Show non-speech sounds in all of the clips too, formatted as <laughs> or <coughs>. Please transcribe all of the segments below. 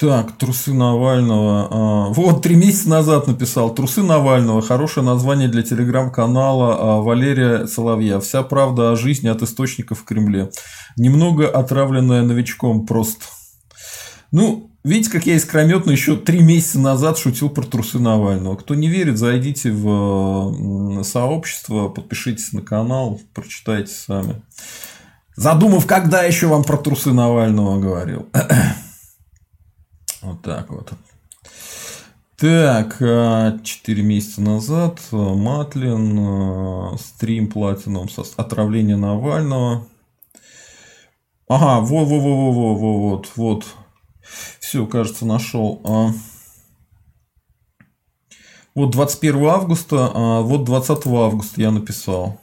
Так, трусы Навального. А, вот, три месяца назад написал. Трусы Навального. Хорошее название для телеграм-канала а, Валерия Соловья. Вся правда о жизни от источников в Кремле. Немного отравленная новичком просто. Ну, видите, как я искрометно еще три месяца назад шутил про трусы Навального. Кто не верит, зайдите в сообщество, подпишитесь на канал, прочитайте сами. Задумав, когда еще вам про трусы Навального говорил. Вот так вот. Так, 4 а, месяца назад а, Матлин, а, стрим платином со отравления Навального. Ага, во, во, во, во, во, во, вот, вот. Все, кажется, нашел. Вот 21 августа, а вот 20 августа я написал.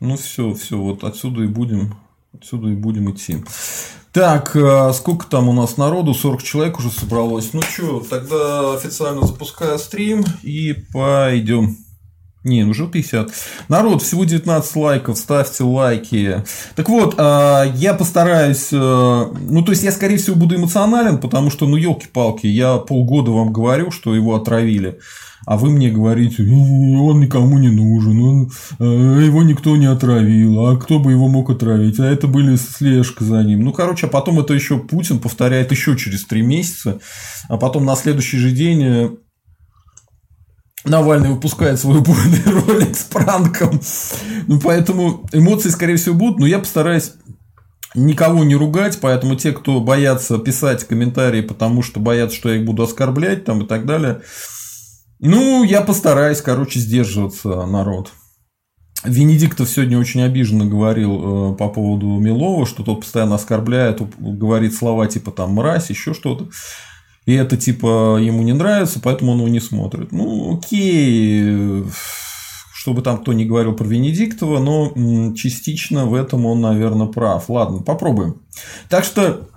Ну все, все, вот отсюда и будем, отсюда и будем идти. Так, э, сколько там у нас народу? 40 человек уже собралось. Ну что, тогда официально запускаю стрим и пойдем. Не, уже 50. Народ, всего 19 лайков, ставьте лайки. Так вот, э, я постараюсь, э, ну, то есть, я, скорее всего, буду эмоционален, потому что, ну, елки-палки, я полгода вам говорю, что его отравили а вы мне говорите, он никому не нужен, он, э, его никто не отравил, а кто бы его мог отравить, а это были слежка за ним. Ну, короче, а потом это еще Путин повторяет еще через три месяца, а потом на следующий же день э, Навальный выпускает свой убойный <laughs> ролик с пранком. Ну, поэтому эмоции, скорее всего, будут, но я постараюсь никого не ругать, поэтому те, кто боятся писать комментарии, потому что боятся, что я их буду оскорблять там и так далее, ну, я постараюсь, короче, сдерживаться, народ. Венедиктов сегодня очень обиженно говорил э, по поводу Милова, что тот постоянно оскорбляет, говорит слова типа там мразь, еще что-то. И это типа ему не нравится, поэтому он его не смотрит. Ну, окей, чтобы там кто не говорил про Венедиктова, но частично в этом он, наверное, прав. Ладно, попробуем. Так что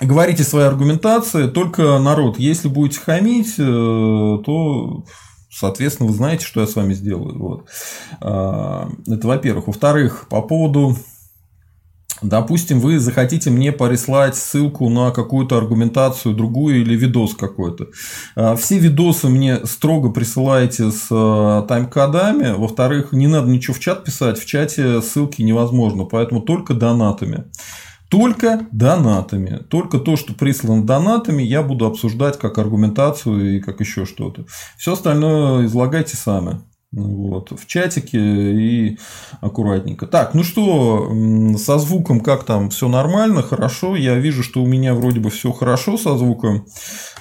говорите свои аргументации, только народ, если будете хамить, э, то соответственно, вы знаете, что я с вами сделаю. Вот. А, это во-первых. Во-вторых, по поводу Допустим, вы захотите мне прислать ссылку на какую-то аргументацию другую или видос какой-то. А, все видосы мне строго присылаете с э, тайм-кодами. Во-вторых, не надо ничего в чат писать. В чате ссылки невозможно, поэтому только донатами только донатами. Только то, что прислано донатами, я буду обсуждать как аргументацию и как еще что-то. Все остальное излагайте сами. Вот, в чатике и аккуратненько. Так, ну что, со звуком как там все нормально, хорошо. Я вижу, что у меня вроде бы все хорошо со звуком.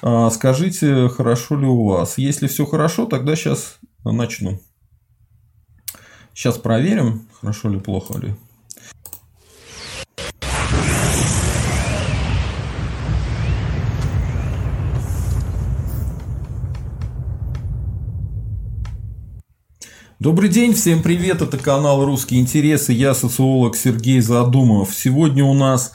А, скажите, хорошо ли у вас? Если все хорошо, тогда сейчас начну. Сейчас проверим, хорошо ли, плохо ли. Добрый день, всем привет, это канал «Русские интересы», я социолог Сергей Задумов. Сегодня у нас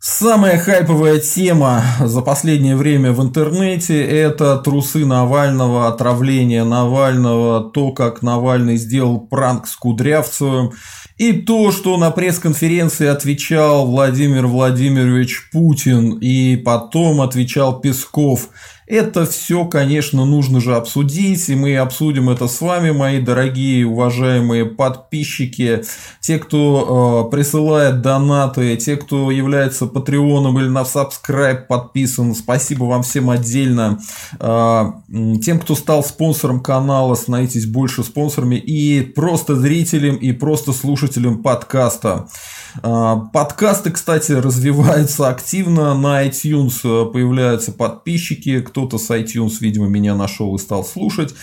самая хайповая тема за последнее время в интернете – это трусы Навального, отравление Навального, то, как Навальный сделал пранк с Кудрявцевым, и то, что на пресс-конференции отвечал Владимир Владимирович Путин, и потом отвечал Песков – это все, конечно, нужно же обсудить, и мы обсудим это с вами, мои дорогие, уважаемые подписчики, те, кто э, присылает донаты, те, кто является патреоном или на subscribe подписан, спасибо вам всем отдельно. Э, тем, кто стал спонсором канала, становитесь больше спонсорами и просто зрителям, и просто слушателям подкаста. Э, подкасты, кстати, развиваются активно, на iTunes появляются подписчики, кто кто-то с iTunes, видимо, меня нашел и стал слушать.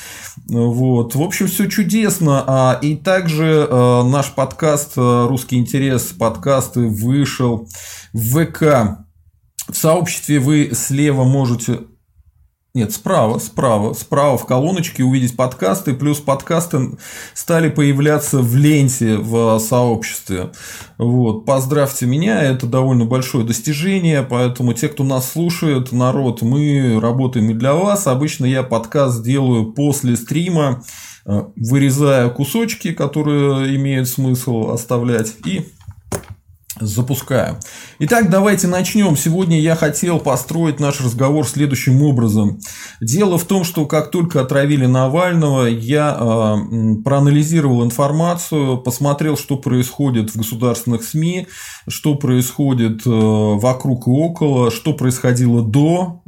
Вот. В общем, все чудесно. А, и также э, наш подкаст э, «Русский интерес» подкасты вышел в ВК. В сообществе вы слева можете нет, справа, справа, справа в колоночке увидеть подкасты, плюс подкасты стали появляться в ленте в сообществе. Вот, поздравьте меня, это довольно большое достижение, поэтому те, кто нас слушает, народ, мы работаем и для вас. Обычно я подкаст делаю после стрима, э, вырезая кусочки, которые имеют смысл оставлять, и Запускаю. Итак, давайте начнем. Сегодня я хотел построить наш разговор следующим образом. Дело в том, что как только отравили Навального, я э, проанализировал информацию, посмотрел, что происходит в государственных СМИ, что происходит э, вокруг и около, что происходило до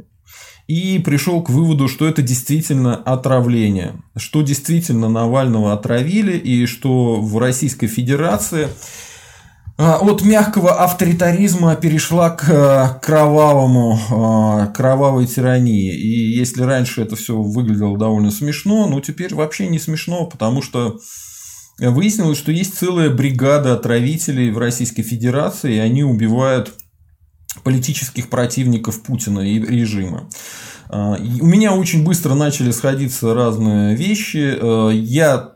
и пришел к выводу, что это действительно отравление, что действительно Навального отравили и что в Российской Федерации от мягкого авторитаризма перешла к э, кровавому, а, кровавой тирании. И если раньше это все выглядело довольно смешно, ну теперь вообще не смешно, потому что выяснилось, что есть целая бригада отравителей в Российской Федерации, и они убивают политических противников Путина и режима. А, у меня очень быстро начали сходиться разные вещи. Я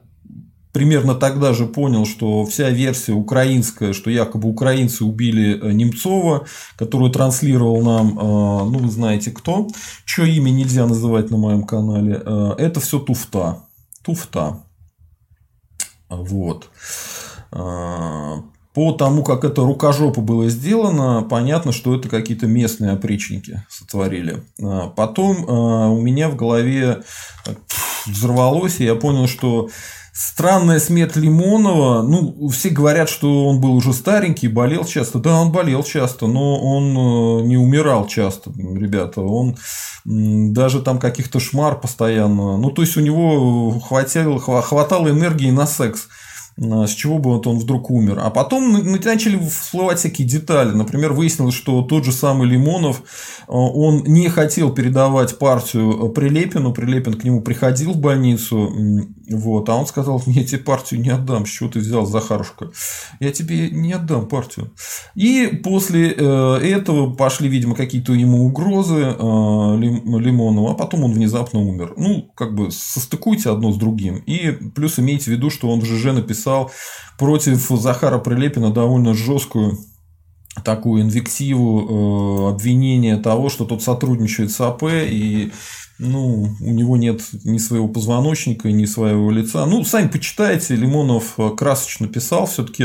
примерно тогда же понял, что вся версия украинская, что якобы украинцы убили э, Немцова, которую транслировал нам, э, ну вы знаете кто, чье имя нельзя называть на моем канале, э, это все туфта. Туфта. Вот. По тому, как это рукожопо было сделано, понятно, что это какие-то местные опричники сотворили. Потом у меня в голове взорвалось, и я понял, что Странная смерть Лимонова. Ну, все говорят, что он был уже старенький, болел часто. Да, он болел часто, но он э, не умирал часто, ребята. Он даже там каких-то шмар постоянно. Ну, то есть у него хватило, хватало энергии на секс. А, с чего бы вот он вдруг умер. А потом начали всплывать всякие детали. Например, выяснилось, что тот же самый Лимонов, а, он не хотел передавать партию Прилепину. Прилепин к нему приходил в больницу, вот, а он сказал, мне тебе партию не отдам, с чего ты взял, Захарушка? Я тебе не отдам партию. И после э, этого пошли, видимо, какие-то ему угрозы э, Лимонову, а потом он внезапно умер. Ну, как бы состыкуйте одно с другим. И плюс имейте в виду, что он в ЖЖ написал написал против Захара Прилепина довольно жесткую такую инвективу, э, обвинение того, что тот сотрудничает с АП и ну, у него нет ни своего позвоночника, ни своего лица. Ну, сами почитайте, Лимонов красочно писал, все-таки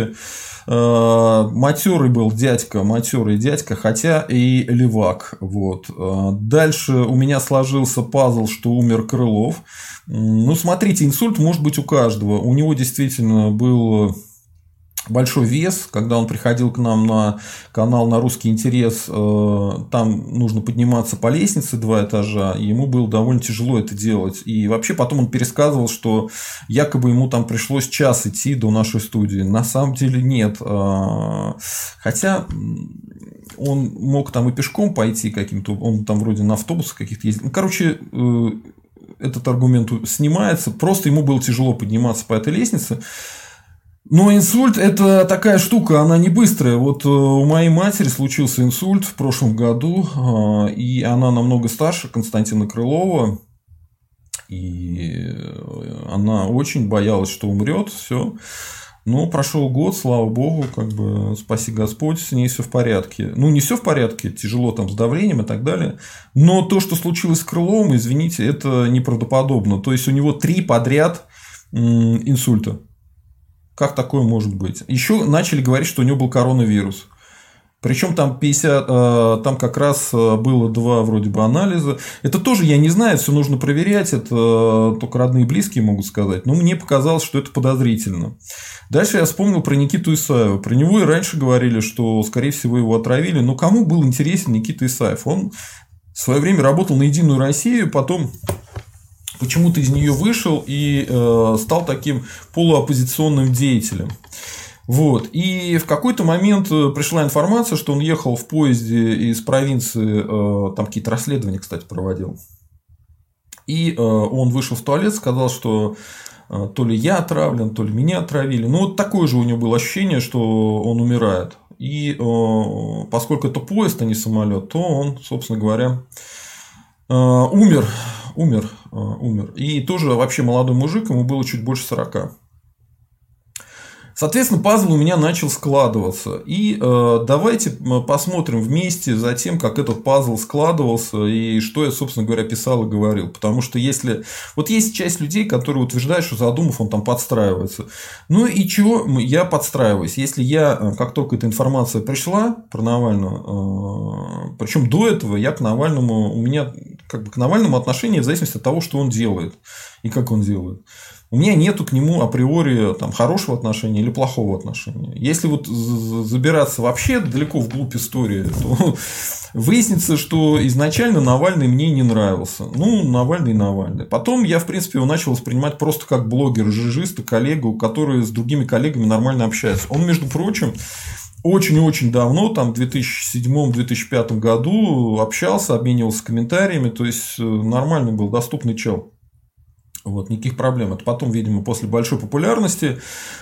э, матерый был дядька, матерый дядька, хотя и левак. Вот. Э, дальше у меня сложился пазл, что умер Крылов. Ну, смотрите, инсульт может быть у каждого. У него действительно был большой вес, когда он приходил к нам на канал на русский интерес, э, там нужно подниматься по лестнице два этажа, ему было довольно тяжело это делать. И вообще потом он пересказывал, что якобы ему там пришлось час идти до нашей студии. На самом деле нет. Э, хотя он мог там и пешком пойти каким-то, он там вроде на автобусах каких-то ездил. Ну, короче, э, этот аргумент снимается, просто ему было тяжело подниматься по этой лестнице. Но инсульт – это такая штука, она не быстрая. Вот э, у моей матери случился инсульт в прошлом году, а, и она намного старше Константина Крылова. И э, она очень боялась, что умрет, все. Но прошел год, слава богу, как бы спаси Господь, с ней все в порядке. Ну, не все в порядке, тяжело там с давлением и так далее. Но то, что случилось с Крыловым, извините, это неправдоподобно. То есть у него три подряд инсульта. Как такое может быть? Еще начали говорить, что у него был коронавирус. Причем там 50, э, там как раз э, было два вроде бы анализа. Это тоже я не знаю, все нужно проверять, это э, только родные и близкие могут сказать. Но мне показалось, что это подозрительно. Дальше я вспомнил про Никиту Исаева. Про него и раньше говорили, что, скорее всего, его отравили. Но кому был интересен Никита Исаев? Он в свое время работал на Единую Россию, потом почему-то из нее вышел и стал таким полуоппозиционным деятелем. Вот. И в какой-то момент э, пришла информация, что он ехал в поезде из провинции, э, там какие-то расследования, кстати, проводил. И э, он вышел в туалет, сказал, что то ли я отравлен, то ли меня отравили. Ну, вот такое же у него было ощущение, что он умирает. И поскольку это поезд, а не самолет, то он, собственно говоря, умер. Умер. Умер. И тоже вообще молодой мужик, ему было чуть больше 40. Соответственно, пазл у меня начал складываться. И э, давайте посмотрим вместе за тем, как этот пазл складывался и что я, собственно говоря, писал и говорил. Потому что если... Вот есть часть людей, которые утверждают, что задумав, он там подстраивается. Ну и чего я подстраиваюсь? Если я, э, как только эта информация пришла про Навального, э, причем до этого я к Навальному, у меня как бы к Навальному отношение в зависимости от того, что он делает и как он делает. У меня нету к нему априори там, хорошего отношения или плохого отношения. Если вот забираться вообще далеко вглубь истории, то <laughs> выяснится, что изначально Навальный мне не нравился. Ну, Навальный Навальный. Потом я, в принципе, его начал воспринимать просто как блогер, жижиста, коллегу, который с другими коллегами нормально общается. Он, между прочим, очень-очень давно, там, в 2007-2005 году общался, обменивался комментариями, то есть э, нормальный был, доступный чел. Вот, никаких проблем. Это потом, видимо, после большой популярности.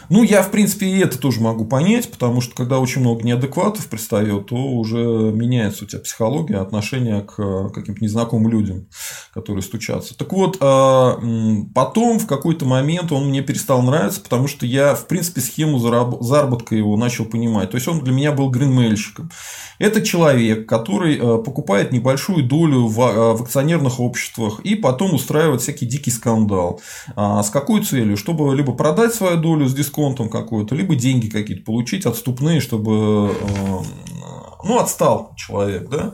Ну, я, в принципе, и это тоже могу понять, потому что, когда очень много неадекватов пристает, то уже меняется у тебя психология, отношение к э, каким-то незнакомым людям, которые стучатся. Так вот, а, потом, в какой-то момент он мне перестал нравиться, потому что я, в принципе, схему заработка его начал понимать. То есть, он для меня был гринмейльщиком. Это человек, который э, покупает небольшую долю в, э, в акционерных обществах и потом устраивает всякий дикий скандал. А с какой целью? Чтобы либо продать свою долю с дисконтом какой-то, либо деньги какие-то получить отступные, чтобы э, ну, отстал человек, да.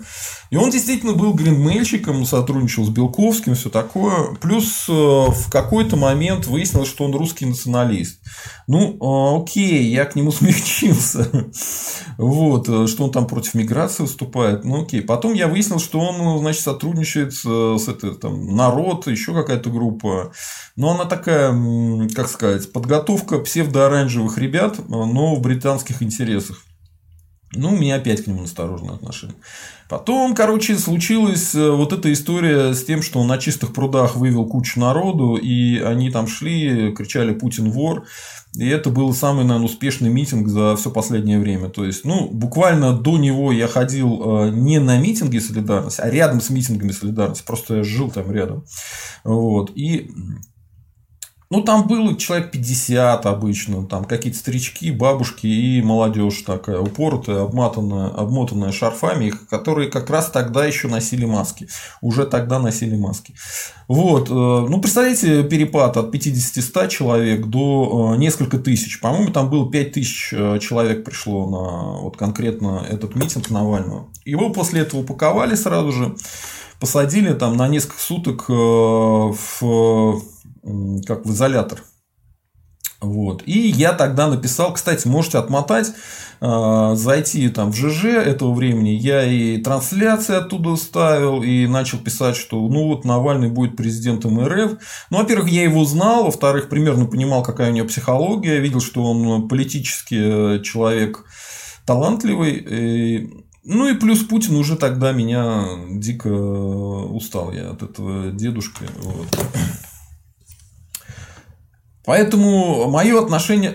И он действительно был гринмейльщиком, сотрудничал с Белковским, все такое. Плюс в какой-то момент выяснилось, что он русский националист. Ну, окей, я к нему <laughs> смягчился. Вот, что он там против миграции выступает. Ну, окей. Потом я выяснил, что он, значит, сотрудничает с этой, там, народ, еще какая-то группа. Но она такая, как сказать, подготовка псевдооранжевых ребят, но в британских интересах. Ну, у меня опять к нему настороженное отношение. Потом, короче, случилась э, вот эта история с тем, что он на чистых прудах вывел кучу народу, и они там шли, кричали «Путин вор». И это был самый, наверное, успешный митинг за все последнее время. То есть, ну, буквально до него я ходил э, не на митинги солидарности, а рядом с митингами солидарности. Просто я жил там рядом. Вот. И ну, там было человек 50 обычно, там какие-то старички, бабушки и молодежь такая упоротая, обматанная, обмотанная шарфами, которые как раз тогда еще носили маски. Уже тогда носили маски. Вот. Э, ну, представляете, перепад от 50-100 человек до э, несколько тысяч. По-моему, там было 5 тысяч э, человек пришло на вот конкретно этот митинг Навального. Его после этого упаковали сразу же, посадили там на несколько суток в как в изолятор. Вот. И я тогда написал, кстати, можете отмотать, а, зайти там в ЖЖ этого времени, я и трансляции оттуда ставил, и начал писать, что ну вот Навальный будет президентом РФ. Ну, во-первых, я его знал, во-вторых, примерно понимал, какая у него психология, видел, что он политический э, человек талантливый. И... Ну и плюс Путин уже тогда меня дико устал я от этого дедушки. Вот. Поэтому мое отношение...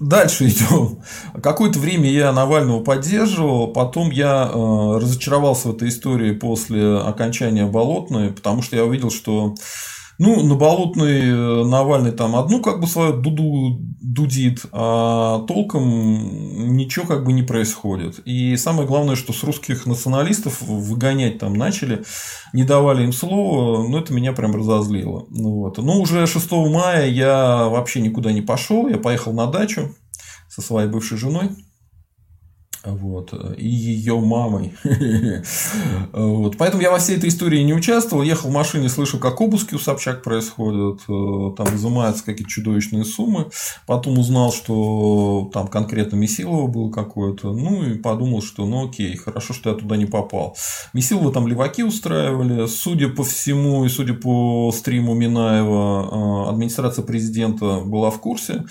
Дальше идем. Какое-то время я Навального поддерживал, потом я э, разочаровался в этой истории после окончания Болотной, потому что я увидел, что ну, на Болотной э, Навальный там одну как бы свою дуду дудит, а толком ничего как бы не происходит. И самое главное, что с русских националистов выгонять там начали, не давали им слова, ну, это меня прям разозлило. Ну, вот. Но уже 6 мая я вообще никуда не пошел, я поехал на дачу со своей бывшей женой вот, и ее мамой. <laughs> вот. Поэтому я во всей этой истории не участвовал. Ехал в машине, слышал, как обыски у Собчак происходят, э, там изымаются какие-то чудовищные суммы. Потом узнал, что там конкретно Месилова было какое-то. Ну и подумал, что ну окей, хорошо, что я туда не попал. Месилова там леваки устраивали. Судя по всему и судя по стриму Минаева, э, администрация президента была в курсе.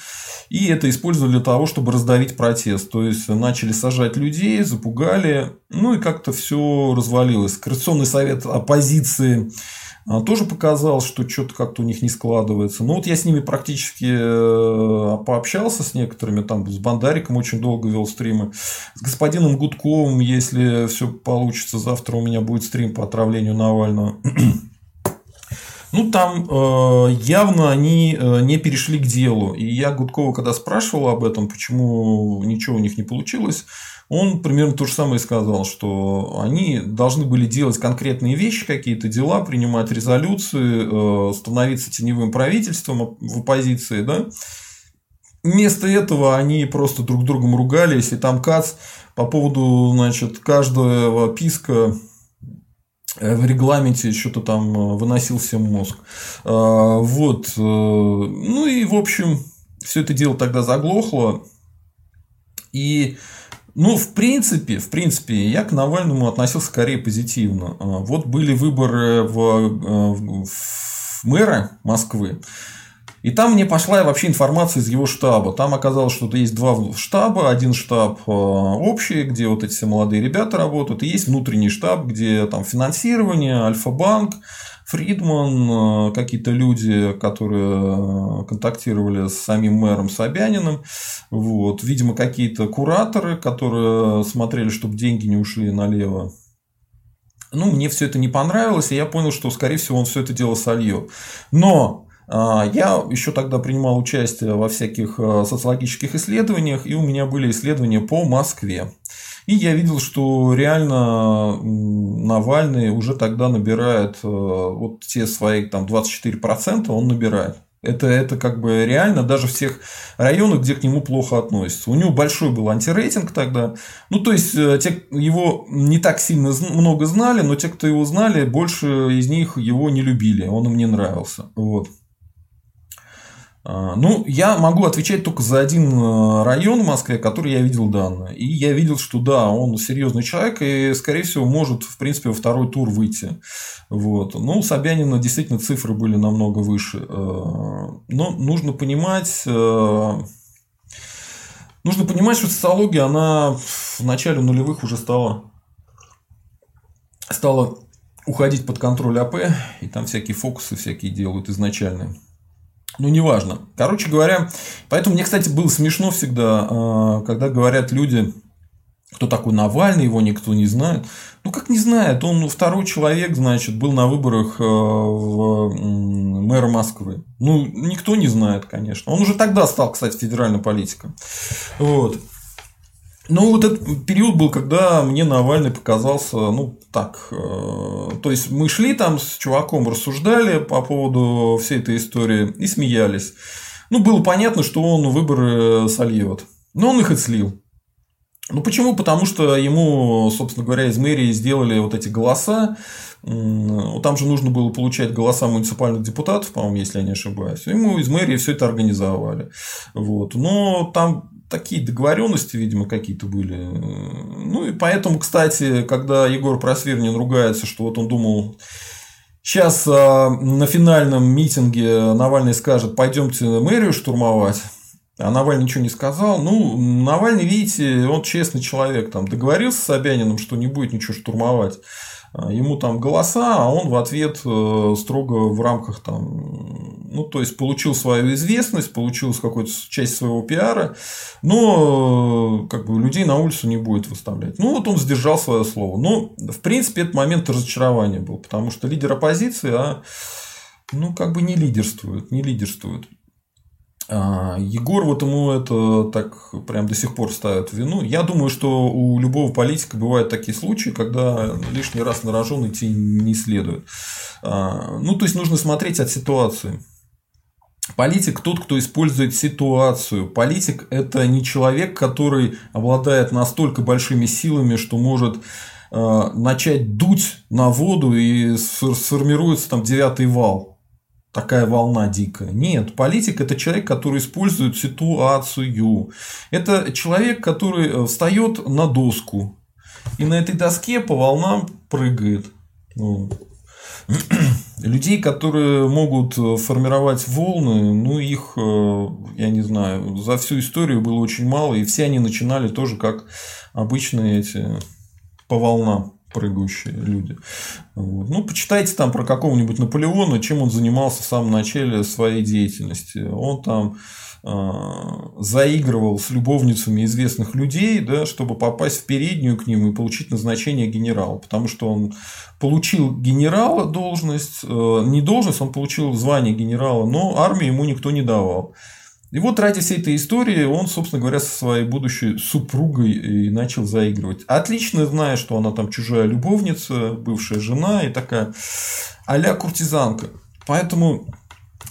И это использовали для того, чтобы раздавить протест. То есть начали сажать сажать людей, запугали, ну и как-то все развалилось. Коррекционный совет оппозиции а, тоже показал, что что-то как-то у них не складывается. Ну, вот я с ними практически э, пообщался с некоторыми, там с Бандариком очень долго вел стримы, с господином Гудковым, если все получится, завтра у меня будет стрим по отравлению Навального. <clears throat> Ну, там э, явно они э, не перешли к делу. И я Гудкова, когда спрашивал об этом, почему ничего у них не получилось, он примерно то же самое сказал, что они должны были делать конкретные вещи, какие-то дела, принимать резолюции, э, становиться теневым правительством в оппозиции, да. Вместо этого они просто друг другом ругались, и там Кац по поводу, значит, каждого писка в регламенте что-то там э, выносил всем мозг. Вот. Ну и, в общем, все это дело тогда заглохло. И ну, в принципе, в принципе, я к Навальному относился скорее позитивно. Вот были выборы в, э, в мэра Москвы. И там мне пошла вообще информация из его штаба. Там оказалось, что есть два штаба. Один штаб э, общий, где вот эти все молодые ребята работают. И есть внутренний штаб, где там финансирование, Альфа-банк, Фридман, э, какие-то люди, которые э, контактировали с самим мэром Собяниным, вот, видимо, какие-то кураторы, которые смотрели, чтобы деньги не ушли налево. Ну, мне все это не понравилось, и я понял, что, скорее всего, он все это дело сольет. Но я еще тогда принимал участие во всяких социологических исследованиях, и у меня были исследования по Москве. И я видел, что реально Навальный уже тогда набирает э, вот те свои там 24% он набирает. Это, это как бы реально даже в тех районах, где к нему плохо относятся. У него большой был антирейтинг тогда. Ну, то есть, э, те, его не так сильно много знали, но те, кто его знали, больше из них его не любили. Он им не нравился. Вот. А, ну, я могу отвечать только за один э, район в Москве, который я видел данные. И я видел, что да, он серьезный человек и, скорее всего, может, в принципе, во второй тур выйти. Вот. Ну, у Собянина действительно цифры были намного выше. Э, но нужно понимать, э, нужно понимать, что социология, она в начале нулевых уже стала, стала уходить под контроль АП, и там всякие фокусы всякие делают изначально. Ну, неважно. Короче говоря, поэтому мне, кстати, было смешно всегда, а, когда говорят люди, кто такой Навальный, его никто не знает. Ну, как не знает, он второй человек, значит, был на выборах а, в мэра Москвы. Ну, никто не знает, конечно. Он уже тогда стал, кстати, федеральным политиком. Вот. Ну, вот этот период был, когда мне Навальный показался, ну, так, э, то есть мы шли там с чуваком, рассуждали по поводу всей этой истории и смеялись. Ну, было понятно, что он выборы сольет. Но он их и слил. Ну, почему? Потому что ему, собственно говоря, из мэрии сделали вот эти голоса. Там же нужно было получать голоса муниципальных депутатов, по-моему, если я не ошибаюсь. Ему из мэрии все это организовали. Вот. Но там такие договоренности, видимо, какие-то были. Ну и поэтому, кстати, когда Егор Просвирнин ругается, что вот он думал, сейчас а, на финальном митинге Навальный скажет, пойдемте мэрию штурмовать. А Навальный ничего не сказал. Ну, Навальный, видите, он честный человек. Там договорился с Собяниным, что не будет ничего штурмовать. А, ему там голоса, а он в ответ э, строго в рамках там, ну, то есть получил свою известность, получил какую-то часть своего пиара, но как бы людей на улицу не будет выставлять. Ну, вот он сдержал свое слово. Но, в принципе, этот момент разочарования был, потому что лидер оппозиции, а, ну, как бы не лидерствует, не лидерствует. А, Егор вот ему это так прям до сих пор ставит вину. Я думаю, что у любого политика бывают такие случаи, когда лишний раз на рожон идти не следует. А, ну, то есть нужно смотреть от ситуации. Политик тот, кто использует ситуацию. Политик – это не человек, который обладает настолько большими силами, что может а, начать дуть на воду и сформируется там девятый вал такая волна дикая. Нет, политик это человек, который использует ситуацию. Это человек, который э, встает на доску и на этой доске по волнам прыгает. Ну, <clears throat> людей, которые могут э, формировать волны, ну их, э, я не знаю, за всю историю было очень мало, и все они начинали тоже как обычные эти по волнам. Прыгающие люди. Вот. Ну, почитайте там про какого-нибудь Наполеона, чем он занимался в самом начале своей деятельности. Он там э, заигрывал с любовницами известных людей, да, чтобы попасть в переднюю к ним и получить назначение генерала. Потому что он получил генерала должность, э, не должность, он получил звание генерала, но армии ему никто не давал. И вот ради всей этой истории он, собственно говоря, со своей будущей супругой и начал заигрывать. Отлично зная, что она там чужая любовница, бывшая жена и такая а куртизанка. Поэтому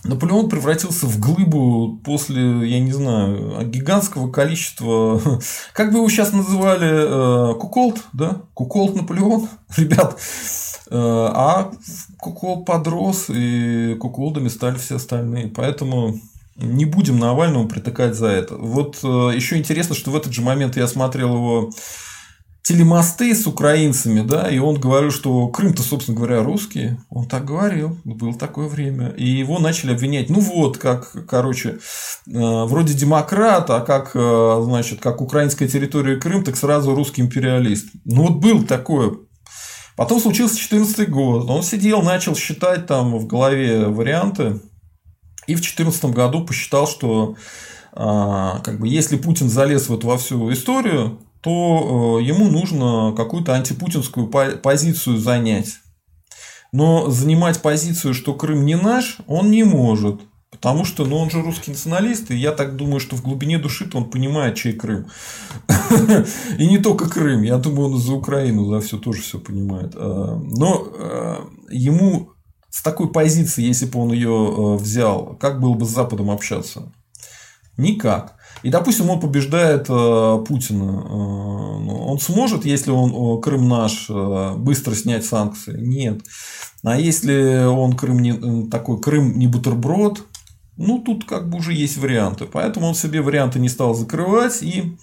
Наполеон превратился в глыбу после, я не знаю, гигантского количества... <laughs> Как бы его сейчас называли? Э, куколт, да? Куколт Наполеон? <laughs> Ребят, э, а Куколт подрос, и куколдами стали все остальные. Поэтому не будем Навальному притыкать за это. Вот э, еще интересно, что в этот же момент я смотрел его телемосты с украинцами, да, и он говорил, что Крым-то, собственно говоря, русские. Он так говорил, было такое время. И его начали обвинять, ну вот, как, короче, э, вроде демократ, а как, э, значит, как украинская территория Крым, так сразу русский империалист. Ну вот был такое. Потом случился 14 год. Он сидел, начал считать там в голове варианты и в 2014 году посчитал, что а, как бы, если Путин залез вот во всю историю, то э, ему нужно какую-то антипутинскую позицию занять. Но занимать позицию, что Крым не наш, он не может. Потому что ну, он же русский националист, и я так думаю, что в глубине души он понимает, чей Крым. <laughs> И не только Крым. Я думаю, он за Украину за все тоже все понимает. А, но э, ему с такой позиции, если бы он ее э, взял, как было бы с Западом общаться? Никак. И, допустим, он побеждает э, Путина. Э, ну, он сможет, если он Крым наш, быстро снять санкции? Нет. А если он Крым не, такой Крым не бутерброд, ну тут как бы уже есть варианты. Поэтому он себе варианты не стал закрывать и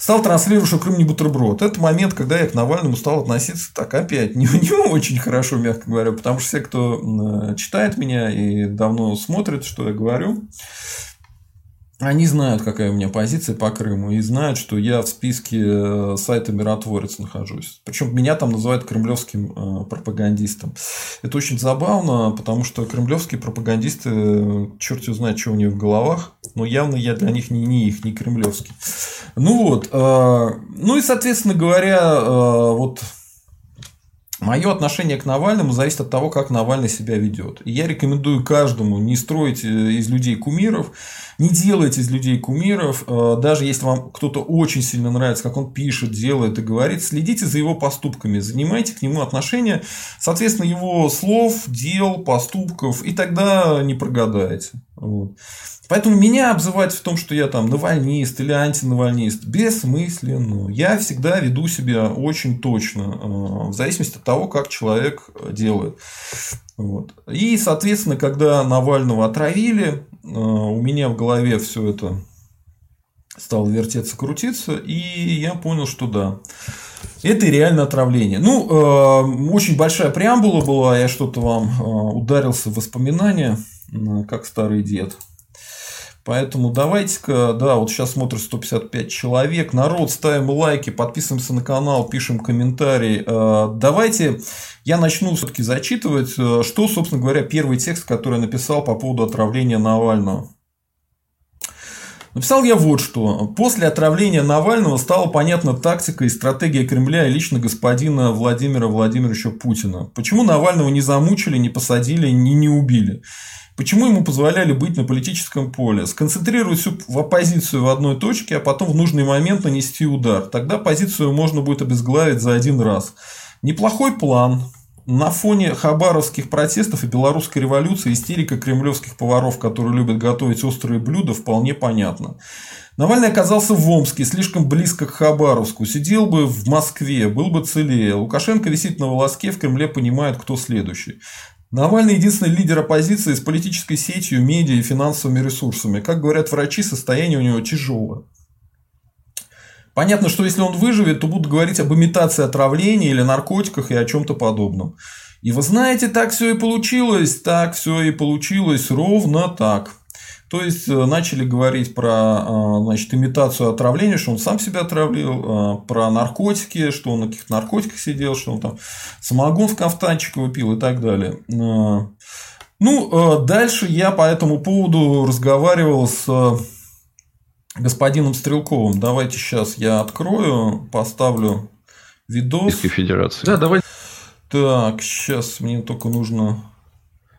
стал транслировать, что Крым не бутерброд. Это момент, когда я к Навальному стал относиться так опять не, не очень хорошо, мягко говоря, потому что все, кто читает меня и давно смотрит, что я говорю, они знают, какая у меня позиция по Крыму, и знают, что я в списке э, сайта Миротворец нахожусь. Причем меня там называют кремлевским э, пропагандистом. Это очень забавно, потому что кремлевские пропагандисты, э, черт его знает, что у них в головах, но явно я для них не, не их, не кремлевский. Ну вот, ну и, соответственно говоря, вот Мое отношение к Навальному зависит от того, как Навальный себя ведет. И я рекомендую каждому не строить из людей кумиров, не делайте из людей кумиров, э, даже если вам кто-то очень сильно нравится, как он пишет, делает и говорит, следите за его поступками, занимайте к нему отношения, соответственно, его слов, дел, поступков, и тогда не прогадаете. Вот. Поэтому меня обзывать в том, что я там навальнист или антинавальнист, бессмысленно. Я всегда веду себя очень точно, э, в зависимости от того, как человек делает. Вот. И, соответственно, когда Навального отравили, э, у меня в голове все это стало вертеться, крутиться, и я понял, что да, это реально отравление. Ну, э, очень большая преамбула была, я что-то вам э, ударился в воспоминания, как старый дед. Поэтому давайте-ка, да, вот сейчас смотрит 155 человек. Народ, ставим лайки, подписываемся на канал, пишем комментарии. Давайте я начну все-таки зачитывать, э, что, собственно говоря, первый текст, который я написал по поводу отравления Навального. Написал я вот что. После отравления Навального стала понятна тактика и стратегия Кремля и лично господина Владимира Владимировича Путина. Почему Навального не замучили, не посадили, не, не убили? Почему ему позволяли быть на политическом поле? Сконцентрировать всю в оппозицию в одной точке, а потом в нужный момент нанести удар. Тогда позицию можно будет обезглавить за один раз. Неплохой план. На фоне хабаровских протестов и белорусской революции истерика кремлевских поваров, которые любят готовить острые блюда, вполне понятна. Навальный оказался в Омске, слишком близко к Хабаровску. Сидел бы в Москве, был бы целее. Лукашенко висит на волоске, в Кремле понимает, кто следующий. Навальный единственный лидер оппозиции с политической сетью, медиа и финансовыми ресурсами. Как говорят врачи, состояние у него тяжелое. Понятно, что если он выживет, то будут говорить об имитации отравления или наркотиках и о чем-то подобном. И вы знаете, так все и получилось, так все и получилось, ровно так. То есть начали говорить про значит, имитацию отравления, что он сам себя отравил, про наркотики, что он на каких-то наркотиках сидел, что он там самогон в кафтанчик выпил и так далее. Ну, дальше я по этому поводу разговаривал с господином Стрелковым. Давайте сейчас я открою, поставлю видос. Российской Федерации. Да, давай. Так, сейчас мне только нужно...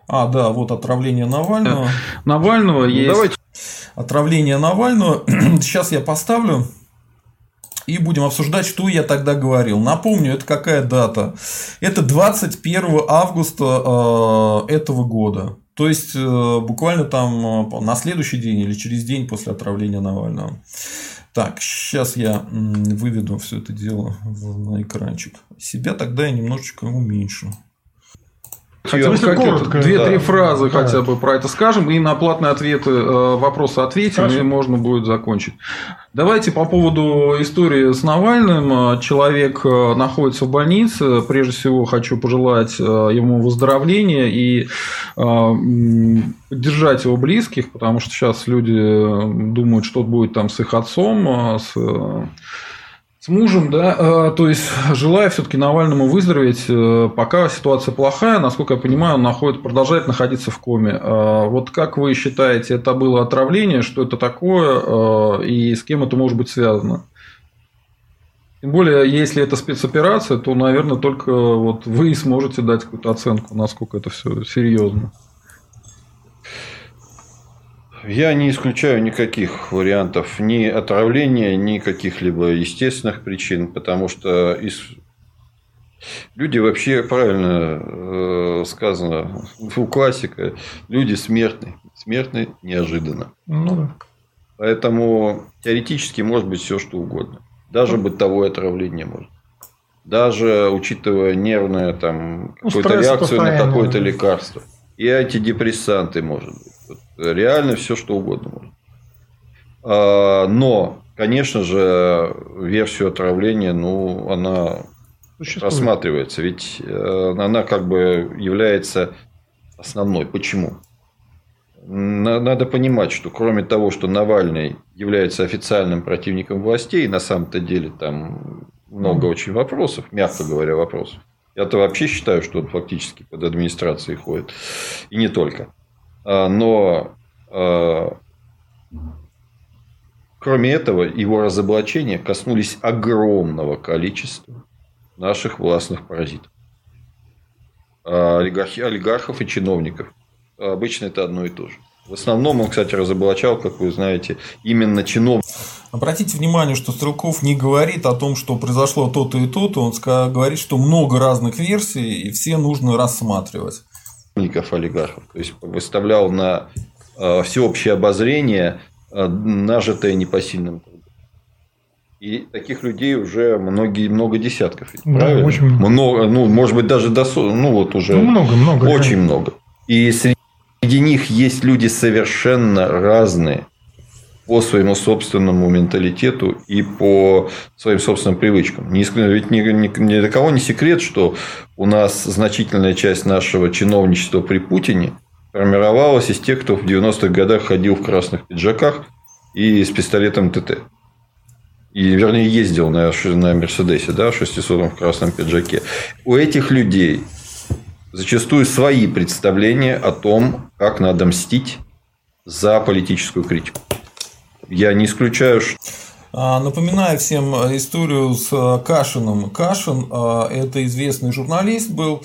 А, да, вот отравление Навального. Навального ну, есть... Давайте. Отравление Навального. <clears throat> сейчас я поставлю. И будем обсуждать, что я тогда говорил. Напомню, это какая дата? Это 21 августа э, этого года. То есть, э, буквально там э, на следующий день или через день после отравления Навального. Так, сейчас я выведу все это дело на экранчик. Себя тогда я немножечко уменьшу. Хотя бы две-три да. фразы да. хотя бы про это скажем, и на платные ответы, э, вопросы ответим, Хорошо. и можно будет закончить. Давайте по поводу истории с Навальным. Человек э, находится в больнице. Прежде всего, хочу пожелать э, ему выздоровления и поддержать его близких, потому что сейчас люди думают, что будет там с их отцом, с с мужем, да, э, то есть желаю все-таки Навальному выздороветь, э, пока ситуация плохая, насколько я понимаю, он находит, продолжает находиться в коме. Э, вот как вы считаете, это было отравление, что это такое и с кем это может быть связано? Тем более, если это спецоперация, то, наверное, только вот вы сможете дать какую-то оценку, насколько это все серьезно. Я не исключаю никаких вариантов ни отравления, ни каких-либо естественных причин, потому что из... люди вообще правильно э, сказано у классика, люди смертны, смертны неожиданно. Ну да. Поэтому теоретически может быть все что угодно. Даже ну. бытовое отравление может. Даже учитывая нервную там, ну, какую-то реакцию на какое-то лекарство. И антидепрессанты может быть. Реально все, что угодно. А, но, конечно же, версию отравления, ну, она Существует. рассматривается. Ведь э, она как бы является основной. Почему? Надо понимать, что кроме того, что Навальный является официальным противником властей, на самом-то деле там много очень вопросов, мягко говоря, вопросов. Я-то вообще считаю, что он фактически под администрацией ходит. И не только. А, но а, кроме этого, его разоблачения коснулись огромного количества наших властных паразитов. А, олигархов и чиновников. Обычно это одно и то же. В основном он, кстати, разоблачал, как вы знаете, именно чиновников. Обратите внимание, что Стрелков не говорит о том, что произошло то-то и то-то. Он говорит, что много разных версий, и все нужно рассматривать олигархов. То есть выставлял на э, всеобщее обозрение э, нажитое непосильным трудом. И таких людей уже многие, много десятков. Да, правильно? Очень много. Ну, может быть, даже до ну вот уже ну, много, много. Очень да. много. И среди них есть люди совершенно разные по своему собственному менталитету и по своим собственным привычкам. Ведь ни, ни, ни для кого не секрет, что у нас значительная часть нашего чиновничества при Путине формировалась из тех, кто в 90-х годах ходил в красных пиджаках и с пистолетом ТТ. И, вернее, ездил на, на Мерседесе, да, 600 в красном пиджаке. У этих людей зачастую свои представления о том, как надо мстить за политическую критику. Я не исключаю, что... А, напоминаю всем историю с а, Кашиным. Кашин а, – это известный журналист был.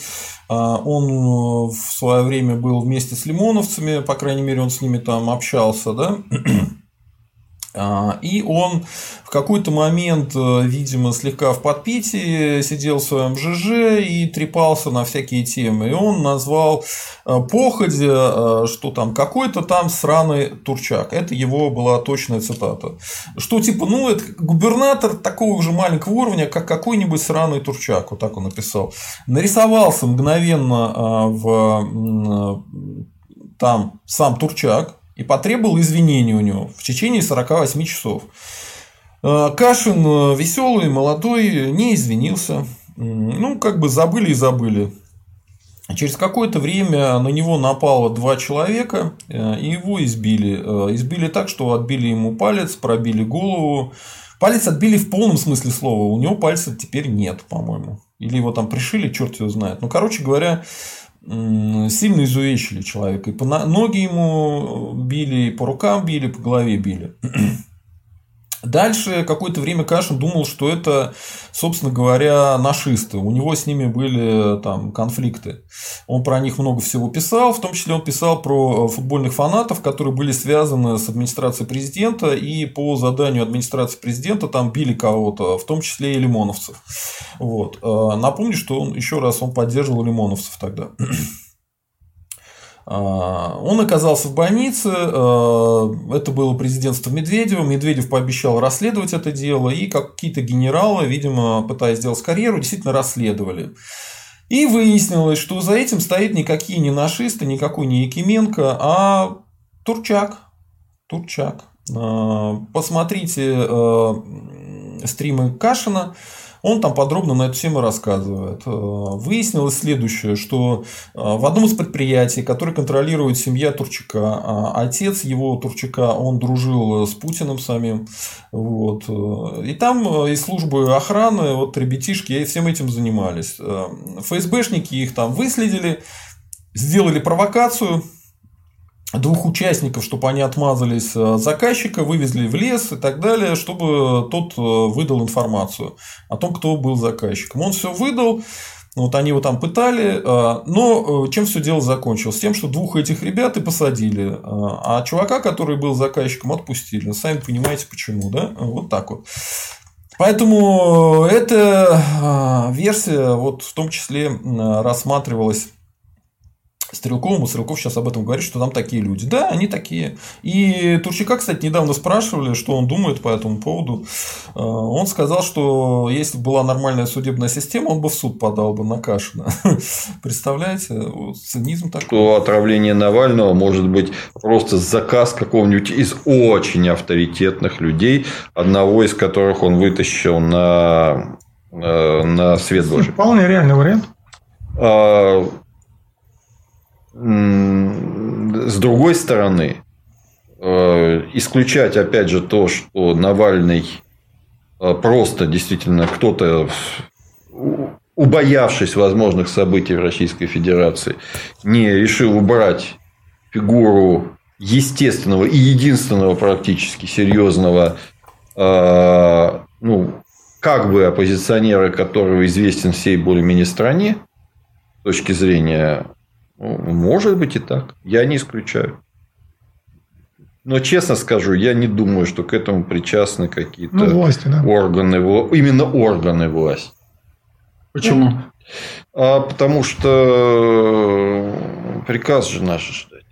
Он в свое время был вместе с лимоновцами, по крайней мере, он с ними там общался, да? <clears throat> А, и он в какой-то момент, э, видимо, слегка в подпитии сидел в своем ЖЖ и трепался на всякие темы. И он назвал э, походя, э, что там какой-то там сраный турчак. Это его была точная цитата. Что типа, ну, это губернатор такого же маленького уровня, как какой-нибудь сраный турчак. Вот так он написал. Нарисовался мгновенно в там сам Турчак, и потребовал извинений у него в течение 48 часов. Э, Кашин э, веселый, молодой, не извинился. Ну, как бы забыли и забыли. Через какое-то время на него напало два человека, э, и его избили. Избили так, что отбили ему палец, пробили голову. Палец отбили в полном смысле слова. У него пальца теперь нет, по-моему. Или его там пришили, черт его знает. Ну, короче говоря, сильно изувечили человека. И по ноги ему били, и по рукам били, по голове били. <clears throat> Дальше какое-то время Кашин думал, что это, собственно говоря, нашисты. У него с ними были там конфликты. Он про них много всего писал, в том числе он писал про футбольных фанатов, которые были связаны с администрацией президента, и по заданию администрации президента там били кого-то, в том числе и лимоновцев. Вот. Э, напомню, что он еще раз он поддерживал лимоновцев тогда. А, он оказался в больнице, а, это было президентство Медведева, Медведев пообещал расследовать это дело, и какие-то генералы, видимо, пытаясь сделать карьеру, действительно расследовали. И выяснилось, что за этим стоит никакие не нашисты, никакой не Якименко, а Турчак. Турчак. А, посмотрите стримы Кашина. Он там подробно на эту тему рассказывает. Э, выяснилось следующее, что э, в одном из предприятий, которое контролирует семья Турчака, а отец его Турчака, он дружил с Путиным самим. Вот. Э, и там из службы охраны, вот ребятишки всем этим занимались. ФСБшники их там выследили, сделали провокацию, двух участников, чтобы они отмазались э, заказчика, вывезли в лес и так далее, чтобы тот э, выдал информацию о том, кто был заказчиком. Он все выдал, вот они его там пытали, э, но чем все дело закончилось? Тем, что двух этих ребят и посадили, а чувака, который был заказчиком, отпустили. Сами понимаете, почему, да? Вот так вот. Поэтому эта версия вот в том числе рассматривалась Стрелковым, и Стрелков сейчас об этом говорит, что там такие люди. Да, они такие. И Турчака, кстати, недавно спрашивали, что он думает по этому поводу. Э, он сказал, что если бы была нормальная судебная система, он бы в суд подал бы на Кашина. <laughs> Представляете? Вот, цинизм такой. Что отравление Навального может быть просто заказ какого-нибудь из очень авторитетных людей, одного из которых он вытащил на, э, на свет Божий. Вполне реальный вариант. С другой стороны, э, исключать опять же то, что Навальный э, просто действительно кто-то, убоявшись возможных событий в Российской Федерации, не решил убрать фигуру естественного и единственного практически серьезного, э, ну, как бы оппозиционера, которого известен всей более-менее стране, с точки зрения может быть и так. Я не исключаю. Но честно скажу, я не думаю, что к этому причастны какие-то ну, власти, да. органы, именно органы власти. Почему? А, потому что приказ же наши ждать.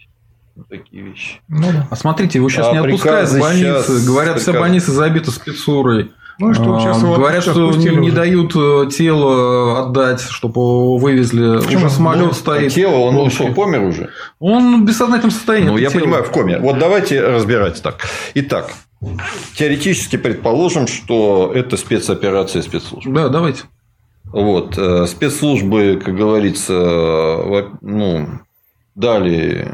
Такие вещи. Ну, да. А смотрите, его сейчас а не отпускают в больницы. Говорят, приказ... все больницы забиты спецурой. Ну и что сейчас а, Говорят, что не, не дают э, тело отдать, чтобы вывезли. Почему? Уже самолет ну, стоит. А тело, он что, помер уже? Он в бессознательном состоянии. Ну, я тело. понимаю, в коме. Вот давайте разбирать так. Итак, теоретически предположим, что это спецоперация спецслужб. Да, давайте. Вот. Э, спецслужбы, как говорится, ну, дали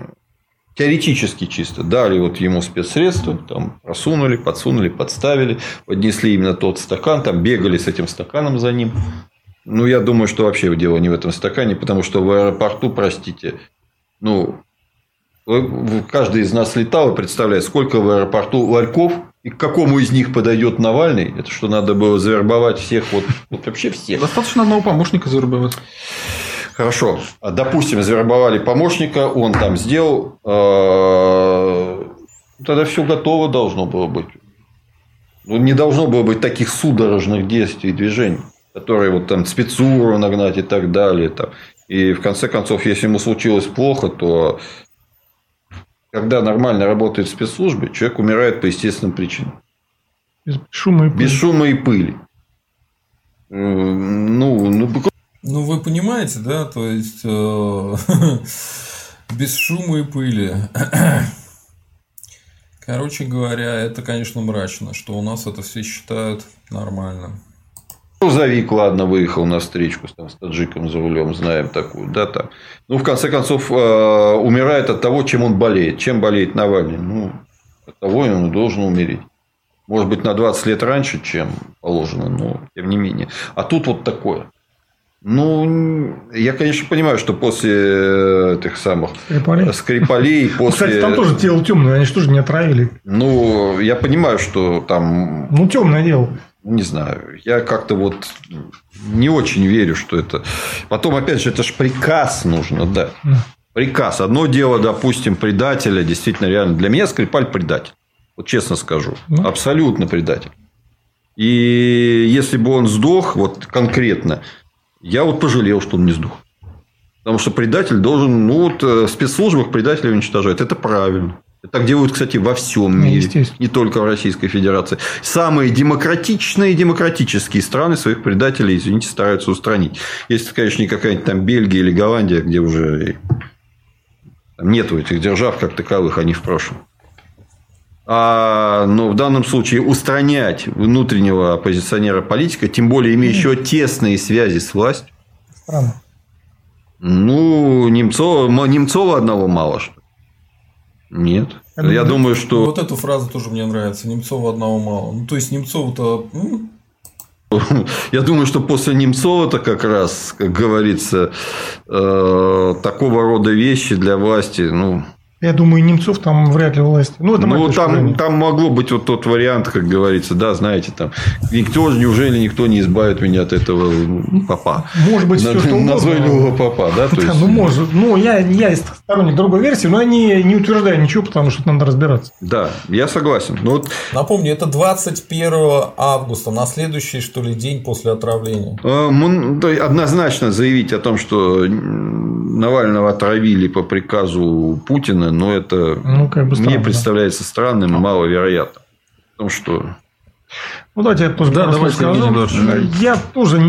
теоретически чисто дали вот ему спецсредства, там просунули, подсунули, подставили, поднесли именно тот стакан, там бегали с этим стаканом за ним. Ну, я думаю, что вообще дело не в этом стакане, потому что в аэропорту, простите, ну, каждый из нас летал и представляет, сколько в аэропорту ларьков, и к какому из них подойдет Навальный, это что надо было завербовать всех, вот, вот вообще всех. Достаточно одного помощника завербовать. Хорошо. Допустим, завербовали помощника, он там сделал. Э, тогда все готово должно было быть. Ну, не должно было быть таких судорожных действий, движений, которые вот там спецуру нагнать и так далее. Там. И в конце концов, если ему случилось плохо, то когда нормально работает спецслужбы, человек умирает по естественным причинам. Без шума и пыли. Без шума и пыли. Ну, ну ну, вы понимаете, да, то есть э, <laughs> без шума и пыли. <clears throat> Короче говоря, это, конечно, мрачно, что у нас это все считают нормально. Грузовик, ладно, выехал на встречку там, с таджиком за рулем, знаем такую, да, там. Ну, в конце концов, э, умирает от того, чем он болеет. Чем болеет Навальный? Ну, от того он должен умереть. Может быть, на 20 лет раньше, чем положено, но тем не менее. А тут вот такое. Ну, я, конечно, понимаю, что после этих самых Скрипалей, Скрипалей после... Ну, кстати, там тоже тело темное, они же тоже не отравили. Ну, я понимаю, что там... Ну, темное дело. Не знаю. Я как-то вот не очень верю, что это... Потом, опять же, это же приказ нужно, да. Приказ. Одно дело, допустим, предателя, действительно, реально. Для меня Скрипаль предатель. Вот честно скажу. Ну. Абсолютно предатель. И если бы он сдох, вот конкретно, я вот пожалел, что он не сдох. Потому что предатель должен, ну вот э, в спецслужбах предателей уничтожать. Это правильно. Так делают, кстати, во всем ну, мире, не только в Российской Федерации. Самые демократичные демократические страны своих предателей, извините, стараются устранить. Если, конечно, не какая-нибудь там Бельгия или Голландия, где уже там нету этих держав как таковых, они в прошлом. А, но в данном случае устранять внутреннего оппозиционера политика, тем более имеющего тесные связи с властью. Странно. Ну, Немцова, Немцова одного мало что. Нет. Я, я думаю, что... Вот эту фразу тоже мне нравится. Немцова одного мало. Ну, то есть, Немцова-то... <laughs> Я думаю, что после Немцова-то как раз, как говорится, э, такого рода вещи для власти, ну, я думаю, Немцов там вряд ли власть. Ну, это ну там, там могло быть вот тот вариант, как говорится, да, знаете, там никто же, неужели никто не избавит меня от этого ну, папа. Может быть, все что угодно. Назойливого папа, да? То есть... Ну, может. Ну, я, я сторонник другой версии, но я не, не утверждаю ничего, потому что надо разбираться. Да, я согласен. Но вот... Напомню, это 21 августа, на следующий, что ли, день после отравления. А, однозначно заявить о том, что Навального отравили по приказу Путина, но это ну, как бы странно, мне представляется странным и маловероятным. Потому что ну, давайте я тоже да, давайте скажу. Я тоже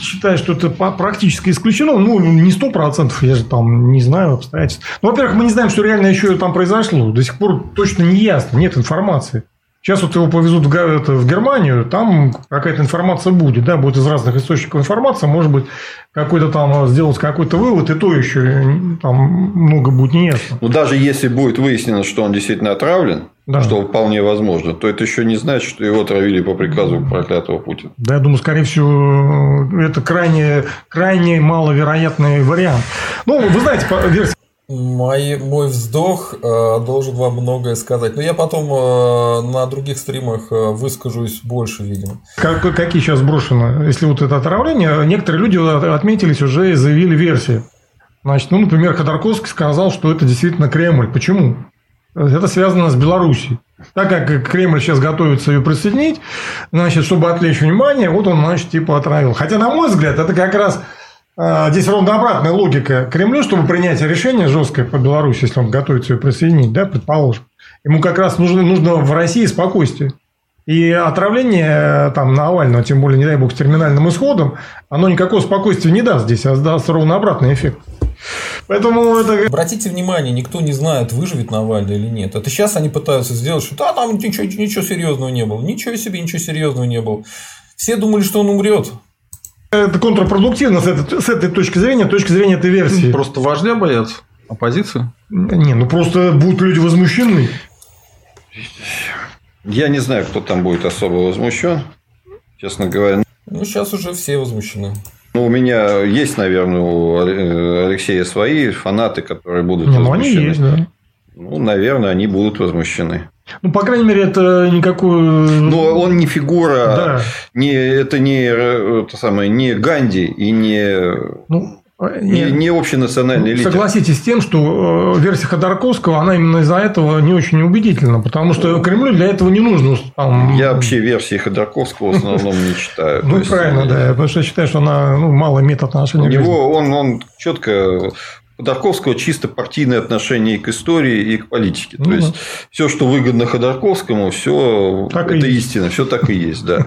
считаю, что это практически исключено. Ну, не сто процентов, я же там не знаю обстоятельств. Ну, во-первых, мы не знаем, что реально еще там произошло. До сих пор точно не ясно, нет информации. Сейчас вот его повезут в, это, в Германию, там какая-то информация будет, да, будет из разных источников информация, может быть, какой-то там сделать какой-то вывод, и то еще там много будет неясно. Ну, даже если будет выяснено, что он действительно отравлен, да. что вполне возможно, то это еще не значит, что его отравили по приказу проклятого Путина. Да, я думаю, скорее всего, это крайне, крайне маловероятный вариант. Ну, вы знаете, версия Мой, мой вздох э, должен вам многое сказать. Но я потом э, на других стримах э, выскажусь больше, видимо. Как, какие сейчас брошено? Если вот это отравление, некоторые люди отметились уже и заявили версии. Значит, ну, например, Ходорковский сказал, что это действительно Кремль. Почему? Это связано с Белоруссией. Так как Кремль сейчас готовится ее присоединить, значит, чтобы отвлечь внимание, вот он, значит, типа отравил. Хотя, на мой взгляд, это как раз здесь ровно обратная логика Кремлю, чтобы принять решение жесткое по Беларуси, если он готовится ее присоединить, да, предположим. Ему как раз нужно, нужно в России спокойствие. И отравление там, Навального, тем более, не дай бог, с терминальным исходом, оно никакого спокойствия не даст здесь, а даст ровно обратный эффект. Поэтому это... Обратите внимание, никто не знает, выживет Навальный или нет. Это сейчас они пытаются сделать, что да, там ничего, ничего серьезного не было. Ничего себе, ничего серьезного не было. Все думали, что он умрет. Это контрпродуктивно с этой, с этой точки зрения, точки зрения этой версии. Просто вождя боятся. Оппозиция? Не, ну просто будут люди возмущены. Я не знаю, кто там будет особо возмущен, честно говоря. Ну, сейчас уже все возмущены. Ну, у меня есть, наверное, у Алексея свои фанаты, которые будут ну, возмущены. Они есть, да. Ну, наверное, они будут возмущены. Ну, по крайней мере, это никакой... Но он не фигура, да. не, это не, это самое, не Ганди и не... Ну, не, не общенациональный лидер. Согласитесь с тем, что э, версия Ходорковского, она именно из-за этого не очень убедительна, потому что Кремлю для этого не нужно. Там... Я вообще версии Ходорковского в основном не читаю. Ну, правильно, да, потому что я считаю, что она ну, мало имеет отношения У него он, он четко Ходорковского чисто партийное отношение к истории и к политике. Ну, То есть, все, что выгодно Ходорковскому, все так это истина, все так и есть, да.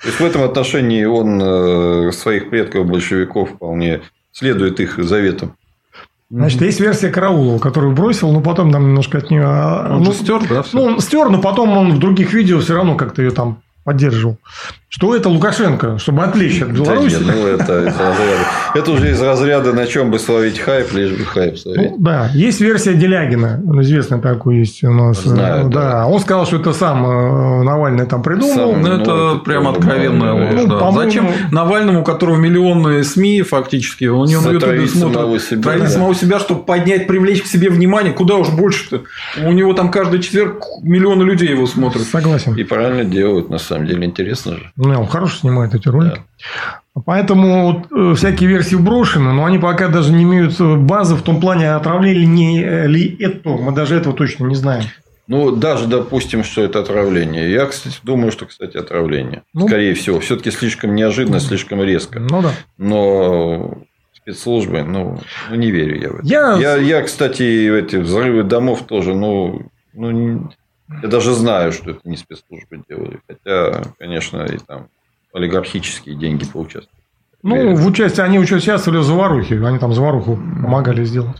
То есть, в этом отношении он э, своих предков большевиков вполне следует их заветам. Значит, есть версия Караулова, которую бросил, но потом там немножко от нее... Он ну, стер, да? Все? Ну, он стер, но потом он в других видео все равно как-то ее там поддерживал, что это Лукашенко, чтобы отвлечь от Беларуси. Да нет, ну, это, из разряда, это уже из разряда, на чем бы словить хайп, лишь бы хайп словить. Ну, да, есть версия Делягина, известный такой есть у нас. Знаю, да. да. Он сказал, что это сам э, Навальный там придумал. Сам, ну, это ну, прям откровенная ложь. Ну, да. Зачем Навальному, у которого миллионные СМИ фактически, у него на Ютубе смотрит, себя, травить да. самого себя, чтобы поднять, привлечь к себе внимание, куда уж больше-то. У него там каждый четверг миллионы людей его смотрят. Согласен. И правильно делают, на самом деле, интересно же. Ну, он хорошо снимает эти ролики. Да. Поэтому э, всякие версии брошены, но они пока даже не имеют базы в том плане, отравили ли это. Мы даже этого точно не знаем. Ну, даже допустим, что это отравление. Я, кстати, думаю, что, кстати, отравление. Ну, Скорее всего. Все-таки слишком неожиданно, слишком резко. Ну да. Но спецслужбы, ну, ну не верю я в это. Я, я, я кстати, эти взрывы домов тоже, ну, ну, я даже знаю, что это не спецслужбы делали. Хотя, конечно, и там олигархические деньги поучаствовали. Ну, в участии они участвовали в заварухе. Они там заваруху помогали сделать.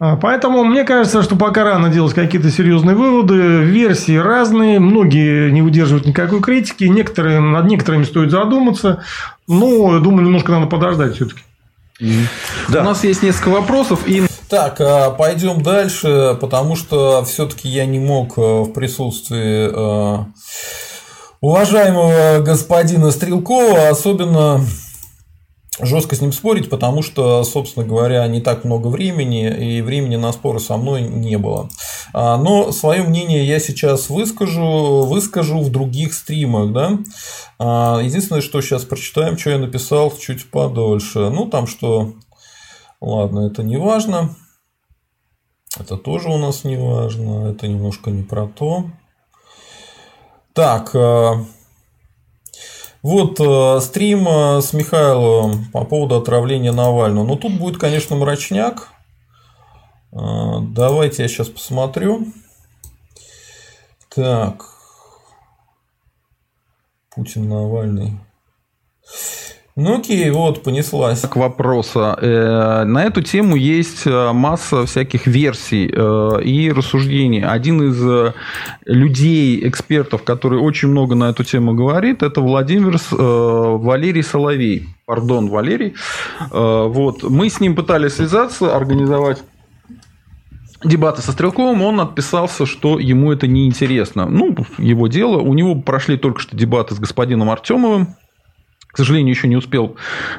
А, поэтому мне кажется, что пока рано делать какие-то серьезные выводы. Версии разные, многие не выдерживают никакой критики, некоторые, над некоторыми стоит задуматься. Но, думаю, немножко надо подождать все-таки. Да. У нас есть несколько вопросов. И... Так, а, пойдем дальше, потому что все-таки я не мог а, в присутствии уважаемого господина Стрелкова особенно жестко с ним спорить, потому что, собственно говоря, не так много времени, и времени на споры со мной не было. А, но свое мнение я сейчас выскажу, выскажу в других стримах, да. А, единственное, что сейчас прочитаем, что я написал чуть подольше. Ну, там что... Ладно, это не важно. Это тоже у нас не важно. Это немножко не про то. Так, а, вот э, стрим э, с Михайловым по поводу отравления Навального. Но ну, тут будет, конечно, мрачняк. Э, давайте я сейчас посмотрю. Так. Путин Навальный. Ну окей, вот, понеслась. К вопросу. Э, на эту тему есть э, масса всяких версий э, и рассуждений. Один из людей, экспертов, который очень много на эту тему говорит, это Владимир Валерий Соловей. Пардон, Валерий. Вот. Мы с ним пытались связаться, организовать дебаты со Стрелковым, он отписался, что ему это неинтересно. Ну, его дело. У него прошли только что дебаты с господином Артемовым к сожалению, еще не успел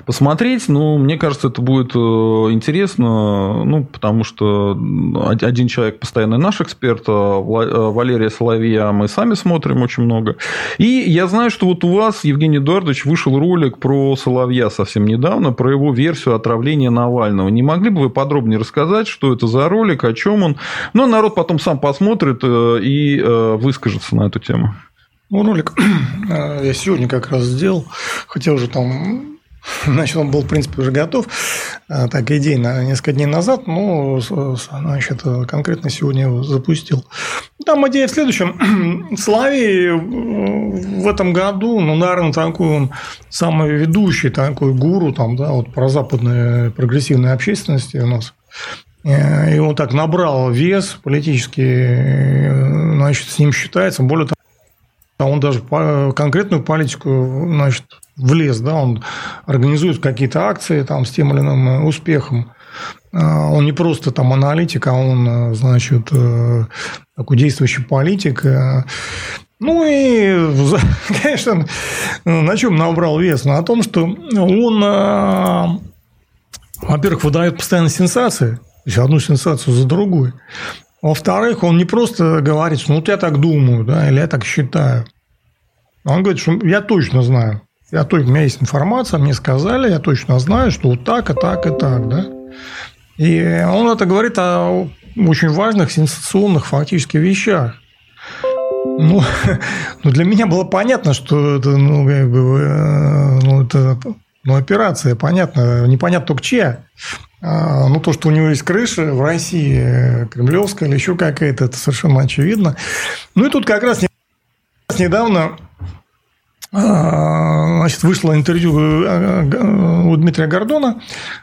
посмотреть, но мне кажется, это будет э, интересно, ну, потому что один человек постоянно наш эксперт, а э, Валерия Соловья, мы сами смотрим очень много. И я знаю, что вот у вас, Евгений Эдуардович, вышел ролик про Соловья совсем недавно, про его версию отравления Навального. Не могли бы вы подробнее рассказать, что это за ролик, о чем он? Ну, народ потом сам посмотрит э, и выскажется на эту тему. Ну, ролик <clears throat> э, я сегодня как раз сделал, хотя уже там <laughs> Значит, он был, в принципе, уже готов, э, так, идейно, несколько дней назад, но, значит, конкретно сегодня его запустил. Там идея в следующем. <clears throat> Славий в этом году, ну, наверное, такой он самый ведущий, такой гуру, там, да, вот про западной прогрессивной общественности у нас. Э, и он так набрал вес политический, значит, с ним считается. Более того, он даже конкретную политику значит, влез, да, он организует какие-то акции там, с тем или иным э, успехом. А, он не просто там аналитик, а он, э, значит, э, такой действующий политик. Ну и, <laughs> конечно, на чем набрал вес? На том, что он, во-первых, выдает постоянно сенсации, то одну сенсацию за другой. Во-вторых, он не просто говорит, ну, вот я так думаю, да, или я так считаю. Он говорит, что я точно знаю. Я точно, у меня есть информация, мне сказали, я точно знаю, что вот так, и так, и так, да. И он это говорит о очень важных, сенсационных фактически вещах. Ну, <laughs> ну, для меня было понятно, что это, ну, как бы, э, ну, это ну, операция, понятно, непонятно только чья. А, ну, то, что у него есть крыша в России, кремлевская или еще какая-то, это совершенно очевидно. Ну, и тут как раз недавно а, значит, вышло интервью э, э, у Дмитрия Гордона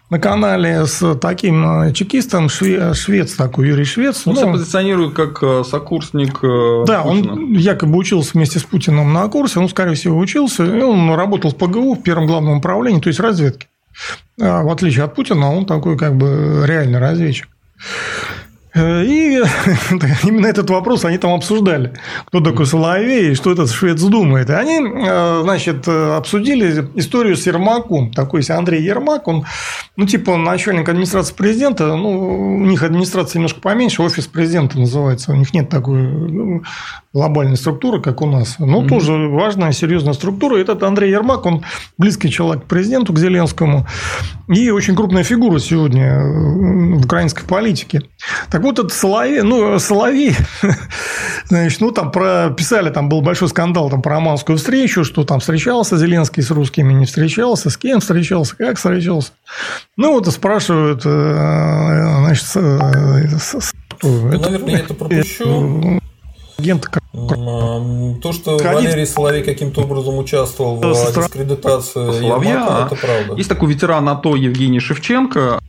на канале с таким э, чекистом, швец такой, Юрий Швец. Он ну, себя позиционирует как сокурсник Да, Путина. он якобы учился вместе с Путиным на курсе, он, скорее всего, учился, и он работал в ПГУ в первом главном управлении, то есть разведки. А в отличие от Путина, он такой как бы реальный разведчик. Э, и <laughs> именно этот вопрос они там обсуждали. Кто такой Соловей и что этот швец думает. И они, э, значит, обсудили историю с Ермаком. Такой Андрей Ермак, он, ну, типа, начальник администрации президента. Ну, у них администрация немножко поменьше, офис президента называется. У них нет такой ну, глобальной структуры, как у нас. Но mm-hmm. тоже важная, серьезная структура. Этот Андрей Ермак, он близкий человек к президенту, к Зеленскому. И очень крупная фигура сегодня э, в украинской политике. Так вот, этот Соловей, ну, Соловей, <laughs> значит, ну, там прописали, там был большой скандал там, про Оманскую встречу, что там встречался Зеленский с русскими, не встречался, с кем встречался, как встречался. Ну, вот спрашивают, э, значит, ну, это, наверное, я это пропущу агент То, что Валерий Соловей каким-то образом участвовал в дискредитации Соловья, Ермака, это правда. Есть такой ветеран АТО Евгений Шевченко.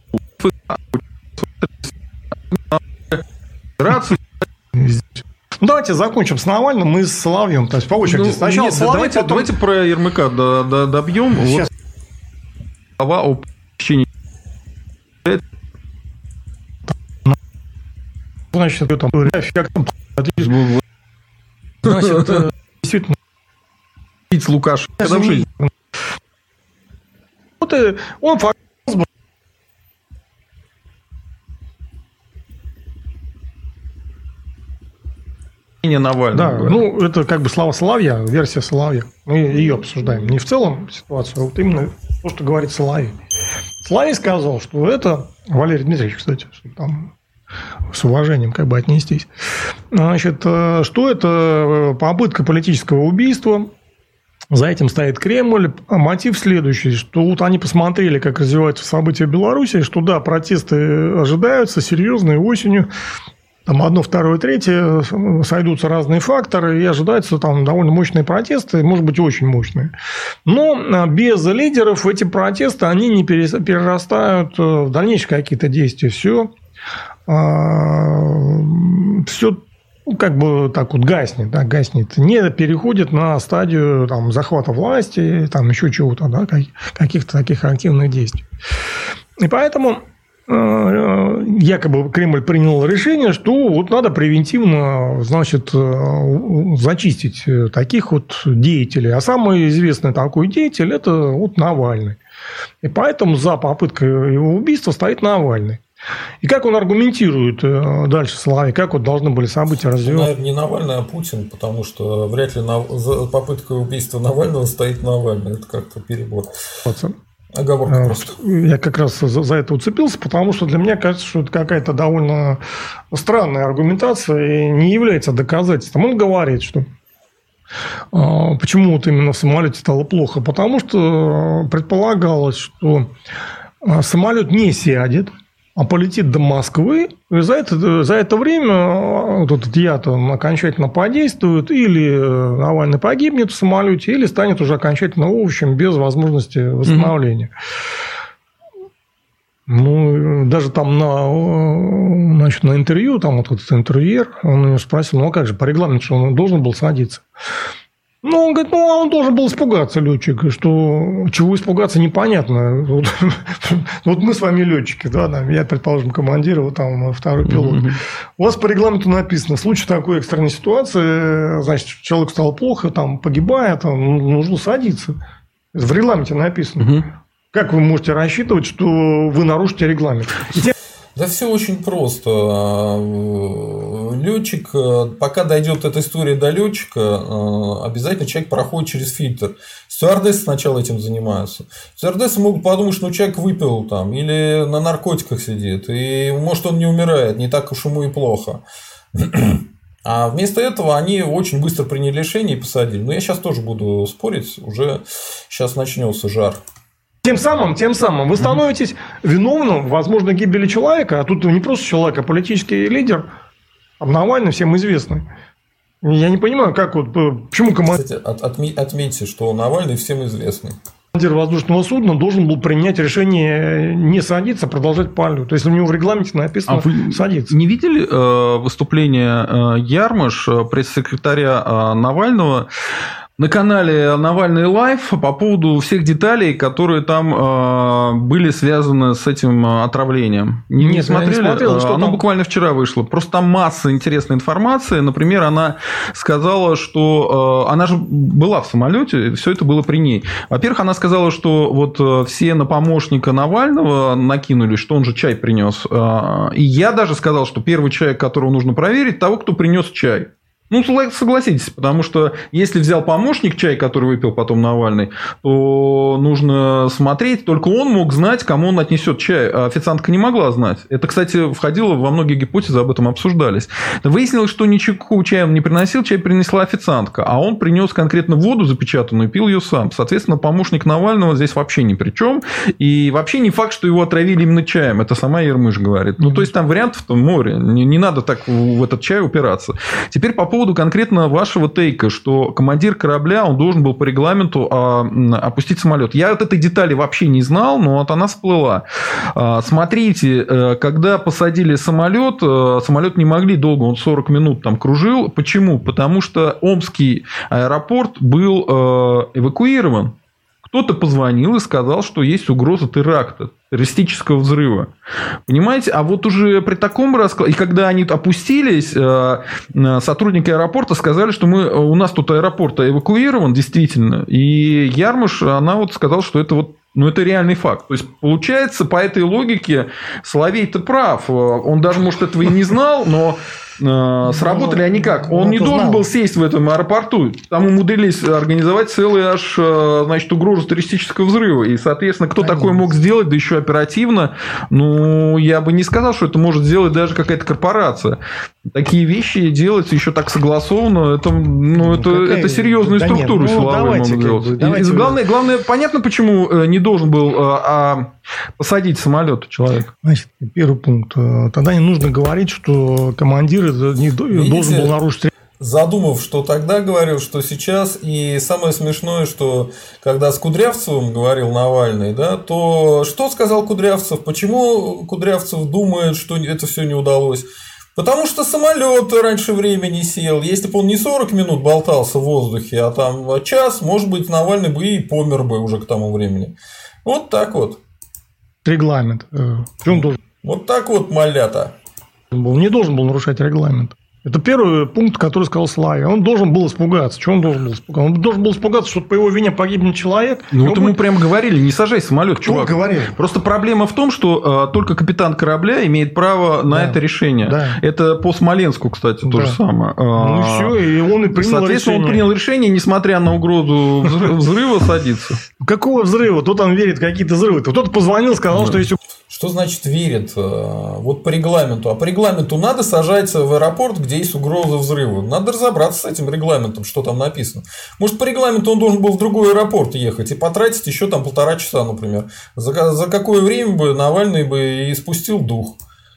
Ну, давайте закончим с Навальным и с Соловьем. То есть, по очереди. Ну, Сначала нет, Соловей, давайте, потом... давайте про Ермака добьем. Сейчас. Вот слова о Значит, там, как там Значит, <laughs> э, действительно. Пить Лукаш. Вот э, он не Навального. Да, ну, это как бы слова Соловья, версия Соловья. Мы ее обсуждаем. Не в целом ситуацию, а вот именно то, что говорит Соловей. Соловей сказал, что это, Валерий Дмитриевич, кстати, что там с уважением как бы отнестись. Значит, э, что это попытка политического убийства, за этим стоит Кремль. А мотив следующий, что вот они посмотрели, как развиваются события в Беларуси, что да, протесты ожидаются серьезные осенью. Там одно, второе, третье, сойдутся разные факторы, и ожидаются там довольно мощные протесты, может быть, очень мощные. Но а, без лидеров эти протесты, они не перерастают в дальнейшие какие-то действия. Все а, все ну, как бы так вот гаснет, да, гаснет, не переходит на стадию там, захвата власти, там еще чего-то, да, каких-то таких активных действий. И поэтому якобы Кремль принял решение, что вот надо превентивно, значит, э, зачистить таких вот деятелей. А самый известный такой деятель – это вот Навальный. И поэтому за попыткой его убийства стоит Навальный. И как он аргументирует э, дальше Славе, как вот должны были события развиваться? Наверное, не Навальный, а Путин, потому что вряд ли за попыткой убийства Навального стоит Навальный. Это как-то перебор. Оговорка э, просто. Я как раз за это уцепился, потому что для меня кажется, что это какая-то довольно странная аргументация и не является доказательством. Он говорит, что а, Почему вот именно в самолете стало плохо? Потому что предполагалось, что самолет не сядет, а полетит до Москвы, и за это, за это время э, вот этот яд он окончательно подействует, или э, Навальный погибнет в самолете, или станет уже окончательно овощем без возможности восстановления. Mm-hmm. Ну, даже там на, значит, на интервью, там вот этот интервьюер, он ее спросил, ну, а как же, по регламенту, он должен был садиться. Ну, он говорит, ну, а он должен был испугаться, летчик, что чего испугаться, непонятно. Вот, <laughs> вот мы с вами летчики, да, да, я, предположим, командир, вот там второй пилот. У вас по регламенту написано, в случае такой экстренной ситуации, значит, человек стал плохо, там, погибает, там, нужно садиться. В регламенте написано. Как вы можете рассчитывать, что вы нарушите регламент? Да все очень просто. Летчик, пока дойдет эта история до летчика, обязательно человек проходит через фильтр. Стюардессы сначала этим занимаются. Стюардессы могут подумать, что человек выпил там или на наркотиках сидит, и может он не умирает, не так уж ему и плохо. А вместо этого они очень быстро приняли решение и посадили. Но я сейчас тоже буду спорить, уже сейчас начнется жар. Тем самым, тем самым вы становитесь виновным в возможной гибели человека, а тут не просто человек, а политический лидер, Навальный всем известный. Я не понимаю, как вот, э, почему командир Кстати, от- отме- отметьте, что Навальный всем известный. воздушного судна должен был принять решение не садиться, а продолжать полет. То есть, у него в регламенте написано А вы садиться. не видели э, выступление э, Ярмаш, э, пресс-секретаря э, Навального, на канале Навальный Live по поводу всех деталей, которые там э, были связаны с этим э, отравлением. Не, не Нет, не смотрели? смотрел, Э, что Оно там? буквально вчера вышло. Просто там масса интересной информации. Например, она сказала, что э, она же была в самолете, все это было при ней. Во-первых, она сказала, что вот э, все на помощника Навального накинули, что он же чай принес. Э, И я даже сказал, что первый человек, которого нужно проверить, того, кто принес чай. Ну, согла- согласитесь, потому что если взял помощник чай, который выпил потом Навальный, то нужно смотреть, только он мог знать, кому он отнесет чай, а официантка не могла знать. Это, кстати, входило во многие гипотезы, об этом обсуждались. Выяснилось, что ничего чая он не приносил, чай принесла официантка, а он принес конкретно воду запечатанную и пил ее сам. Соответственно, помощник Навального здесь вообще ни при чем. И вообще не факт, что его отравили именно чаем. Это сама Ермыш говорит. Ну, то есть, там вариантов-то море. Не, не надо так в этот чай упираться. Теперь по поводу конкретно вашего тейка, что командир корабля, он должен был по регламенту а, опустить самолет. Я вот этой детали вообще не знал, но вот она всплыла. А, Смотрите, э, когда посадили самолет, э, самолет не могли долго, он 40 минут там кружил. Почему? Потому что Омский аэропорт был э, эвакуирован. Кто-то позвонил и сказал, что есть угроза теракта, террористического взрыва. Понимаете? А вот уже при таком раскладе, и когда они опустились, э, э, сотрудники аэропорта сказали, что мы, у нас тут аэропорт эвакуирован, действительно. И Ярмыш, она вот сказала, что это вот ну, это реальный факт. То есть, получается, по этой логике Соловей-то прав. Он даже, может, этого и не знал, но э, сработали они как? Он Ну, не должен знал. был сесть в этом аэропорту. Там умудрились организовать целый аж, э, значит, угрозу террористического взрыва. И, соответственно, кто такое мог сделать, да еще оперативно, ну, я бы не сказал, что это может сделать даже какая-то корпорация. Такие вещи делать еще так согласованно, это, ну, это, какая- это серьезные да нет, структуры ну, силовые давайте, могут делать. И- давайте и главное, главное, понятно, почему э, не должен был а, посадить самолет человек. Значит, первый пункт. Э, Тогда не нужно говорить, что командир не Видите? должен был нарушить Задумав, что тогда говорил, что сейчас, и самое смешное, что когда с Кудрявцевым говорил Навальный, да, то что сказал Кудрявцев? Почему Кудрявцев думает, что это все не удалось? Потому что самолет раньше времени сел. Если бы он не 40 минут болтался в воздухе, а там час, может быть, Навальный бы и помер бы уже к тому времени. Вот так вот. Регламент. Э, Что он должен Вот так вот, малята. был? Не должен был нарушать регламент. Это первый пункт, который сказал Славя. Он должен был испугаться. Чего он должен был испугаться? Он должен был испугаться, что по его вине погибнет человек. Ну, он ему будет- прям говорили, не сажай самолет, чувак. говорили? Просто проблема в том, что э, только капитан корабля имеет право на Да. это решение. Да. Это по Смоленску, кстати, то Да. же самое. Ну и А, все, и он и принял Соответственно, он решение. принял решение, несмотря на угрозу взры- взрыва, садиться. Какого взрыва? Тут он верит какие-то взрывы. Кто-то позвонил, сказал, что если Что значит верит? Э, Вот по регламенту. А по регламенту надо сажать в аэропорт, где есть угроза взрыва. Надо разобраться с этим регламентом, что там написано. Может, по регламенту он должен был в другой аэропорт ехать и потратить еще там полтора часа, например. За, за какое время бы Навальный бы и спустил дух?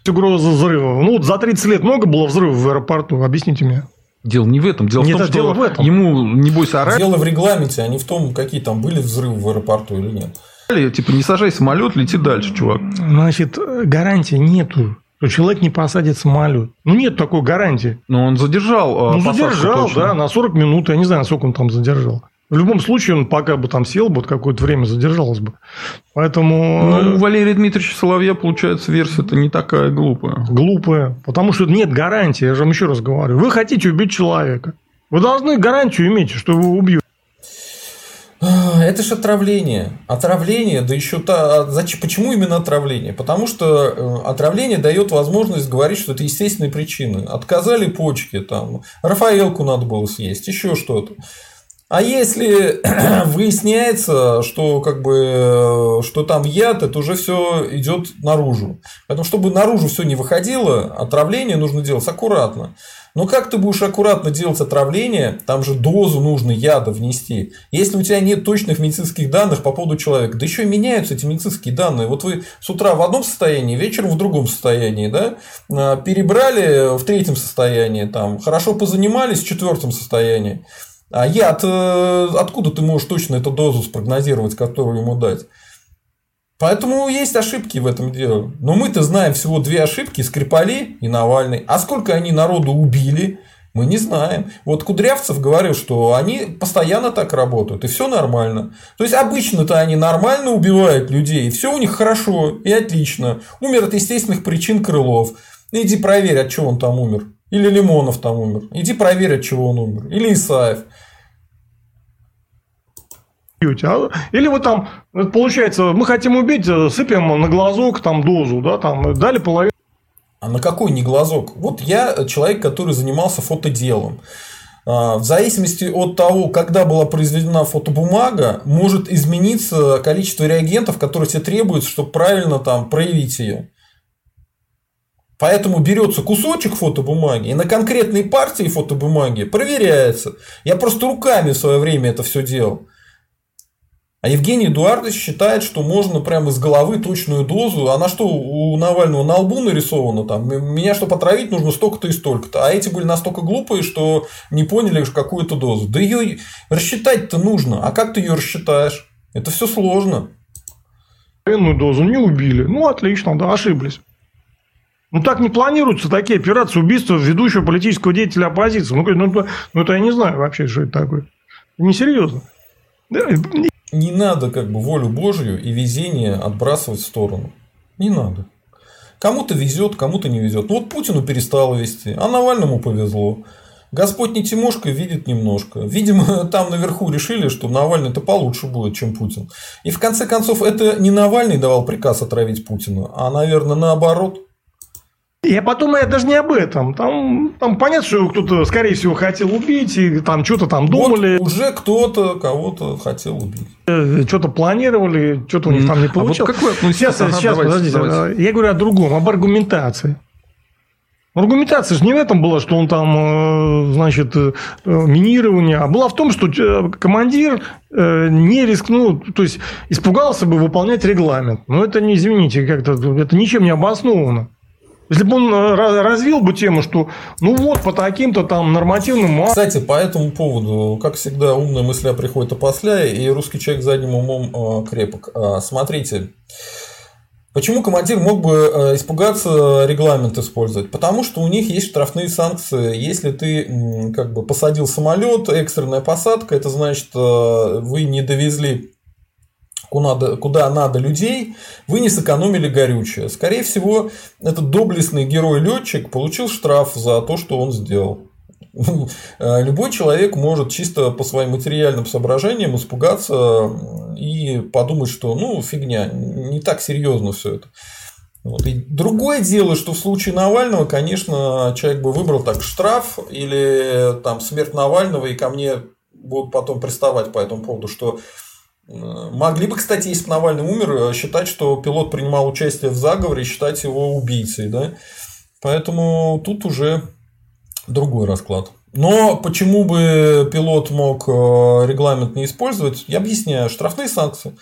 угроза взрыва. Ну, вот за 30 лет много было взрывов в аэропорту? Объясните мне. Дело не в этом. Дело Нет, в том, что дело в этом. ему, небось, орали, Дело в регламенте, а не в том, какие там были взрывы в аэропорту или нет. типа, не сажай самолет, лети дальше, чувак. Значит, гарантии нету, что человек не посадит самолет. Ну, нет такой гарантии. Но он задержал. э, Ну, задержал, точно. да, на 40 минут. Я не знаю, сколько он там задержал. В любом случае, он пока бы там сел, бы, вот какое-то время задержалось бы. Поэтому Ну, у э, Валерия Дмитриевича Соловья, получается, версия-то не такая глупая. глупое. Потому что нет гарантии, я же вам еще раз говорю. Вы хотите убить человека. Вы должны гарантию иметь, что его убьют. А, Это же отравление. Отравление, да еще та. а Зачем, почему именно отравление? Потому что э, отравление дает возможность говорить, что это естественные причины. Отказали почки, там, Рафаэлку надо было съесть, еще что-то. А если <clears throat> выясняется, что как бы что там яд, это уже все идет наружу. Поэтому, чтобы наружу все не выходило, отравление нужно делать аккуратно. Но как ты будешь аккуратно делать отравление, там же дозу нужно яда внести. Если у тебя нет точных медицинских данных по поводу человека, да еще и меняются эти медицинские данные. Вот вы с утра в одном состоянии, вечером в другом состоянии, да? А, перебрали в третьем состоянии, там, хорошо позанимались в четвертом состоянии. А яд, э, откуда ты можешь точно эту дозу спрогнозировать, которую ему дать? Поэтому есть ошибки в этом деле. Но мы-то знаем всего две ошибки – Скрипали и Навальный. А сколько они народу убили, мы не знаем. Вот Кудрявцев говорил, что они постоянно так работают, и все нормально. То есть обычно-то они нормально убивают людей, все у них хорошо и отлично. Умер от естественных причин Крылов. Иди проверь, от чего он там умер. Или Лимонов там умер. Иди проверь, от чего он умер. Или Исаев. А? Или вы там, получается, мы хотим убить, э, сыпем на глазок там дозу, да, там дали половину. А на какой не глазок? Вот я человек, который занимался фотоделом. А, в зависимости от того, когда была произведена фотобумага, может измениться количество реагентов, которые тебе требуются, чтобы правильно там проявить ее. Поэтому берется кусочек фотобумаги, и на конкретной партии фотобумаги проверяется. Я просто руками в свое время это все делал. А Евгений Эдуардович считает, что можно прямо из головы точную дозу. А на что у Навального на лбу нарисовано там? Меня, чтобы отравить, нужно столько-то и столько-то. А эти были настолько глупые, что не поняли какую-то дозу. Да ее рассчитать-то нужно. А как ты ее рассчитаешь? Это все сложно. Военную дозу не убили. Ну, отлично, да, ошиблись. Ну, так не планируются такие операции убийства ведущего политического деятеля оппозиции. Ну, ну, ну это я не знаю вообще, что это такое. Несерьезно. Не надо как бы волю Божью и везение отбрасывать в сторону. Не надо. Кому-то везет, кому-то не везет. Ну, вот Путину перестало вести, а Навальному повезло. Господь не Тимошка видит немножко. Видимо, <laughs> там наверху решили, что Навальный-то получше будет, чем Путин. И в конце концов, это не Навальный давал приказ отравить Путина, а, наверное, наоборот. Я потом я даже не об этом. Там, там понятно, что кто-то, скорее всего, хотел убить, и там что-то там думали. Вот уже кто-то кого-то хотел убить. Э, что-то планировали, что-то у них там не получилось. А вот какой сейчас, ага, сейчас, давайте, подождите. Давайте. Я говорю о другом, об аргументации. Аргументация же не в этом была, что он там, э, значит, э, минирование, а была в том, что командир не рискнул, то есть испугался бы выполнять регламент. Но это не, извините, как-то это ничем не обосновано. Если бы он э, развил бы тему, что ну вот по таким-то там нормативным... Кстати, по этому поводу, как всегда, умная мысля приходит опосля, и русский человек задним умом э, крепок. А, смотрите, Почему командир мог бы э, испугаться регламент использовать? Потому что у них есть штрафные санкции. Если ты как бы посадил самолет, экстренная посадка, это значит, вы не довезли куда куда надо людей, вы не сэкономили горючее. Скорее всего, этот доблестный герой-летчик получил штраф за то, что он сделал. <laughs> Любой человек может чисто по своим материальным соображениям испугаться и подумать, что ну фигня, не так серьезно все это. Вот. И другое дело, что в случае Навального, конечно, человек бы выбрал так штраф или там смерть Навального, и ко мне будут потом приставать по этому поводу, что Могли бы, кстати, если бы Навальный умер, считать, что пилот принимал участие в заговоре, считать его убийцей. Да? Поэтому тут уже другой расклад. Но почему бы пилот мог э, регламент не использовать, я объясняю. Штрафные санкции.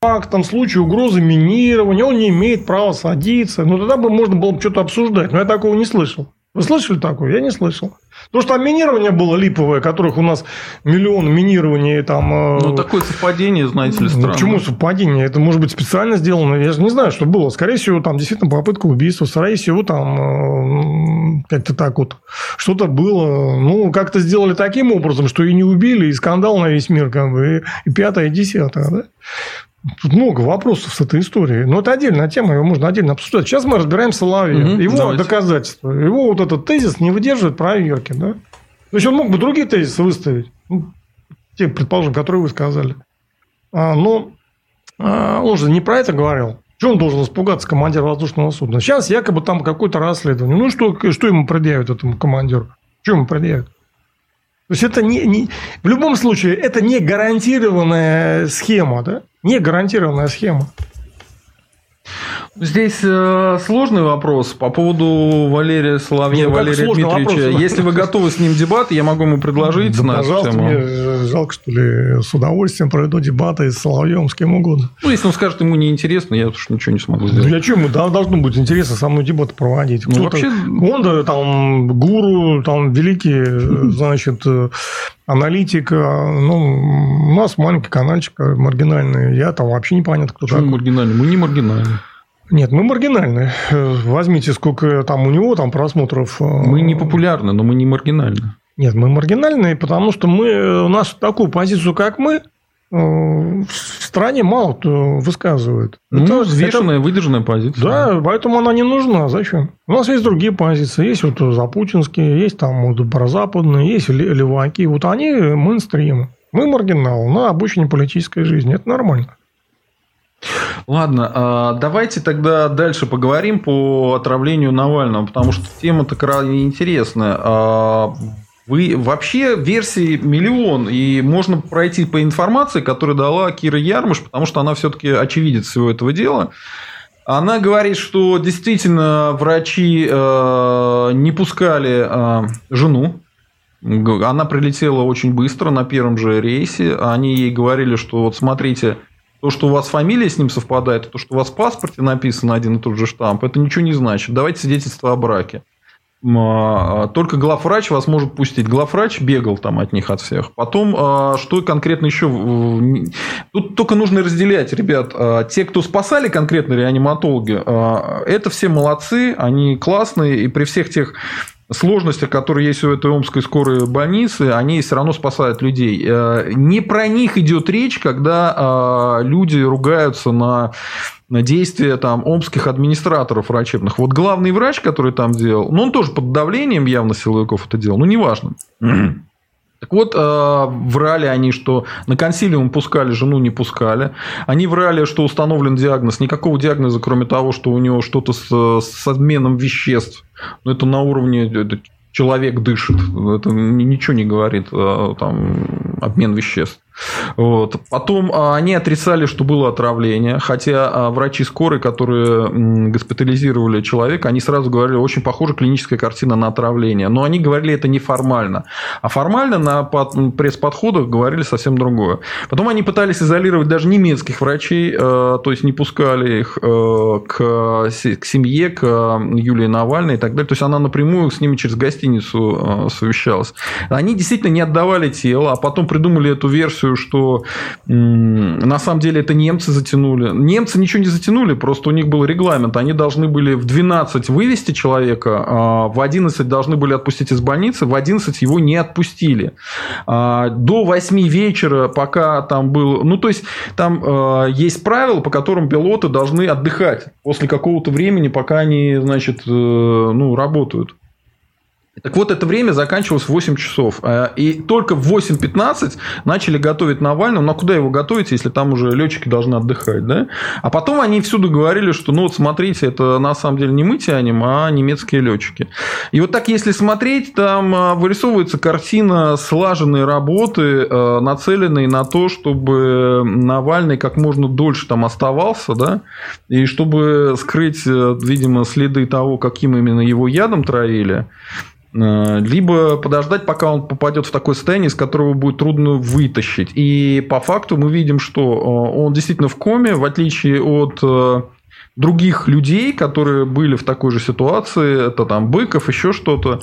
В фактом случае угрозы минирования он не имеет права садиться. Ну, тогда бы можно было бы что-то обсуждать. Но я такого не слышал. Вы слышали такое? Я не слышал. Потому что там минирование было липовое, которых у нас миллион минирований там... Э, ну, такое совпадение, знаете ли, ну, странно. Ну, почему совпадение? Это может быть специально сделано. Я же не знаю, что было. Скорее всего, там действительно попытка убийства. Скорее всего, там э, как-то так вот что-то было. Ну, как-то сделали таким образом, что и не убили, и скандал на весь мир, как бы, и, и пятое, и десятое. Да? Тут много вопросов с этой историей. Но это отдельная тема, ее можно отдельно обсуждать. Сейчас мы разбираем Соловья. Угу, его давайте. доказательства. Его вот этот тезис не выдерживает проверки. Да? То есть, он мог бы другие тезисы выставить. Ну, те, предположим, которые вы сказали. А, но а, он же не про это говорил. Что он должен испугаться, командир воздушного судна? Сейчас якобы там какое-то расследование. Ну, что, что ему предъявят этому командиру? Что ему предъявят? То есть это не, не в любом случае это не гарантированная схема, да? Не гарантированная схема. Здесь э, сложный вопрос по поводу Валерия Соловья, ну, Валерия Дмитриевича. Вопрос? Если вы готовы с ним дебаты, я могу ему предложить да, пожалуйста, тему. Мне жалко, что ли, с удовольствием проведу дебаты с Соловьем, с кем угодно. Ну, если он скажет, ему неинтересно, я уж ничего не смогу сделать. Для чего ему должно быть интересно со мной дебаты проводить? Ну, вообще... Он там гуру, там великий, <laughs> значит, аналитик. Ну, у нас маленький каналчик маргинальный. Я там вообще не понятно, кто Почему такой. маргинальный? Мы не маргинальные. Нет, мы маргинальны. Возьмите, сколько там у него там просмотров. Мы не популярны, но мы не маргинальны. Нет, мы маргинальные, потому что мы, у нас такую позицию, как мы, э, в стране мало кто высказывает. Ну, это взвешенная, это... выдержанная позиция. Да, поэтому она не нужна. Зачем? У нас есть другие позиции. Есть вот запутинские, есть там вот прозападные, есть леваки. Вот они мейнстрим. Мы маргинал на обычной политической жизни. Это нормально. Ладно, а, давайте тогда дальше поговорим по отравлению Навального, потому что тема-то крайне интересная. А, вы вообще версии миллион, и можно пройти по информации, которую дала Кира Ярмыш, потому что она все-таки очевидец всего этого дела. Она говорит, что действительно врачи э, не пускали жену. Она прилетела очень быстро на первом же рейсе. Они ей говорили, что вот смотрите, то, что у вас фамилия с ним совпадает, то, что у вас в паспорте написан один и тот же штамп, это ничего не значит. Давайте свидетельство о браке. А, только главврач вас может пустить. Главврач бегал там от них, от всех. Потом, а, что конкретно еще... Тут только нужно разделять, ребят. А, те, кто спасали конкретно реаниматологи, это все молодцы, они классные, и при всех тех сложности, которые есть у этой омской скорой больницы, они все равно спасают людей. Э, не про них идет речь, когда э, люди ругаются на на действия там омских администраторов врачебных. Вот главный врач, который там делал, ну, он тоже под давлением явно силовиков это делал, ну, неважно. Так вот, э, врали они, что на консилиум пускали, жену не пускали. Они врали, что установлен диагноз. Никакого диагноза, кроме того, что у него что-то с, с обменом веществ. Но это на уровне человек дышит. Это ничего не говорит э, там, обмен веществ. Вот. Потом а, они отрицали, что было отравление, хотя а, врачи скорой, которые госпитализировали человека, они сразу говорили, очень похожа клиническая картина на отравление. Но они говорили это неформально. А формально на пресс-подходах говорили совсем другое. Потом они пытались изолировать даже немецких врачей, э, то есть не пускали их э, к, семье, к Юлии Навальной и так далее. То есть она напрямую с ними через гостиницу совещалась. Они действительно не отдавали тело, а потом придумали эту версию версию, что на самом деле это немцы затянули. Немцы ничего не затянули, просто у них был регламент. Они должны были в 12 вывести человека, а в 11 должны были отпустить из больницы, в 11 его не отпустили. А до 8 вечера, пока там был... Ну, то есть, там а, есть правила, по которым пилоты должны отдыхать после какого-то времени, пока они, значит, э, ну, работают. Так вот, это время заканчивалось в 8 часов. Э, и только в 8.15 начали готовить Навального. Ну, а куда его готовить, если там уже летчики должны отдыхать, да? А потом они всюду говорили, что, ну, вот смотрите, это на самом деле не мы тянем, а немецкие летчики. И вот так, если смотреть, там э, вырисовывается картина слаженной работы, э, нацеленной на то, чтобы Навальный как можно дольше там оставался, да, и чтобы скрыть, видимо, следы того, каким именно его ядом травили. Э, либо подождать, пока он попадет в такое состояние, из которого будет трудно вытащить. И по факту мы видим, что э, он действительно в коме, в отличие от э, других людей, которые были в такой же ситуации, это там Быков, еще что-то.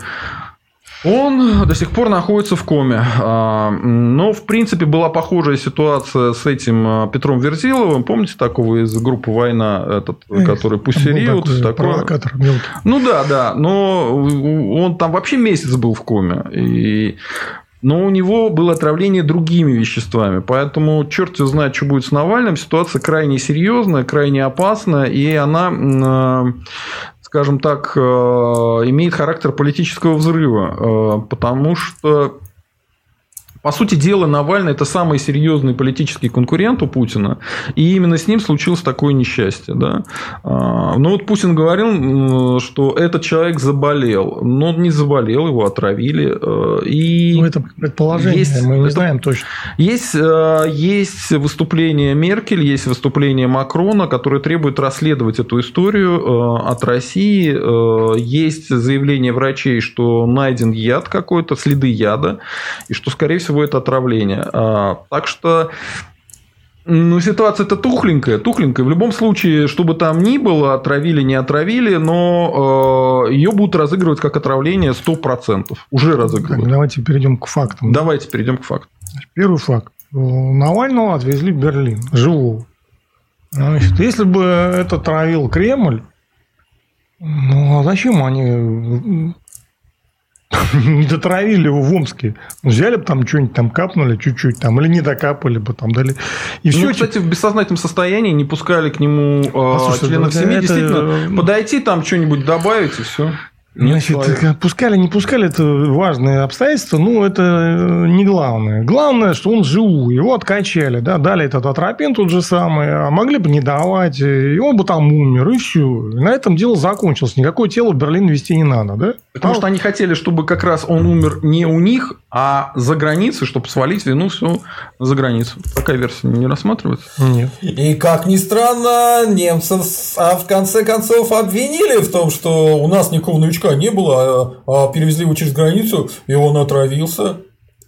Он до сих пор находится в коме. А, но, в принципе, была похожая ситуация с этим а, Петром Верзиловым. Помните такого из группы «Война», этот, который пусериут? Такой, такой... Ну да, да. Но он там вообще месяц был в коме. И но у него было отравление другими веществами. Поэтому черт его знает, что будет с Навальным. Ситуация крайне серьезная, крайне опасная. И она а, скажем так, э, имеет характер политического взрыва, э, потому что По сути дела, Навальный это самый серьезный политический конкурент у Путина, и именно с ним случилось такое несчастье. Да? А, ну вот Путин говорил, что этот человек заболел, но он не заболел, его отравили. Э, и ну, это предположение, есть, мы не это, знаем точно. Есть, э, есть выступление Меркель, есть выступление Макрона, которые требуют расследовать эту историю э, от России. Есть заявление врачей, что найден яд какой-то, следы яда, и что, скорее всего, это отравление. А, так что ну, ситуация-то тухленькая, тухленькая. В любом случае, чтобы там ни было, отравили, не отравили, но э, ее будут разыгрывать как отравление 100%. Уже разыгрывают. Так, давайте перейдем к фактам. Давайте перейдем к фактам. Первый факт. Навального отвезли в Берлин, живого. Значит, если бы это травил Кремль, ну а зачем они не дотравили его в Омске. Ну, взяли бы там что-нибудь там капнули чуть-чуть там, или не докапали бы там, дали. И все. Ну, кстати, в бессознательном состоянии не пускали к нему э, членов семьи. Это... Действительно, подойти там что-нибудь добавить и все. Значит, человека. пускали, не пускали, это важные обстоятельства, но это э, не главное. Главное, что он живу, его откачали, да, дали этот атропин тот же самый, а могли бы не давать, и он бы там умер, и все. И на этом дело закончилось. Никакое тело в Берлин вести не надо, да? Потому а что они хотели, чтобы как раз он умер не у них, а за границей, чтобы свалить вину все за границу. Такая версия не рассматривается? Нет. И как ни странно, немцев а в конце концов обвинили в том, что у нас никакого новичка не было, а, а перевезли его через границу, и он отравился.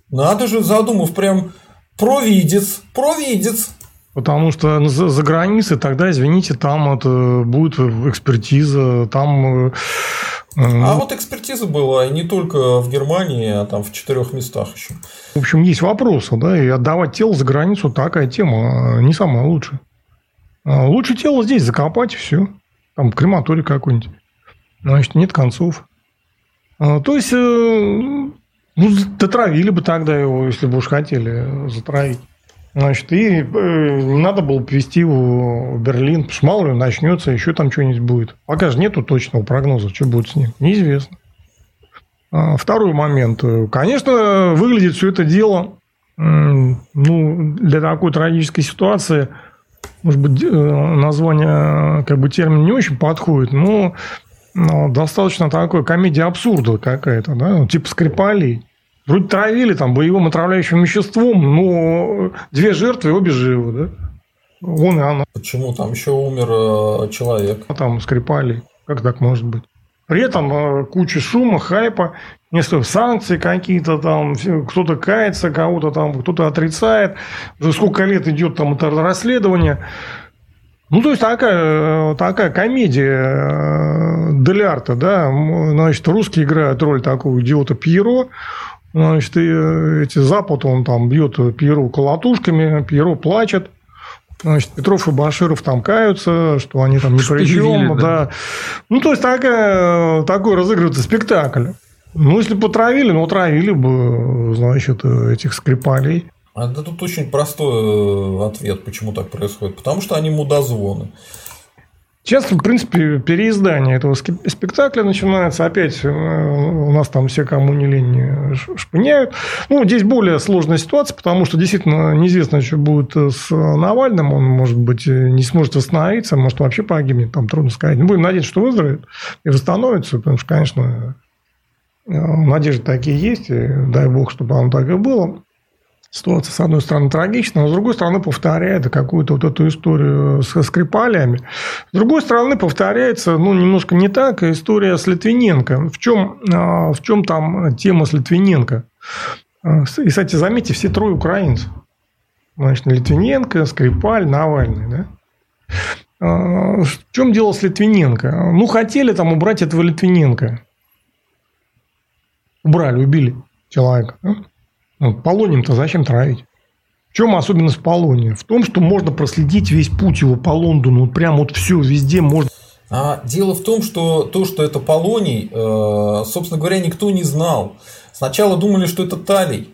Надо же, задумав, прям провидец, провидец. Потому что за, за границей тогда, извините, там это будет экспертиза, там... А вот экспертиза была и не только в Германии, а там в четырех местах еще. В общем, есть вопросы, да, и отдавать тело за границу такая тема а, не самая лучшая. А лучше тело здесь закопать все. Там крематорий какой-нибудь. Значит, нет концов. А, то есть, э, ну, дотравили бы тогда его, если бы уж хотели затравить. Значит, и э, не надо было повезти его в Берлин, потому что мало ли начнется, еще там что-нибудь будет. Пока же нету точного прогноза, что будет с ним, неизвестно. А, второй момент. Конечно, выглядит все это дело ну, для такой трагической ситуации, может быть, э, название, как бы термин не очень подходит, но ну, достаточно такой комедия абсурда какая-то, да, ну, типа Скрипалей. Вроде травили там боевым отравляющим веществом, но две жертвы, обе живы, да? Он и она. Почему? Там еще умер э, человек. А там Скрипалей. Как так может быть? При этом э, куча шума, хайпа, несколько санкций какие-то там, кто-то кается, кого-то там, кто-то отрицает. Уже сколько лет идет там это расследование. Ну, то есть такая, такая комедия э, Делярта, да, значит, русские играют роль такого идиота Пьеро, значит, и э, эти Запад, он там бьет Пьеро колотушками, Пьеро плачет, Значит, Петров и Баширов там каются, что они там ни при чем. Да. да. Ну, то есть, такая, такой разыгрывается спектакль. Ну, если бы потравили, ну, отравили бы, значит, этих скрипалей. А да тут очень простой э, ответ, почему так происходит. Потому что они мудозвоны. Сейчас, в принципе, переиздание этого спектакля начинается. Опять э, у нас там все, кому не лень, шпыняют. Ну, здесь более сложная ситуация, потому что действительно неизвестно, что будет с Навальным. Он, может быть, не сможет восстановиться, может, вообще погибнет. Там трудно сказать. Но будем надеяться, что выздоровеет и восстановится. Потому что, конечно, э, надежды такие есть. И дай бог, чтобы оно так и было ситуация, с одной стороны, трагичная, но с другой стороны, повторяет какую-то вот эту историю со Скрипалями. С другой стороны, повторяется, ну, немножко не так, история с Литвиненко. В чем, а, в чем там тема с Литвиненко? А, и, кстати, заметьте, все трое украинцев. Значит, Литвиненко, Скрипаль, Навальный, да? А, в чем дело с Литвиненко? Ну, хотели там убрать этого Литвиненко. Убрали, убили человека. Ну, полонием-то зачем травить? В чем особенность полония? В том, что можно проследить весь путь его по Лондону. Вот прям вот все везде можно. А дело в том, что то, что это полоний, э, собственно говоря, никто не знал. Сначала думали, что это талий.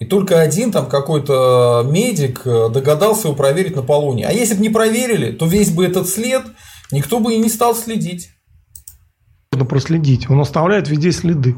И только один там какой-то медик э, догадался его проверить на полоний. А если бы не проверили, то весь бы этот след никто бы и не стал следить. Можно проследить. Он оставляет везде следы.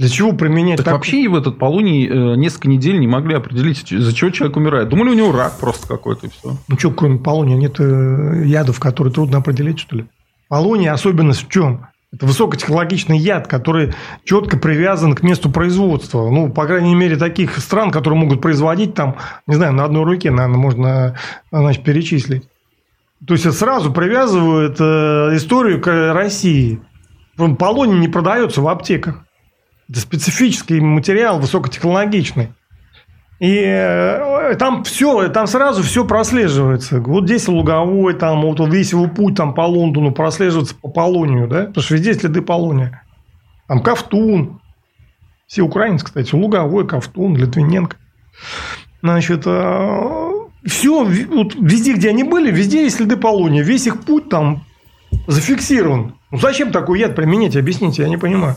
Для чего применять Так так- вообще в этот полуний э, несколько недель не могли определить, за чего человек умирает. Думали, у него рак просто какой-то и все. Ну что, кроме полуния, нет э, ядов, которые трудно определить, что ли? Полуния особенность в чем? Это высокотехнологичный яд, который четко привязан к месту производства. Ну, по крайней мере, таких стран, которые могут производить там, не знаю, на одной руке, наверное, можно значит, перечислить. То есть, это сразу привязывает э, историю к России. Полоний не продается в аптеках. Это специфический материал, высокотехнологичный. И э, там все, там сразу все прослеживается. Вот здесь луговой, там вот весь его путь там по Лондону прослеживается по полонию, да? Потому что везде следы полония. Там Ковтун. Все украинцы, кстати. Луговой, Ковтун, Литвиненко. Значит, все, вот везде, где они были, везде есть следы полония. Весь их путь там зафиксирован. Ну, зачем такой яд применять, объясните, я не понимаю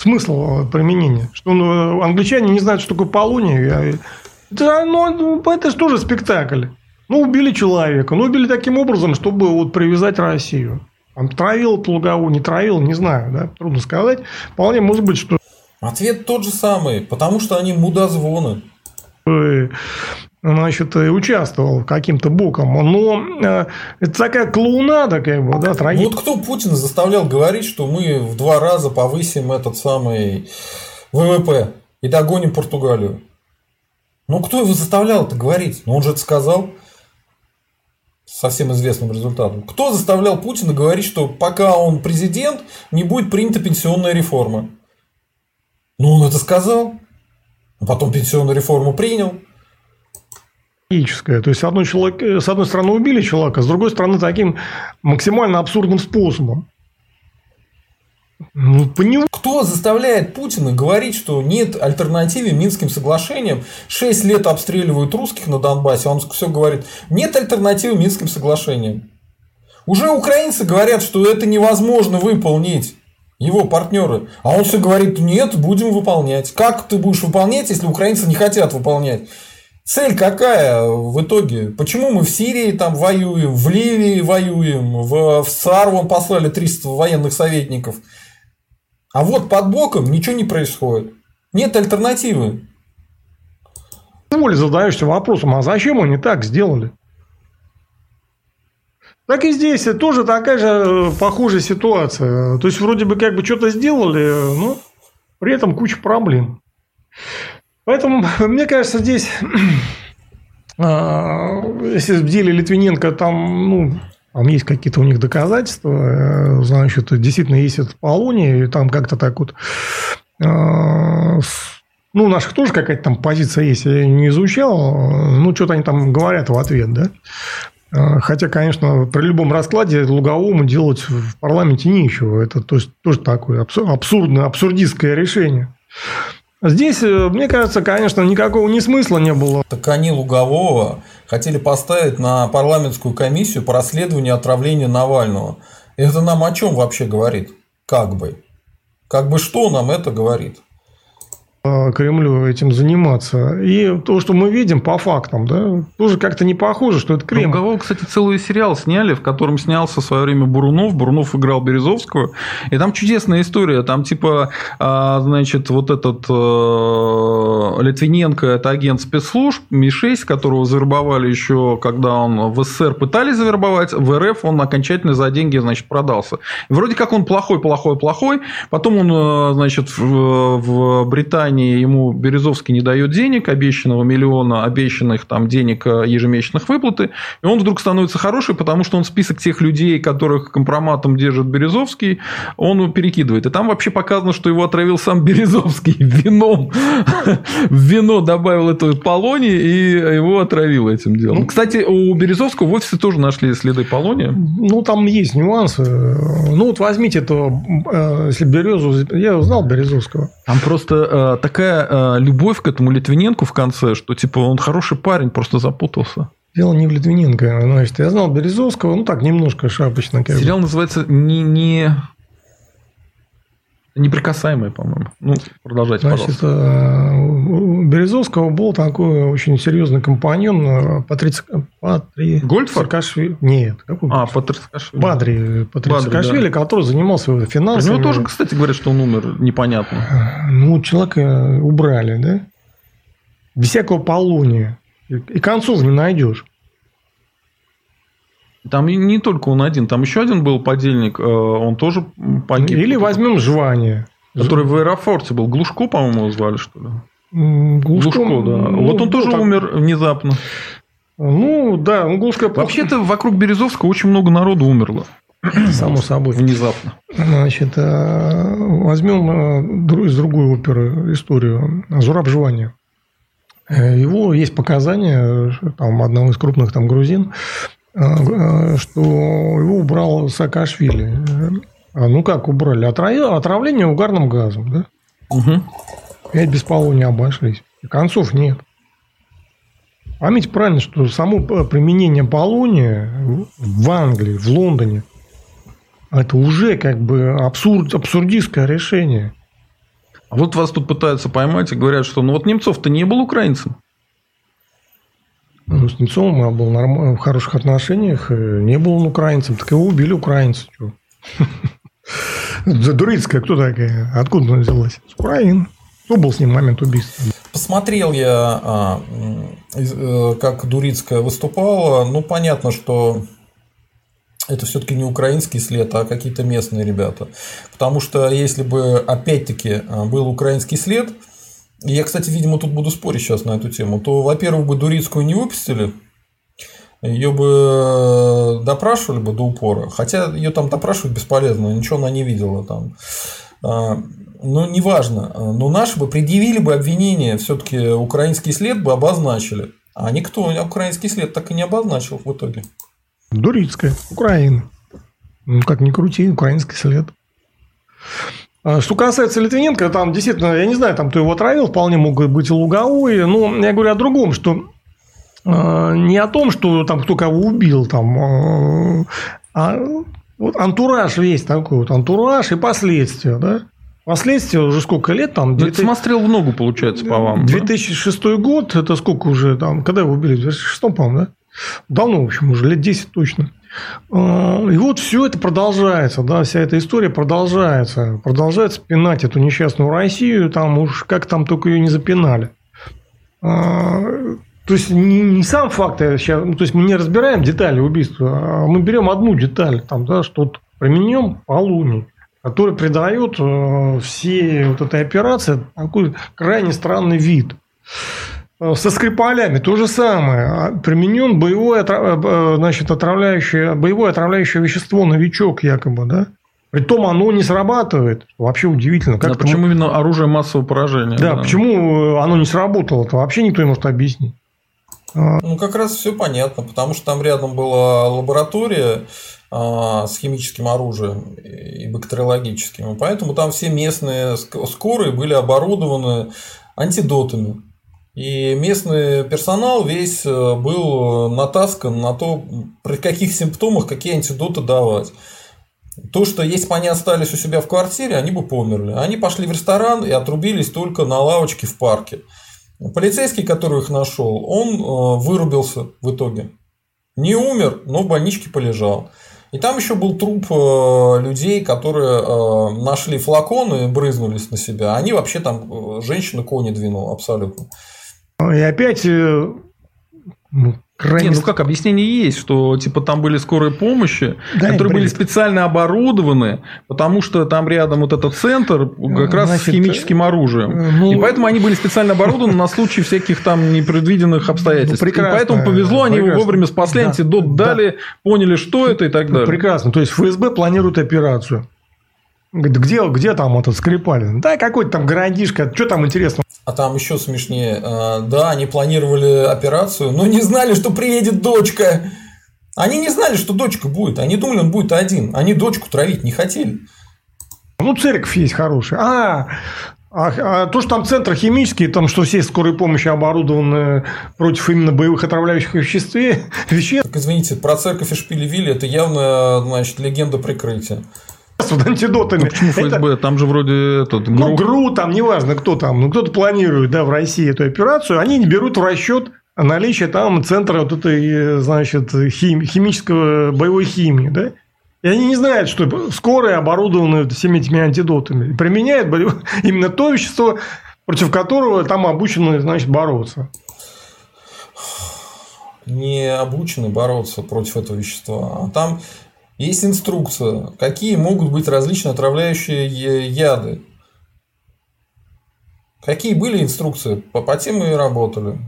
смысл применения. Что ну, англичане не знают, что такое полоний. Это, ну, это же тоже спектакль. Ну, убили человека. Ну, убили таким образом, чтобы вот привязать Россию. Там травил Плугову, не травил, не знаю, да, трудно сказать. Вполне может быть, что... Ответ тот же самый, потому что они мудозвоны. Значит, участвовал каким-то боком. Но э, это такая клоунада, как бы, да, трагедия. Вот кто Путина заставлял говорить, что мы в два раза повысим этот самый ВВП и догоним Португалию? Ну, кто его заставлял это говорить? Ну, он же это сказал со всем известным результатом. Кто заставлял Путина говорить, что пока он президент, не будет принята пенсионная реформа? Ну, он это сказал. А потом пенсионную реформу принял. То есть, с одной, человек, с одной стороны, убили человека, с другой стороны, таким максимально абсурдным способом. Ну, поним... Кто заставляет Путина говорить, что нет альтернативы Минским соглашениям? Шесть лет обстреливают русских на Донбассе, он все говорит, нет альтернативы Минским соглашениям. Уже украинцы говорят, что это невозможно выполнить его партнеры. А он все говорит, нет, будем выполнять. Как ты будешь выполнять, если украинцы не хотят выполнять? Цель какая в итоге? Почему мы в Сирии там воюем, в Ливии воюем, в, в САР вон послали 300 военных советников. А вот под боком ничего не происходит. Нет альтернативы. Воле задаешься вопросом, а зачем они так сделали? Так и здесь тоже такая же э, похожая ситуация. То есть, вроде бы как бы что-то сделали, но при этом куча проблем. Поэтому, <laughs> мне кажется, здесь, <clears throat> а, если в деле Литвиненко там, ну, там есть какие-то у них доказательства, э, значит, действительно есть это полония, и там как-то так вот а, ну, у наших тоже какая-то там позиция есть, я не изучал. Ну, что-то они там говорят в ответ, да. А, хотя, конечно, при любом раскладе Луговому делать в парламенте нечего. Это то есть, тоже такое абсурдное, абсурдистское решение. Здесь, э, мне кажется, конечно, никакого не смысла не было. Так они Лугового хотели поставить на парламентскую комиссию по расследованию отравления Навального. Это нам о чем вообще говорит? Как бы? Как бы что нам это говорит? Кремлю этим заниматься. И то, что мы видим по фактам, да, тоже как-то не похоже, что это Кремль. Ну, кого, кстати, целый сериал сняли, в котором снялся в свое время Бурунов. Бурунов играл Березовскую. И там чудесная история. Там типа, а, значит, вот этот э, Литвиненко, это агент спецслужб, Ми-6, которого завербовали еще, когда он в СССР пытались завербовать, в РФ он окончательно за деньги, значит, продался. Вроде как он плохой, плохой, плохой. Потом он, э, значит, в Британии компании ему Березовский не дает денег, обещанного миллиона, обещанных там денег э, ежемесячных выплаты, и он вдруг становится хороший, потому что он список тех людей, которых компроматом держит Березовский, он перекидывает. И там вообще показано, что его отравил сам <laughs> Березовский вином. <laughs> В вино добавил эту полоний и его отравил этим делом. Ну, кстати, у Березовского в офисе тоже нашли следы полония. Ну, там есть нюансы. Ну, вот возьмите это, э, если Березу... Я узнал Березовского. Там просто э, такая э, любовь к этому Литвиненку в конце, что типа он хороший парень, просто запутался. Дело не в Литвиненко. Значит, я знал Березовского, ну так, немножко шапочно. Как Сериал бы. называется не, не... Неприкасаемые, по-моему. Ну, продолжайте, Значит, пожалуйста. у Березовского был такой очень серьезный компаньон э, Патриц... Патри... Гольдфорд? Саакашвили. Нет. Какой? А, Патрикашвили. Бадри Патриц Бадри, Саакашвили, да. который занимался финансами. него тоже, кстати, говорят, что он умер непонятно. Ну, человека убрали, да? Без всякого полония. И концов не найдешь. Там не только он один, там еще один был подельник, э, он тоже погиб. Или возьмем звание. Который в аэрофорте был. Глушко, по-моему, его звали, что ли? Глушко, Глушко, да. ну, вот он тоже так- умер внезапно. Ну, да, ну, Глушко... Вообще-то вокруг Березовского очень много народу умерло. Само собой. Внезапно. Значит, э, возьмем э, из другой оперы историю «Зураб Жвания». Его есть показания там, одного из крупных там грузин, что его убрал Саакашвили. А Ну как убрали? Отра- Отравление угарным газом, да? Мгм. Пять без полония обошлись. И концов нет. Память правильно, что само применение полония в Англии, в Лондоне, это уже как бы абсурд, абсурдистское решение. А вот вас тут пытаются поймать и говорят, что ну вот Немцов-то не был украинцем. Ну, с Немцовым я был норм- в хороших отношениях, э, не был он украинцем, так его убили украинцы. Дурицкая, кто такая? Откуда она взялась? С Украины. Кто был с ним момент убийства? Посмотрел я, а, э, как Дурицкая выступала. Ну, понятно, что это все-таки не украинский след, а какие-то местные ребята. Потому что если бы, опять-таки, а, был украинский след, я, кстати, видимо, тут буду спорить сейчас на эту тему, то, во-первых, бы Дурицкую не выпустили, ее бы допрашивали бы до упора. Хотя ее там допрашивать бесполезно, ничего она не видела там. А, Ну, неважно. Но наши бы предъявили бы обвинение, все-таки украинский след бы обозначили. А никто украинский след так и не обозначил в итоге. Дурицкая, Украина. Ну, как ни крути, украинский след. А Что касается Литвиненко, там действительно, я не знаю, там кто его отравил, вполне могут быть и луговые, но я говорю о другом, что э, не о том, что там кто кого убил, там, э, а вот антураж весь такой, вот антураж и последствия, да? Последствия уже сколько лет там? Ну, это 2000 смотрел в ногу, получается, по вам. да? 2006 год, это сколько уже там, когда его убили? В 2006, по-моему, да? Давно, в общем, уже лет 10 точно. А, И вот все это продолжается, да, вся эта история продолжается. Продолжается пинать эту несчастную Россию, там уж как там только ее не запинали. А, То есть не, не сам факт, а сейчас, ну, то есть мы не разбираем детали убийства, а мы берем одну деталь, там, да, что вот применен полуний, который придает э, всей вот этой операции такой крайне странный вид. Э, Со Скрипалями то же самое. А Применен боевое, отра- э, значит, отравляющее, боевое отравляющее вещество новичок якобы, да? Притом оно не срабатывает. Вообще удивительно. Как Да, почему именно оружие массового поражения? Да, почему э, оно не сработало? Это вообще никто не может объяснить. Ну, как раз все понятно, потому что там рядом была лаборатория а, с химическим оружием и бактериологическим. И поэтому там все местные ск- скорые были оборудованы антидотами. И местный персонал весь э, был натаскан на то, при каких симптомах какие антидоты давать. То, что если бы они остались у себя в квартире, они бы померли. Они пошли в ресторан и отрубились только на лавочке в парке. Полицейский, который их нашел, он э, вырубился в итоге. Не умер, но в больничке полежал. И там еще был труп э, людей, которые э, нашли флаконы и брызнулись на себя. Они вообще там э, женщина кони двинула абсолютно. И опять э, ну, крайне... Не, ну как, объяснение есть, что типа там были скорые помощи, Да, которые были специально оборудованы, потому что там рядом вот этот центр как раз Значит, с химическим оружием. э, ну- и поэтому они были специально оборудованы на случай всяких там непредвиденных обстоятельств. Ну, прекрасно, и поэтому повезло, они его прекрасно. вовремя спасли, Да, антидот да. дали, поняли, что это и так Ну, далее. Прекрасно. То есть ФСБ планирует операцию. Говорит, где, где там этот Скрипалин? Да, какой-то там городишко. Что там интересно? А там еще смешнее. Э, Да, они планировали операцию, но не знали, что приедет дочка. Они не знали, что дочка будет. Они думали, он будет один. Они дочку травить не хотели. Ну, церковь есть хорошая. А, а, а то, что там центр химический, там, что все скорые помощи оборудованы против именно боевых отравляющих веществ, <laughs> веществ Так, извините, про церковь и шпили это явно, значит, легенда прикрытия. С антидотами. Ну, почему ФСБ? Это... Там же вроде этот ГРУ. Ну, ГРУ, там неважно, кто там. Ну, кто-то планирует да, в России эту операцию. Они не берут в расчет наличие там центра вот этой, значит, хим... химического боевой химии. Да? И они не знают, что скорые оборудованы всеми этими антидотами. И применяют <laughs> именно то вещество, против которого там обучены, значит, бороться. Не обучены бороться против этого вещества. А там есть инструкция, какие могут быть различные отравляющие яды. Какие были инструкции, по, по мы и работали.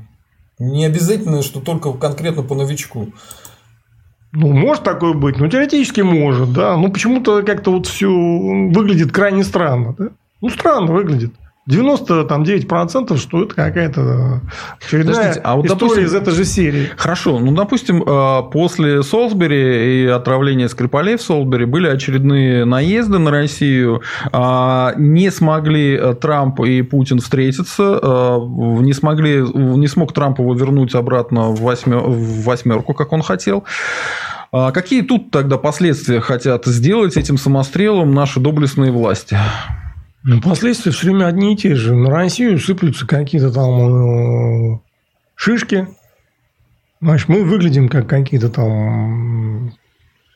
Не обязательно, что только конкретно по новичку. Ну, может такое быть, ну, теоретически может, да. Ну, почему-то как-то вот все выглядит крайне странно, да. Ну, странно выглядит. 99%, что это какая-то очередная а вот, история допустим, из этой же серии. Хорошо, ну, допустим, э, после Солсбери и отравления Скрипалей в Солсбери были очередные наезды на Россию. А, не смогли э, Трамп и Путин встретиться, э, не, смогли, не смог Трамп его вернуть обратно в восьмерку, как он хотел. А какие тут тогда последствия хотят сделать этим самострелом наши доблестные власти? Ну, последствия все время одни и те же. На Россию сыплются какие-то там э, шишки. Значит, мы выглядим как какие-то там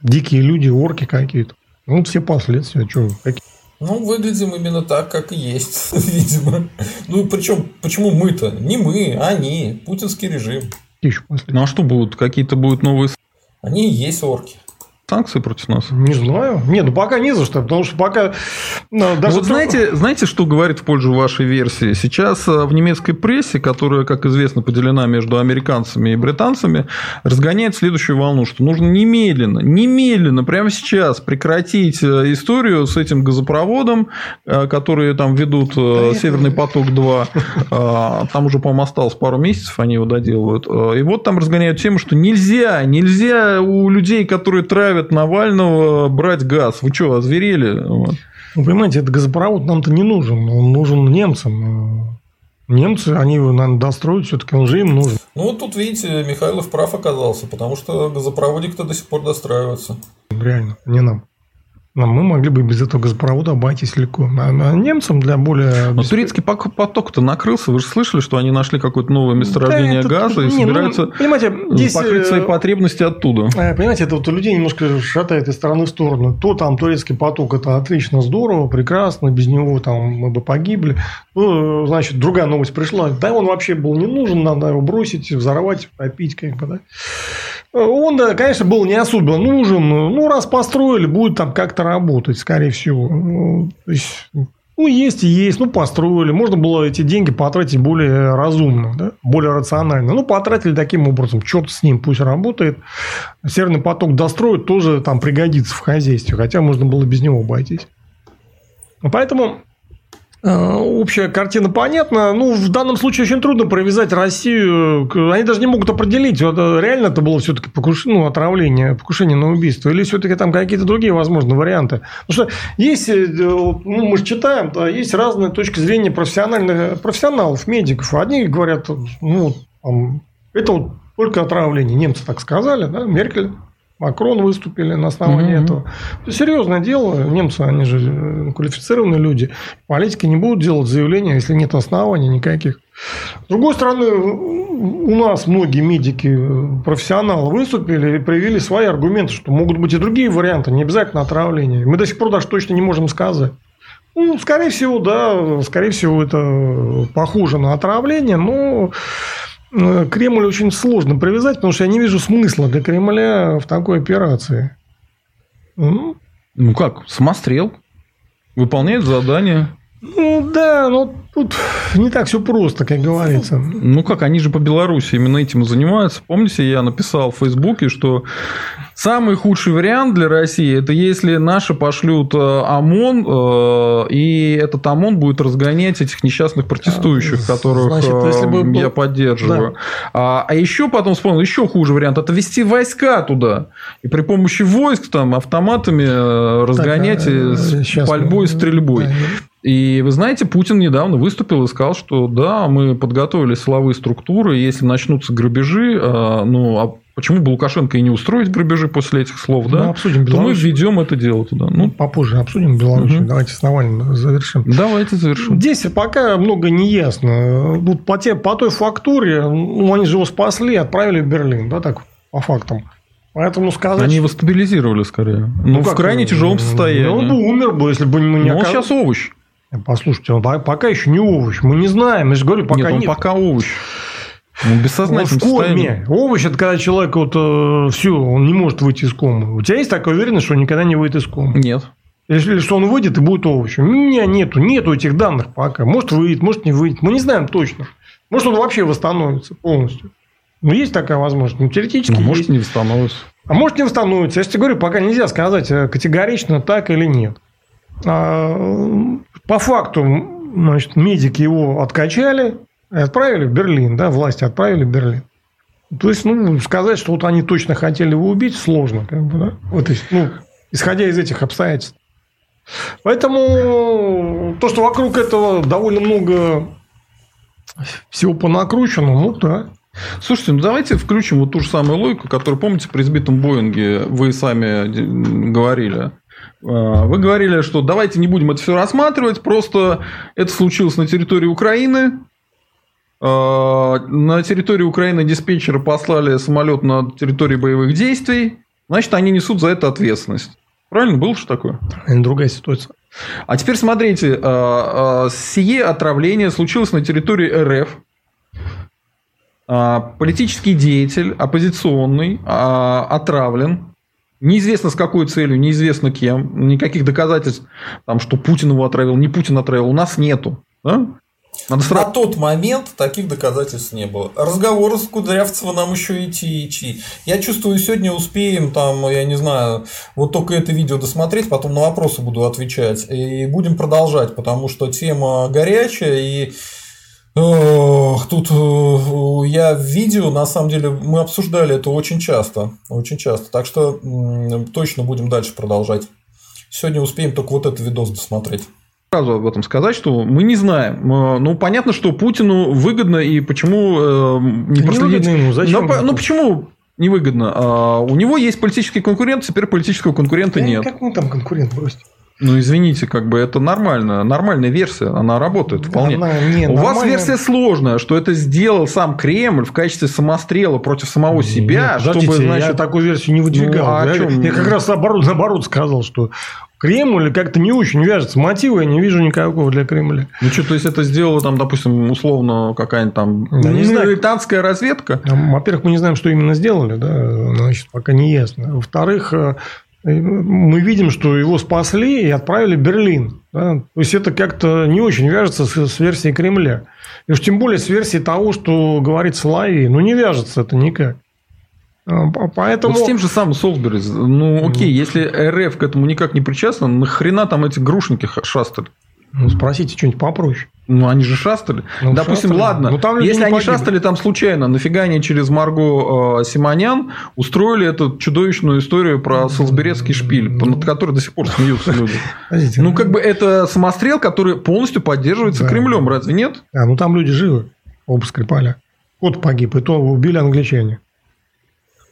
дикие люди, орки какие-то. Ну, все последствия. Что, какие? Ну, выглядим именно так, как и есть, <laughs> видимо. Ну, причем, почему мы-то? Не мы, а они. Путинский режим. Еще ну, а что будут? Какие-то будут новые... Они и есть орки санкции против нас? Не знаю. Нет, ну пока не за что, потому что пока... Ну, даже вот то... знаете, знаете, что говорит в пользу вашей версии? Сейчас э, в немецкой прессе, которая, как известно, поделена между американцами и британцами, разгоняет следующую волну, что нужно немедленно, немедленно, прямо сейчас прекратить э, историю с этим газопроводом, э, которые там ведут Северный поток-2. А, там уже, по-моему, осталось пару месяцев, они его доделывают. И вот там разгоняют тему, что нельзя, нельзя у людей, которые травят заставят Навального брать газ. Вы что, озверели? Вот. Ну, понимаете, этот газопровод нам-то не нужен. Он нужен немцам. Немцы, они его, наверное, достроят, все-таки он же им нужен. Ну, вот тут, видите, Михайлов прав оказался, потому что газопроводик-то до сих пор достраивается. Реально, не нам. Но мы могли бы без этого газопровода обойтись легко. А, а немцам для более... Но турецкий поток-то накрылся. Вы же слышали, что они нашли какое-то новое месторождение да, газа и не, ну, собираются ну, понимаете, здесь, покрыть свои э, потребности оттуда. Э, понимаете, это вот у людей немножко шатает из стороны в сторону. То там турецкий поток – это отлично, здорово, прекрасно, без него там мы бы погибли. Ну, значит, другая новость пришла. Да, он вообще был не нужен, надо его бросить, взорвать, попить, как бы, да. Он, конечно, был не особо нужен. Ну, раз построили, будет там как-то работать, скорее всего. Ну, то есть, ну, есть и есть. Ну, построили. Можно было эти деньги потратить более разумно, да? более рационально. Ну, потратили таким образом. Черт с ним, пусть работает. Северный поток достроить тоже там пригодится в хозяйстве. Хотя можно было без него обойтись. Поэтому общая картина понятна. Ну, в данном случае очень трудно провязать Россию. Они даже не могут определить, вот, э, реально это было все-таки покушение, ну, отравление, покушение на убийство, или все-таки там какие-то другие возможные варианты. Потому что есть, э, ну, мы же читаем, да, есть разные точки зрения профессиональных, профессионалов, медиков. Одни говорят, ну, там, это вот только отравление. Немцы так сказали, да, Меркель Макрон выступили на основании mm-hmm. этого. Это серьезное дело. Немцы, они же э, квалифицированные люди. Политики не будут делать заявления, если нет оснований никаких. С другой стороны, у нас многие медики, э, профессионалы выступили и проявили свои аргументы, что могут быть и другие варианты, не обязательно отравление. Мы до сих пор даже точно не можем сказать. Ну, скорее всего, да, скорее всего, это похоже на отравление, но Э, Кремль очень сложно привязать, потому что я не вижу смысла для Кремля в такой операции. Ну, ну как, самострел. Выполняет задание. Ну да, но тут не так все просто, как говорится. Ну как, они же по Беларуси именно этим и занимаются. Помните, я написал в Фейсбуке, что самый худший вариант для России это если наши пошлют э, ОМОН, э, и этот ОМОН будет разгонять этих несчастных протестующих, а, которых Значит, если бы я поддерживаю. Да. А, а еще потом вспомнил, еще хуже вариант это вести войска туда. И при помощи войск там автоматами э, разгонять так, а, с пальбой и стрельбой. Да, и вы знаете, Путин недавно выступил и сказал, что да, мы подготовили силовые структуры, если начнутся грабежи, а, ну, а почему бы Лукашенко и не устроить грабежи после этих слов, да? Ну, обсудим то мы Беларусь. введем это дело туда. Ну, Ну, попозже обсудим Беларусь. Мгм. Давайте с Навальным завершим. давайте завершим. Здесь пока много не ясно. Вот по, те, по той фактуре, ну, они же его спасли отправили в Берлин, да, так, по фактам. Поэтому сказать... Они его стабилизировали скорее. Ну, в как, крайне тяжелом Ну, он состоянии. бы умер бы, если бы мы не Ну, он оказ- сейчас овощ. Послушайте, он по- пока еще не овощ. Мы не знаем. Я же говорю, пока Нет, он нет. пока овощ. Он бессознательном в коме. Овощ это когда человек вот все, он не может выйти из комы. У тебя есть такая уверенность, что он никогда не выйдет из комы? Нет. Если что он выйдет и будет овощем. У меня нету, нету этих данных пока. Может выйдет, может не выйдет. Мы не знаем точно. Может он вообще восстановится полностью. Но есть такая возможность. Ну, теоретически Ну, может, есть. не восстановится. А может не восстановится. Я же тебе говорю, пока нельзя сказать э, категорично так или нет. А, По факту, значит, медики его откачали и отправили в Берлин, да, власти отправили в Берлин. То есть, ну, сказать, что вот они точно хотели его убить, сложно, как бы, да. Вот, ну, исходя из этих обстоятельств. Поэтому то, что вокруг этого довольно много всего понакручено, ну да. Слушайте, ну давайте включим вот ту же самую логику, которую, помните, при избитом Боинге вы сами говорили. А, Вы говорили, что давайте не будем это все рассматривать, просто это случилось на территории Украины. А, На территории Украины диспетчеры послали самолет на территории боевых действий. Значит, они несут за это ответственность. Правильно было что такое? Другая ситуация. А теперь смотрите, а, сие отравление случилось на территории РФ. А, Политический деятель, оппозиционный, а, отравлен. Неизвестно с какой целью, неизвестно кем. Никаких доказательств, там, что Путин его отравил, не Путин отравил, у нас нету. да? Надо На сразу... тот момент таких доказательств не было. Разговоры с Кудрявцева нам еще идти идти. Я чувствую, сегодня успеем, там, я не знаю, вот только это видео досмотреть, потом на вопросы буду отвечать. И будем продолжать, потому что тема горячая и Ох, тут э, я в видео, на самом деле, мы обсуждали это очень часто, очень часто, так что точно будем дальше продолжать. Сегодня успеем только вот этот видос досмотреть. сразу об этом сказать, что мы не знаем. Э, Ну, понятно, что Путину выгодно и почему э, не Да проследить... ему, зачем Ну, ну, почему невыгодно? А, У него есть политический конкурент, теперь политического конкурента Да нет. Как мы там конкурент бросить? Ну, извините, как бы это нормально. Нормальная версия, она работает вполне. Она не У вас версия сложная, что это сделал сам Кремль в качестве самострела против самого себя, Нет, чтобы, подождите, значит, я такую версию не выдвигал. Ну, а я, чём? я как раз наоборот, наоборот сказал, что Кремль как-то не очень вяжется. Мотива я не вижу никакого для Кремля. Ну что, то есть это сделала там, допустим, условно какая-нибудь там Да, не знаю. британская разведка? Во-первых, мы не знаем, что именно сделали, да, значит, пока не ясно. Во-вторых, э, мы видим, что его спасли и отправили в Берлин. да. То есть это как-то не очень вяжется с, с версией Кремля. И уж тем более с версией того, что говорит Соловей. Ну, не вяжется это никак. А, по- Поэтому... Вот с тем же самым Солсбери. Ну, окей, если РФ к этому никак не причастна, нахрена там эти грушники шастали? Ну, спросите что-нибудь попроще. Ну, они же шастали. Ну, Допустим, шастали. ладно, Ну, там если они погибли. шастали там случайно, нафига они через Марго э, Симонян устроили эту чудовищную историю про Солсберецкий шпиль, над которой до сих пор смеются люди. Подождите, Ну, как бы это самострел, который полностью поддерживается Да. Кремлем, разве нет? А, ну там люди живы, оба Скрипаля. Кот погиб, и то убили англичане.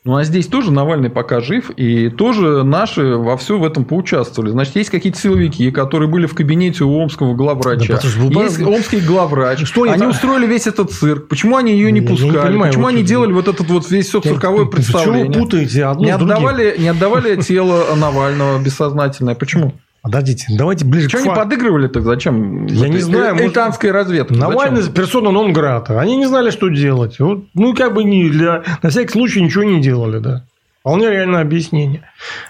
Ну, а здесь тоже Навальный пока жив, и тоже наши во все в этом поучаствовали. Значит, есть какие-то силовики, которые были в кабинете у омского главврача. Да, вы- есть омский главврач. Что они это? устроили весь этот цирк. Почему они ее не Я не пускали? понимаю, Почему они делали вот этот вот весь все цирковое ты- Почему вы представление? путаете одно Не отдавали, не отдавали тело Навального бессознательное. Почему? Подождите, давайте ближе Что к они факту. подыгрывали так? Зачем? Я не знаю, может- Британская разведка. Навальный Зачем? персона нон грата. Они не знали, что делать. Вот, ну, как бы не для... на всякий случай ничего не делали, да. Вполне реальное объяснение.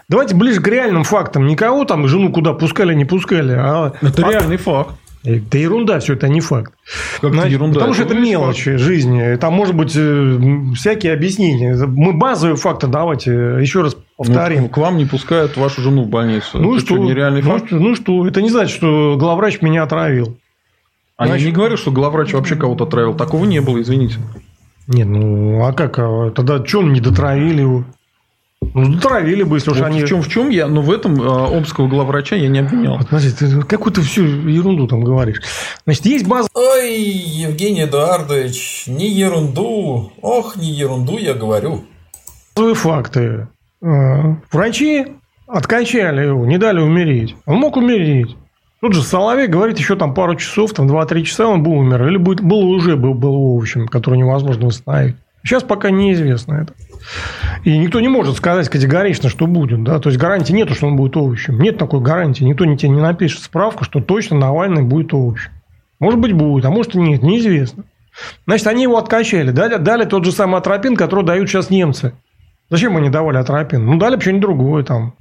Давайте ближе к реальным фактам. Никого там жену куда пускали, не пускали. А... Это факт- реальный факт. Это ерунда, все это не факт. Как это Значит, ерунда? Потому что это есть мелочи жизни. Там может быть э, всякие объяснения. Мы базовые факты давайте э, еще раз факт. Повторим. Ну, к вам не пускают вашу жену в больницу. Ну, Это что? нереальный ну, факт? что? ну что? Это не значит, что главврач меня отравил. А я Значит- не говорю, что главврач вообще кого-то отравил. Такого не было, извините. Нет, ну а как? а Тогда что не дотравили его? Ну, дотравили бы, если уж Вот они... в чем в чем я, но в этом э, омского главврача я не обвинял. Вот, подожди, ты какую-то всю ерунду там говоришь. Значит, есть база... Ой, Евгений Эдуардович, не ерунду. Ох, не ерунду я говорю. Факты. Э, врачи откачали его, не дали умереть. Он мог умереть. Тут же Соловей говорит, еще там пару часов, там 2-3 часа он был умер. Или будет, был уже был, был в общем, который невозможно восстановить. Сейчас пока неизвестно это. И никто не может сказать категорично, что будет. Да? То есть гарантии нету, что он будет овощем. Нет такой гарантии. Никто не тебе не напишет справку, что точно Навальный будет овощем. Может быть, будет, а может и нет, неизвестно. Значит, они его откачали. Дали, дали тот же самый атропин, который дают сейчас немцы. Зачем они давали атропин? Ну, дали бы что-нибудь другое там.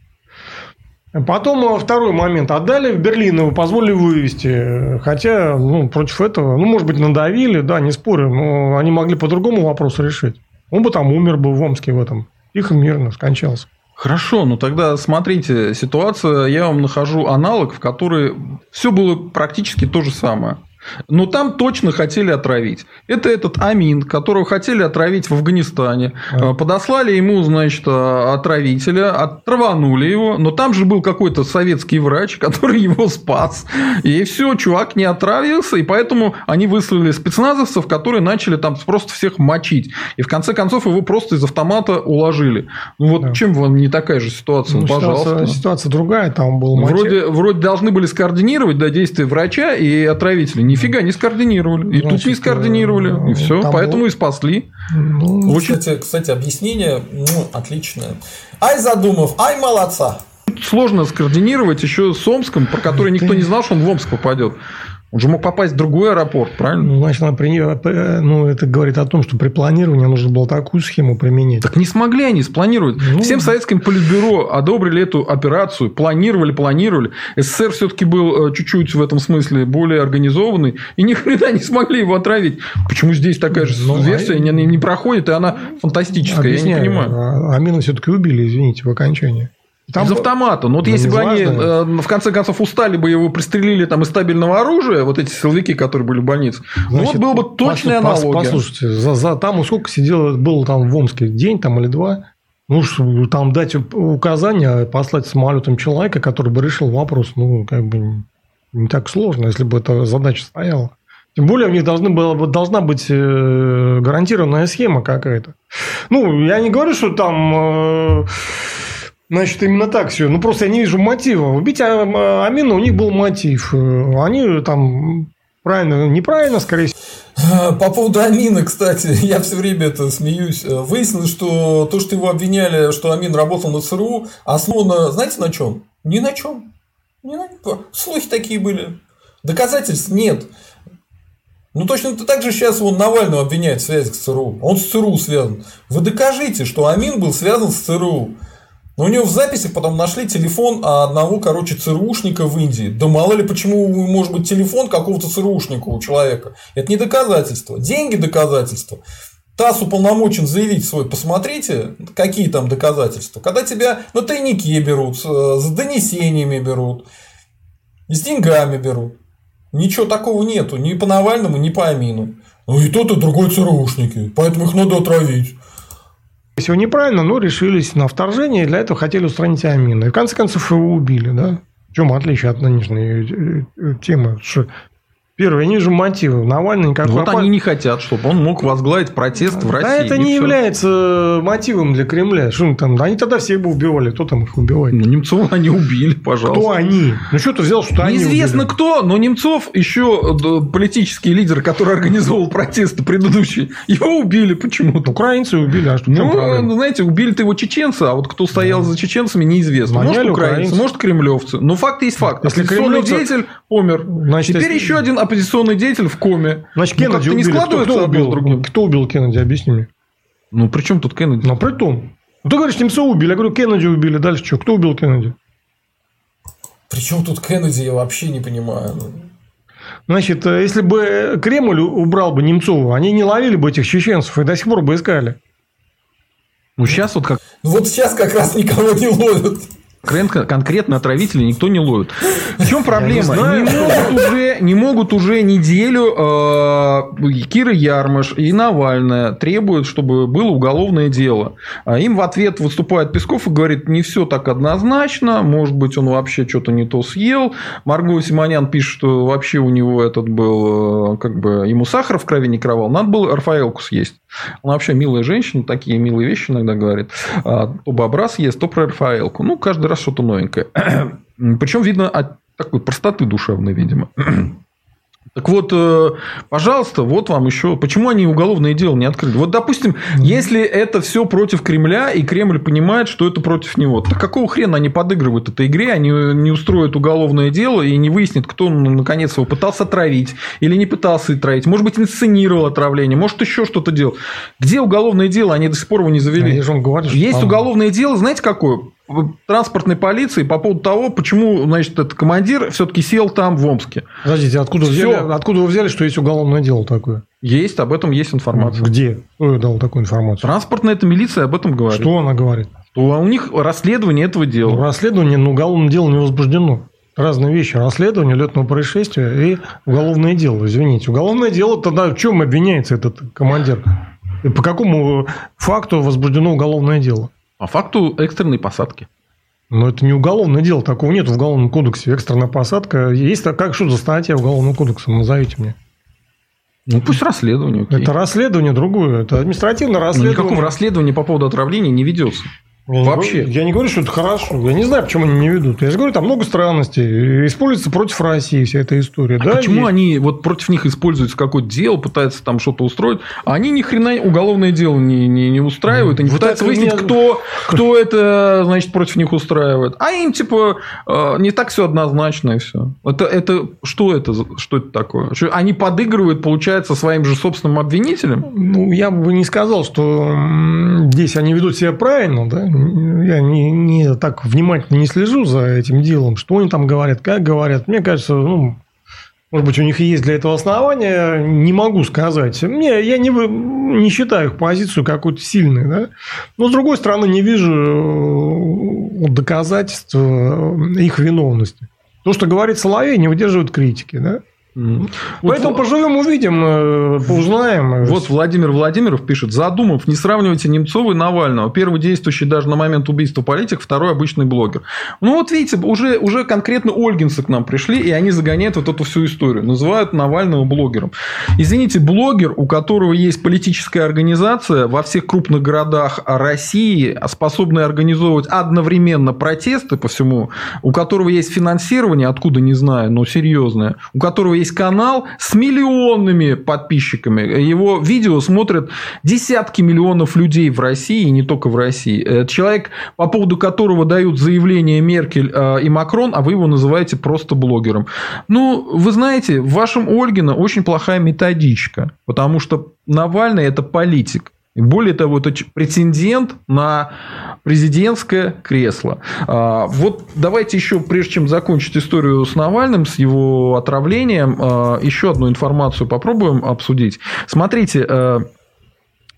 Потом э, второй момент. Отдали в Берлин, его позволили вывести. Хотя, ну, против этого, ну, может быть, надавили, да, не спорю, но они могли по-другому вопрос решить. Он бы там умер бы в Омске в этом. Их мирно скончался. Хорошо, ну тогда смотрите, ситуация, я вам нахожу аналог, в который все было практически то же самое. Но там точно хотели отравить. Это этот Амин, которого хотели отравить в Афганистане. А. Подослали ему, значит, отравителя, оттраванули его. Но там же был какой-то советский врач, <laughs> который его спас. И все, чувак не отравился. И поэтому они выслали спецназовцев, которые начали там просто всех мочить. И в конце концов его просто из автомата уложили. Ну вот да. чем вам не такая же ситуация? Ну, Пожалуйста. Ситуация, ситуация другая. Там был вроде, вроде должны были скоординировать да, действия врача и отравителя нифига не скоординировали. И Значит, тут не скоординировали. И все, поэтому был... и спасли. Ну, Очень... кстати, кстати, объяснение ну, отличное. Ай задумав, ай молодца. Сложно скоординировать еще с Омском, про который никто не знал, что он в Омск попадет. Он же мог попасть в другой аэропорт, правильно? Ну, значит, например, ну, это говорит о том, что при планировании нужно было такую схему применить. Так не смогли они спланировать. Ну... Всем советским политбюро одобрили эту операцию, планировали, планировали. СССР все-таки был э, чуть-чуть в этом смысле более организованный, и ни <laughs> хрена не смогли его отравить. Почему здесь такая же ну, версия а... не, не проходит, и она фантастическая? Объясняю. Я не понимаю. А Амина все-таки убили, извините, в окончании. Там... Из автомата. Но вот ну, если бы они э, в конце концов устали бы его пристрелили там из стабильного оружия, вот эти силовики, которые были в больнице, Значит, ну вот было бы точная пос, аналогия. Послушайте, за, за, там сколько сидело, было там в Омске день там или два, ну, там дать указание, послать самолетом человека, который бы решил вопрос, ну, как бы не так сложно, если бы эта задача стояла. Тем более у них должны было, должна быть э, гарантированная схема какая-то. Ну, я не говорю, что там э, Значит, именно так все. Ну, просто я не вижу мотива. Убить а, а, Амина, у них был мотив. Они там правильно, неправильно, скорее всего. По поводу Амина, кстати, <laughs> я все время это смеюсь. Выяснилось, что то, что его обвиняли, что Амин работал на ЦРУ, основано, знаете, на чем? Ни на чем. Ни на... Слухи такие были. Доказательств нет. Ну, точно так же сейчас вон Навального обвиняют в связи с ЦРУ. Он с ЦРУ связан. Вы докажите, что Амин был связан с ЦРУ. Но у него в записях потом нашли телефон одного, короче, ЦРУшника в Индии. Да мало ли, почему может быть телефон какого-то ЦРУшника у человека. Это не доказательство. Деньги – доказательства. ТАСС уполномочен заявить свой, посмотрите, какие там доказательства. Когда тебя на тайнике берут, с донесениями берут, с деньгами берут. Ничего такого нету, ни по Навальному, ни по Амину. Ну и тот, и другой ЦРУшники, поэтому их надо отравить. Всего неправильно, но решились на вторжение, и для этого хотели устранить Амина. И в конце концов его убили, да? В чем отличие от нынешней э, э, темы? Что Первое, они же мотивы. Навальный никакой... Вот они не хотят, чтобы он мог возглавить протест в России. Да, это не все. является мотивом для Кремля. Что там? Да они тогда всех бы убивали. Кто там их убивает? Ну, Немцов они убили, пожалуйста. Кто они? Ну, что ты взял, что Неизвестно они Неизвестно кто, но Немцов еще политический лидер, который организовал протесты предыдущие, его убили почему-то. Украинцы убили, а что Ну, ну знаете, убили-то его чеченцы, а вот кто стоял да. за чеченцами, неизвестно. Может, украинцы, украинцы, может, кремлевцы. Но факт есть факт. Если Оппозиционный кремлевцы... деятель умер. Значит, Теперь если... еще один оппозиционный деятель в коме. Значит, ну, Кеннеди ну, убили. не складывается кто, кто убил? другим. Кто убил Кеннеди? Объясни мне. Ну, при чем тут Кеннеди? Ну, при том. Ну, ты говоришь, Немцова убили. Я говорю, Кеннеди убили. Дальше что? Кто убил Кеннеди? При чем тут Кеннеди, я вообще не понимаю. Значит, э, если бы Кремль убрал бы Немцова, они не ловили бы этих чеченцев и до сих пор бы искали. Ну, сейчас вот как... Ну, вот сейчас как раз никого не ловят конкретно отравителей никто не ловит. В чем проблема? Не, не, могут уже, не могут уже неделю э, Кира Ярмаш и Навальная требуют, чтобы было уголовное дело. А им в ответ выступает Песков и говорит, не все так однозначно, может быть, он вообще что-то не то съел. Марго Симонян пишет, что вообще у него этот был, э, как бы, ему сахар в крови не кровал, надо было Рафаэлку съесть. Она вообще милая женщина, такие милые вещи иногда говорит. А, то бобра съест, то про Рафаэлку. Ну, каждый раз что-то новенькое. <clears throat> Причем видно от такой простоты душевной, видимо. <clears throat> Так вот, э, пожалуйста, вот вам еще. Почему они уголовное дело не открыли? Вот, допустим, если это все против Кремля, и Кремль понимает, что это против него, так какого хрена они подыгрывают этой игре, они не устроят уголовное дело и не выяснят, кто, ну, наконец, его пытался отравить или не пытался отравить. Может быть, инсценировал отравление, может, еще что-то делал. Где уголовное дело? Они до сих пор его не завели. Я же вам говорю, Есть там- уголовное дело, знаете, какое? Транспортной полиции по поводу того, почему, значит, этот командир все-таки сел там в Омске. Подождите, откуда, Всё. взяли, откуда вы взяли, что есть уголовное дело такое? Есть, об этом есть информация. Где? Кто дал такую информацию? Транспортная это милиция об этом говорит. Что она говорит? Что у них расследование этого Ну, дела. расследование, но уголовное дело не возбуждено. Разные вещи. Расследование летного происшествия и уголовное дело. Извините. Уголовное дело тогда в чем обвиняется этот командир? И по какому факту возбуждено уголовное дело? По факту экстренной посадки. Но это не уголовное дело, такого нет в Уголовном кодексе. Экстренная посадка. Есть как что за статья Уголовного кодекса? Назовите мне. Ну, пусть расследование. окей. Это расследование другое. Это административное Ну, расследование. Никакого расследования по поводу отравления не ведется. Вообще. Я не говорю, что это хорошо. Я не знаю, почему они не ведут. Я же говорю, там много странностей. Используется против России вся эта история. А да, почему есть. они вот против них используется какое-то дело, пытаются там что-то устроить, а они ни хрена уголовное дело не, не, не устраивают, и не Вот пытаются выяснить, меня- кто, кто <laughs> это, значит, против них устраивает. А им, типа, э, не так все однозначно и все. Это, это что это? Что это такое? Что они подыгрывают, получается, своим же собственным обвинителям? Ну, я бы не сказал, что здесь они ведут себя правильно, да. Я не, не так внимательно не слежу за этим делом, что они там говорят, как говорят. Мне кажется, ну, может быть, у них есть для этого основания, не могу сказать. Мне, я не, не считаю их позицию какой-то сильной, да. Но, с другой стороны, не вижу э, доказательств их виновности. То, что говорит Соловей, не выдерживает критики, да. Вот Поэтому поживем, увидим, э, поузнаем. Вот Владимир Владимиров пишет, задумав, не сравнивайте Немцова и Навального. Первый действующий даже на момент убийства политик, второй обычный блогер. Ну вот видите, уже, уже конкретно ольгинцы к нам пришли, и они загоняют вот эту всю историю. Называют Навального блогером. Извините, блогер, у которого есть политическая организация во всех крупных городах России, способная организовывать одновременно протесты по всему, у которого есть финансирование, откуда не знаю, но серьезное, у которого есть канал с миллионными подписчиками. Его видео смотрят десятки миллионов людей в России, и не только в России. Это человек, по поводу которого дают заявление Меркель э, и Макрон, а вы его называете просто блогером. Ну, вы знаете, в вашем Ольгина очень плохая методичка, потому что Навальный – это политик. Более того, это претендент на президентское кресло. А, Вот давайте еще, прежде чем закончить историю с Навальным, с его отравлением, а, еще одну информацию попробуем обсудить. Смотрите, э,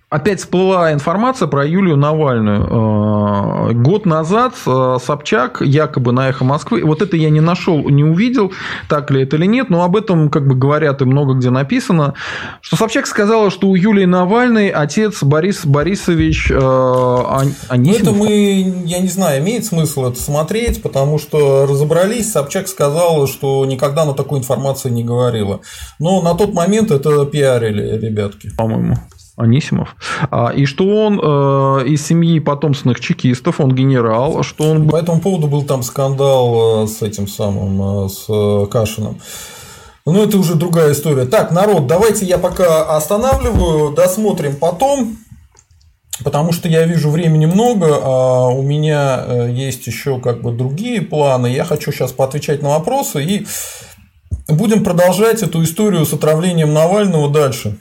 Опять всплыла информация про Юлию Навальную. Э, Год назад э, Собчак якобы на «Эхо Москвы», вот это я не нашел, не увидел, так ли это или нет, но об этом как бы говорят и много где написано, что Собчак сказала, что у Юлии Навальной отец Борис Борисович э, Ну, Анисимов. это мы, я не знаю, имеет смысл это смотреть, потому что разобрались, Собчак сказала, что никогда на такую информацию не говорила. Но на тот момент это пиарили ребятки. по-моему. Анисимов. А, И что он э, из семьи потомственных чекистов, он генерал, что он По этому поводу был там скандал э, с этим самым, э, с э, Кашиным. Ну, это уже другая история. Так, народ, давайте я пока останавливаю, досмотрим потом. Потому что я вижу времени много, а у меня есть еще как бы другие планы. Я хочу сейчас поотвечать на вопросы и будем продолжать эту историю с отравлением Навального дальше.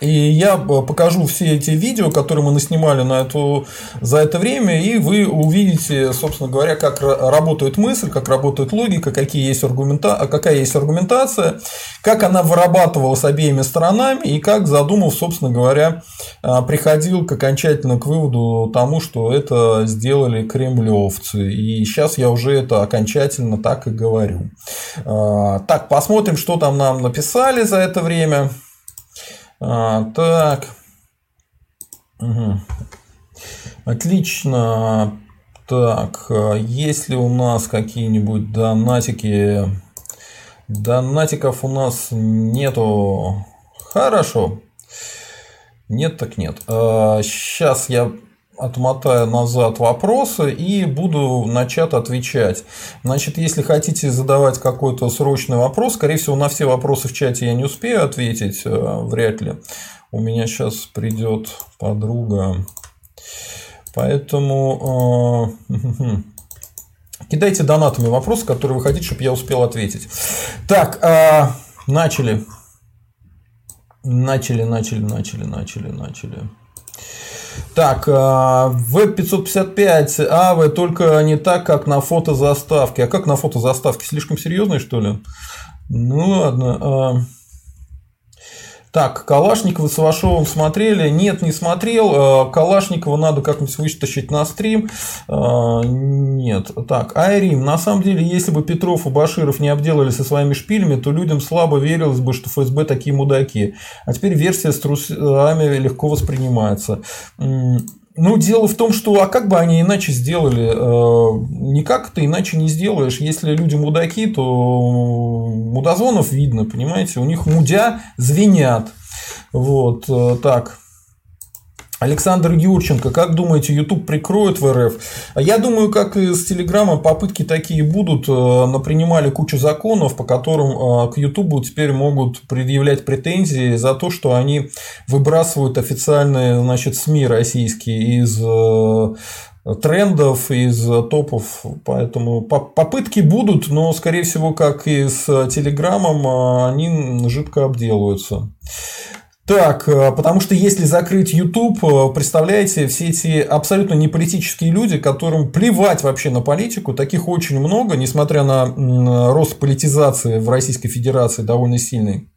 И я э, покажу все эти видео, которые мы наснимали на эту, за это время, и вы увидите, собственно говоря, как ра- работает мысль, как работает логика, какие есть аргумента... а какая есть аргументация, как она вырабатывалась обеими сторонами, и как задумав, собственно говоря, а, приходил к окончательно к выводу тому, что это сделали кремлевцы. И сейчас я уже это окончательно так и говорю. А, Так, посмотрим, что там нам написали за это время. А, так. Мгм. Отлично. Так, а есть ли у нас какие-нибудь донатики? Донатиков у нас нету. Хорошо. Нет, так нет. Сейчас я отмотаю назад вопросы и буду на чат отвечать. Значит, если хотите задавать какой-то срочный вопрос, скорее всего, на все вопросы в чате я не успею ответить, э, вряд ли. У меня сейчас придет подруга. Поэтому э, <laughs> кидайте донатами вопросы, которые вы хотите, чтобы я успел ответить. Так, э, начали. Начали, начали, начали, начали, начали. Так, V555 а, АВ только не так, как на фотозаставке. А как на фотозаставке? Слишком серьезный, что ли? Ну ладно. Так, Калашникова с Вашовым смотрели? Нет, не смотрел. Э, Калашникова надо как-нибудь вытащить на стрим. Э, нет. Так, Айрим. На самом деле, если бы Петров и Баширов не обделали со своими шпилями, то людям слабо верилось бы, что ФСБ такие мудаки. А теперь версия с трусами легко воспринимается. Ну, дело в том, что а как бы они иначе сделали? Э, никак ты иначе не сделаешь. Если люди мудаки, то мудозвонов видно, понимаете? У них мудя звенят. Вот э, так. Александр Юрченко, как думаете, YouTube прикроет в РФ? Я думаю, как и с Телеграма, попытки такие будут. Э, напринимали кучу законов, по которым э, к YouTube теперь могут предъявлять претензии за то, что они выбрасывают официальные значит, СМИ российские из э, трендов, из топов. Поэтому попытки будут, но, скорее всего, как и с Телеграмом, они жидко обделываются. Так, э, потому что если закрыть YouTube, э, представляете, все эти абсолютно неполитические люди, которым плевать вообще на политику, таких очень много, несмотря на рост политизации в Российской Федерации довольно сильный.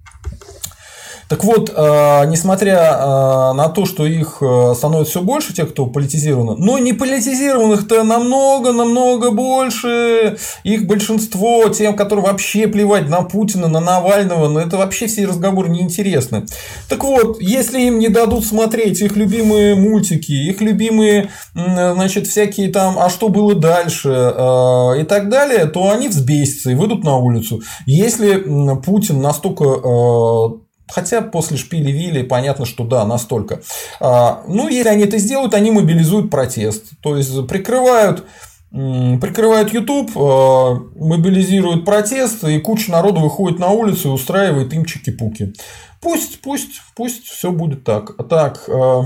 Так вот, э, несмотря э, на то, что их э, становится все больше, тех, кто политизирован, но не политизированных-то намного-намного больше, их большинство, тем, которым вообще плевать на Путина, на Навального, но это вообще все разговоры неинтересны. Так вот, если им не дадут смотреть их любимые мультики, их любимые, значит, всякие там, а что было дальше и так далее, то они взбесятся и выйдут на улицу. Если Путин настолько Хотя после шпили Вилли понятно, что да, настолько. А, ну, если они это сделают, они мобилизуют протест. То есть прикрывают прикрывают YouTube, а, мобилизируют протест, и куча народу выходит на улицу и устраивает им чики-пуки. Пусть, пусть, пусть все будет так. Так, а,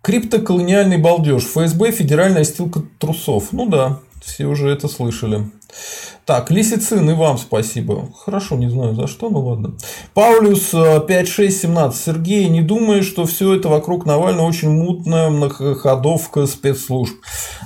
криптоколониальный балдеж. ФСБ федеральная стилка трусов. Ну да, все уже это слышали. Так, Лисицин, и вам спасибо. Хорошо, не знаю за что, но ладно. Паулюс 5617. Э, Сергей, не думаешь, что все это вокруг Навального очень мутная многоходовка спецслужб?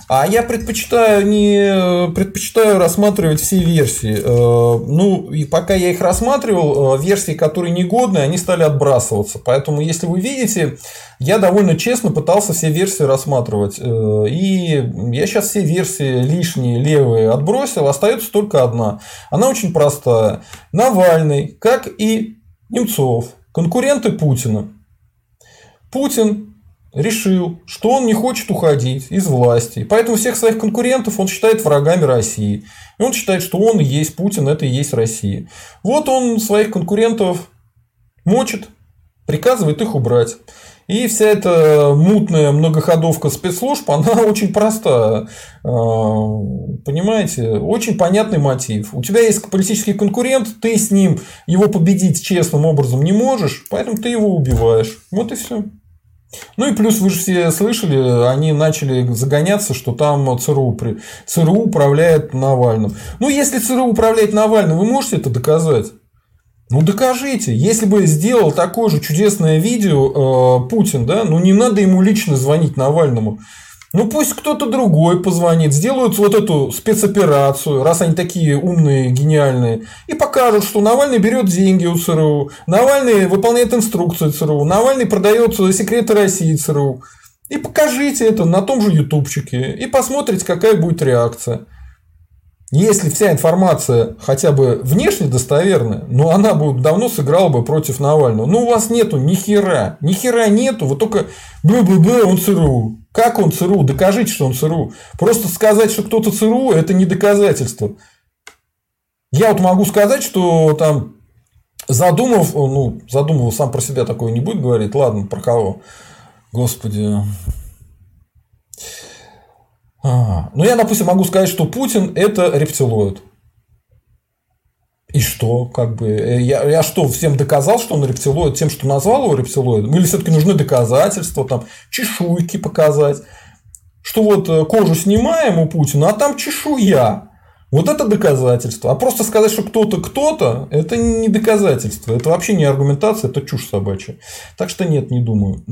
А я предпочитаю не предпочитаю рассматривать все версии. Э, ну, и пока я их рассматривал, э, версии, которые негодные, они стали отбрасываться. Поэтому, если вы видите, я довольно честно пытался все версии рассматривать. И я сейчас все версии лишние, левые отбросил. Остается только одна. Она очень простая. Навальный, как и Немцов, конкуренты Путина. Путин решил, что он не хочет уходить из власти. Поэтому всех своих конкурентов он считает врагами России. И он считает, что он и есть Путин, это и есть Россия. Вот он своих конкурентов мочит, приказывает их убрать. И вся эта мутная многоходовка спецслужб, она <laughs> очень простая. А, понимаете? Очень понятный мотив. У тебя есть политический конкурент, ты с ним его победить честным образом не можешь, поэтому ты его убиваешь. Вот и все. Ну и плюс вы же все слышали, они начали загоняться, что там ЦРУ, ЦРУ управляет Навальным. Ну, если ЦРУ управляет Навальным, вы можете это доказать? Ну докажите, если бы сделал такое же чудесное видео э, Путин, да, ну не надо ему лично звонить Навальному. Ну пусть кто-то другой позвонит, сделают вот эту спецоперацию, раз они такие умные, гениальные, и покажут, что Навальный берет деньги у ЦРУ, Навальный выполняет инструкции ЦРУ, Навальный продает секреты России ЦРУ. И покажите это на том же ютубчике, и посмотрите, какая будет реакция. Если вся информация хотя бы внешне достоверная, но она бы давно сыграла бы против Навального. Ну, у вас нету ни хера. Ни хера нету. Вы только б-б-б, он ЦРУ. Как он ЦРУ? Докажите, что он ЦРУ. Просто сказать, что кто-то ЦРУ, это не доказательство. Я вот могу сказать, что там задумав, ну, задумывал сам про себя такое не будет говорить, ладно, про кого? Господи. А, ну, я, допустим, могу сказать, что Путин – это рептилоид. И что, как бы, э, я, я что, всем доказал, что он рептилоид тем, что назвал его рептилоидом? Или все-таки нужны доказательства, там, чешуйки показать? Что вот э, кожу снимаем у Путина, а там чешуя. Вот это доказательство. А просто сказать, что кто-то кто-то, это не доказательство. Это вообще не аргументация, это чушь собачья. Так что нет, не думаю.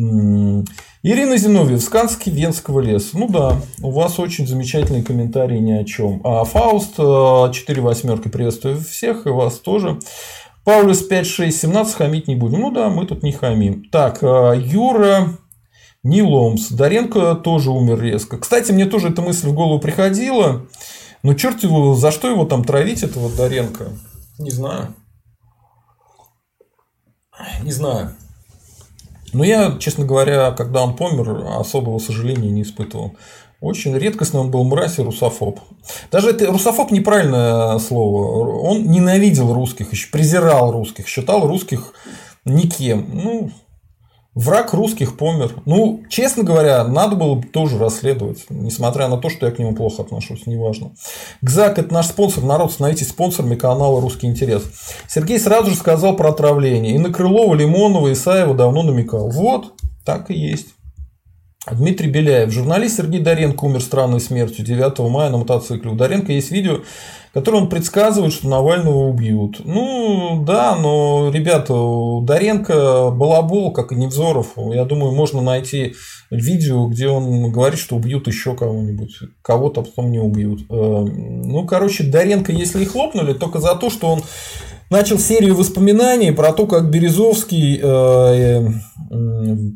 Ирина Зиновьев, Сканский Венского леса. Ну да, у вас очень замечательные комментарии ни о чем. А Фауст 4 э, восьмерки приветствую всех, и вас тоже. Паулюс 5, 6, 17 хамить не будем. Ну да, мы тут не хамим. Так, э, Юра Ниломс. Даренко тоже умер резко. Кстати, мне тоже эта мысль в голову приходила. Ну, черт его, за что его там травить, этого Доренко? Не знаю. Не знаю. Но я, честно говоря, когда он помер, особого сожаления не испытывал. Очень редкостно он был мразь и русофоб. Даже это русофоб неправильное слово. Он ненавидел русских, еще презирал русских, считал русских никем. Ну, Враг русских помер. Ну, честно говоря, надо было бы тоже расследовать, несмотря на то, что я к нему плохо отношусь, неважно. ГЗАК – это наш спонсор, народ, становитесь спонсорами канала «Русский интерес». Сергей сразу же сказал про отравление. И на Крылова, Лимонова, Исаева давно намекал. Вот, так и есть. Дмитрий Беляев. Журналист Сергей Доренко умер странной смертью 9 мая на мотоцикле. У Доренко есть видео, которое он предсказывает, что Навального убьют. Ну, да, но, ребята, у Доренко балабол, как и Невзоров. Я думаю, можно найти видео, где он говорит, что убьют еще кого-нибудь. Кого-то потом не убьют. Э, ну, короче, Доренко, если и хлопнули, только за то, что он начал серию воспоминаний про то, как Березовский э,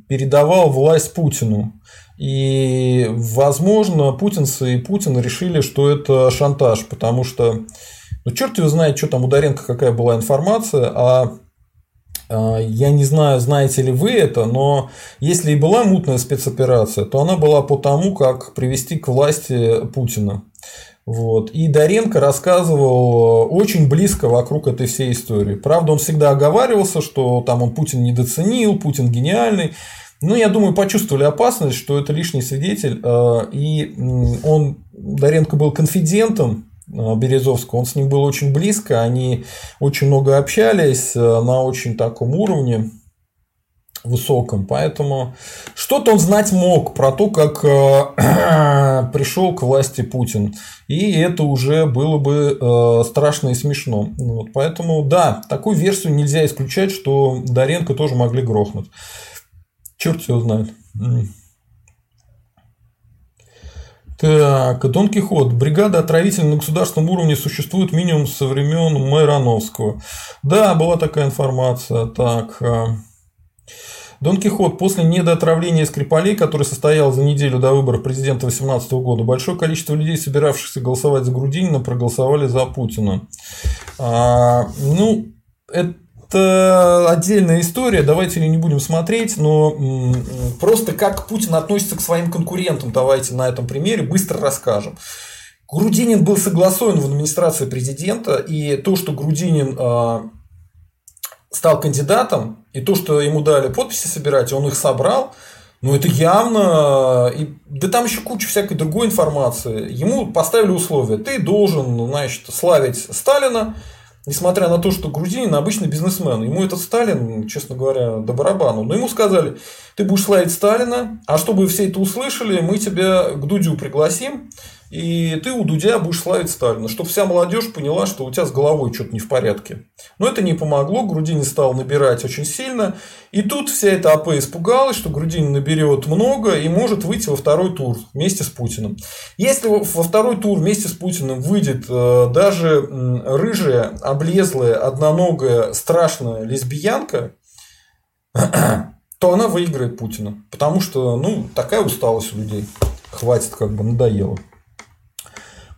передавал власть Путину. И, возможно, путинцы и Путин решили, что это шантаж, потому что, ну, черт его знает, что там у Доренко какая была информация, а, а я не знаю, знаете ли вы это, но если и была мутная спецоперация, то она была по тому, как привести к власти Путина. Вот. И Доренко рассказывал очень близко вокруг этой всей истории. Правда, он всегда оговаривался, что там он Путин недооценил, Путин гениальный. Ну, я думаю, почувствовали опасность, что это лишний свидетель. Э, и он, Доренко был конфидентом э, Березовского, он с ним был очень близко, они очень много общались э, на очень таком уровне высоком. Поэтому что-то он знать мог про то, как <clears throat> пришел к власти Путин. И это уже было бы страшно и смешно. Вот, поэтому, да, такую версию нельзя исключать, что Доренко тоже могли грохнуть. Черт его знает. Так, Дон Кихот. Бригада отравителей на государственном уровне существует минимум со времен Майрановского. Да, была такая информация. Так. Дон Кихот. После недоотравления Скрипалей, который состоял за неделю до выборов президента 2018 года, большое количество людей, собиравшихся голосовать за Грудинина, проголосовали за Путина. А, ну, это это отдельная история, давайте ее не будем смотреть, но просто как Путин относится к своим конкурентам, давайте на этом примере быстро расскажем. Грудинин был согласован в администрации президента, и то, что Грудинин а, стал кандидатом, и то, что ему дали подписи собирать, он их собрал, ну, это явно... И, да там еще куча всякой другой информации. Ему поставили условия. Ты должен, значит, славить Сталина, Несмотря на то, что Грудинин обычный бизнесмен, ему этот Сталин, честно говоря, до барабану. Но ему сказали, ты будешь славить Сталина, а чтобы все это услышали, мы тебя к Дудю пригласим, и ты у Дудя будешь славить Сталина, чтобы вся молодежь поняла, что у тебя с головой что-то не в порядке. Но это не помогло, Грудинин стал набирать очень сильно, и тут вся эта АП испугалась, что Грудинин наберет много и может выйти во второй тур вместе с Путиным. Если во второй тур вместе с Путиным выйдет э, даже рыжая, облезлая, одноногая, страшная лесбиянка, то она выиграет Путина. Потому что, ну, такая усталость у людей. Хватит, как бы, надоело.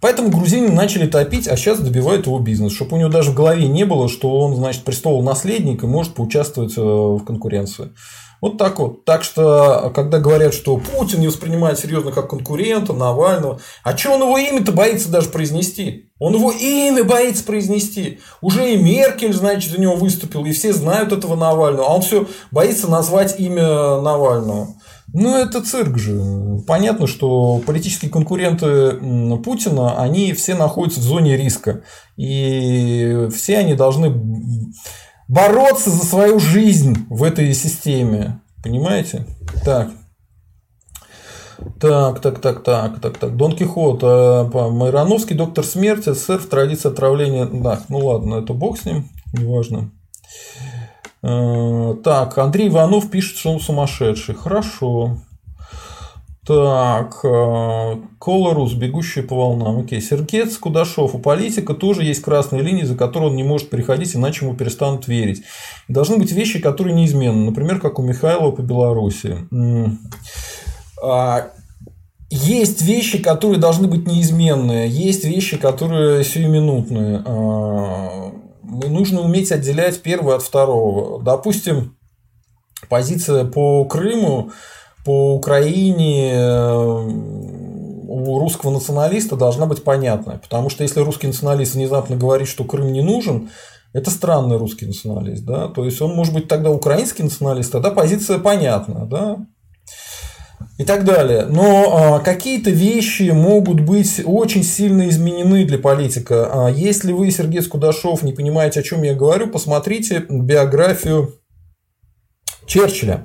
Поэтому грузины начали топить, а сейчас добивают его бизнес, чтобы у него даже в голове не было, что он, значит, престол наследник и может поучаствовать э, в конкуренции. Вот так вот. Так что, когда говорят, что Путин не воспринимает серьезно как конкурента Навального, а что он его имя-то боится даже произнести? Он его имя боится произнести. Уже и Меркель, значит, за него выступил, и все знают этого Навального, а он все боится назвать имя Навального. Ну, это цирк же. Понятно, что политические конкуренты Путина, они все находятся в зоне риска. И все они должны бороться за свою жизнь в этой системе. Понимаете? Так. Так, так, так, так, так, так. Дон Кихот, а, Майрановский, доктор смерти, СССР в традиции отравления. Да, ну ладно, это бог с ним, неважно. А, так, Андрей Иванов пишет, что он сумасшедший. Хорошо. Так, э, Колорус, бегущая по волнам. Окей, Сергец Кудашов. У политика тоже есть красные линии, за которые он не может переходить, иначе ему перестанут верить. должны быть вещи, которые неизменны. Например, как у Михайлова по Беларуси. А, есть вещи, которые должны быть неизменные. Есть вещи, которые сиюминутные. Нужно уметь отделять первое от второго. Допустим, позиция по Крыму по Украине э, у русского националиста должна быть понятная. Потому что если русский националист внезапно говорит, что Крым не нужен, это странный русский националист. Да? То есть он может быть тогда украинский националист, тогда позиция понятна. Да? И так далее. Но а, какие-то вещи могут быть очень сильно изменены для политика. А если вы, Сергей Скудашов, не понимаете, о чем я говорю, посмотрите биографию Черчилля.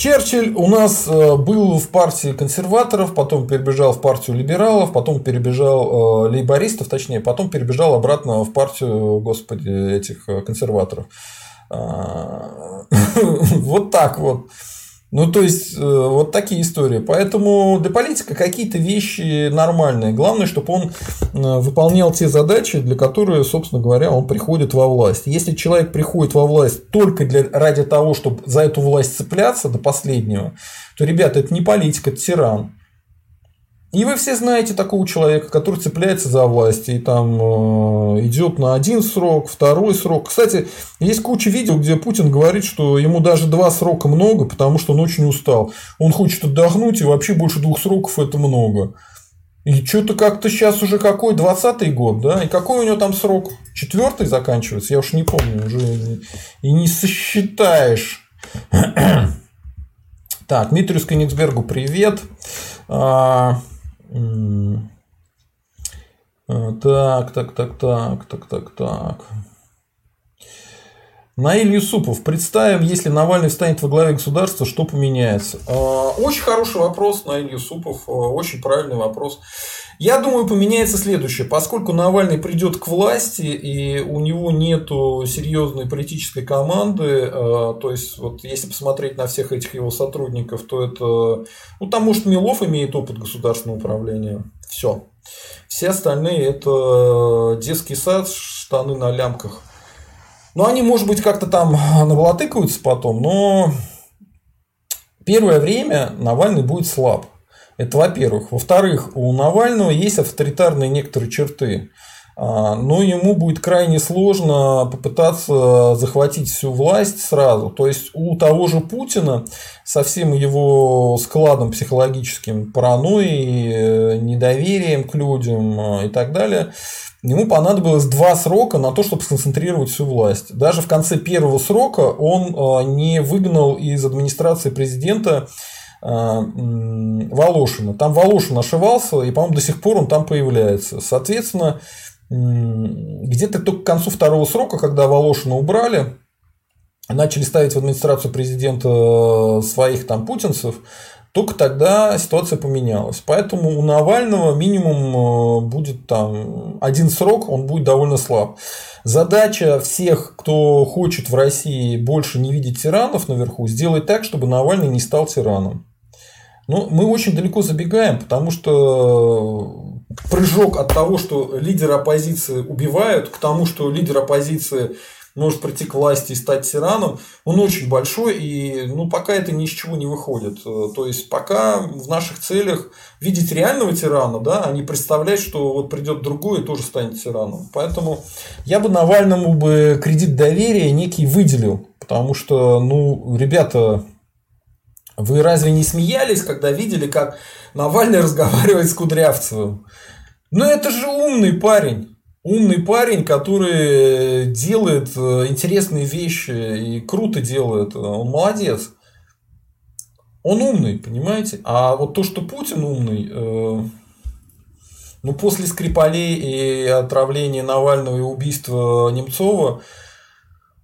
Черчилль у нас э, был в партии консерваторов, потом перебежал в партию либералов, потом перебежал э, лейбористов, точнее, потом перебежал обратно в партию, господи, этих э, консерваторов. А, <laughs> вот так вот. Ну, то есть, э, вот такие истории. Поэтому для политика какие-то вещи нормальные. Главное, чтобы он э, выполнял те задачи, для которых, собственно говоря, он приходит во власть. Если человек приходит во власть только для, ради того, чтобы за эту власть цепляться до последнего, то, ребята, это не политик, это тиран. И вы все знаете такого человека, который цепляется за власть и там э, идет на один срок, второй срок. Кстати, есть куча видео, где Путин говорит, что ему даже два срока много, потому что он очень устал. Он хочет отдохнуть, и вообще больше двух сроков это много. И что-то как-то сейчас уже какой, 20-й год, да? И какой у него там срок? Четвертый заканчивается? Я уж не помню, уже и не сосчитаешь. <clears throat> Так, Дмитрию Скенигсбергу привет. Так, так, так, так, так, так, так. Наиль Юсупов, представим, если Навальный встанет во главе государства, что поменяется? Очень хороший вопрос, Наиль Юсупов, очень правильный вопрос. Я думаю, поменяется следующее. Поскольку Навальный придет к власти, и у него нет серьезной политической команды, то есть, вот если посмотреть на всех этих его сотрудников, то это... Ну, там, может, Милов имеет опыт государственного управления. Все. Все остальные это детский сад, штаны на лямках. Ну, они, может быть, как-то там набалатыкаются потом, но первое время Навальный будет слаб. Это во-первых. Во-вторых, у Навального есть авторитарные некоторые черты. А, но ему будет крайне сложно попытаться захватить всю власть сразу. То есть у того же Путина со всем его складом психологическим, паранойей, недоверием к людям а, и так далее, ему понадобилось два срока на то, чтобы сконцентрировать всю власть. Даже в конце первого срока он а, не выгнал из администрации президента Волошина. Там Волошин ошивался, и, по-моему, до сих пор он там появляется. Соответственно, где-то только к концу второго срока, когда Волошина убрали, начали ставить в администрацию президента э, своих там путинцев, только тогда ситуация поменялась. Поэтому у Навального минимум э, будет там один срок, он будет довольно слаб. Задача всех, кто хочет в России больше не видеть тиранов наверху, сделать так, чтобы Навальный не стал тираном. Ну, мы очень далеко забегаем, потому что прыжок от того, что лидера оппозиции убивают, к тому, что лидер оппозиции может прийти к власти и стать тираном, он очень большой, и ну, пока это ни с чего не выходит. Э, то есть, пока в наших целях видеть реального тирана, да, а не представлять, что вот придет другой и тоже станет тираном. Поэтому я бы Навальному бы кредит доверия некий выделил. Потому что, ну, ребята, вы разве не смеялись, когда видели, как Навальный разговаривает с Кудрявцевым? Ну, это же умный парень. Умный парень, который делает э, интересные вещи и круто делает. Он молодец. Он умный, понимаете? А вот то, что Путин умный, э, ну, после Скрипалей и отравления Навального и убийства Немцова,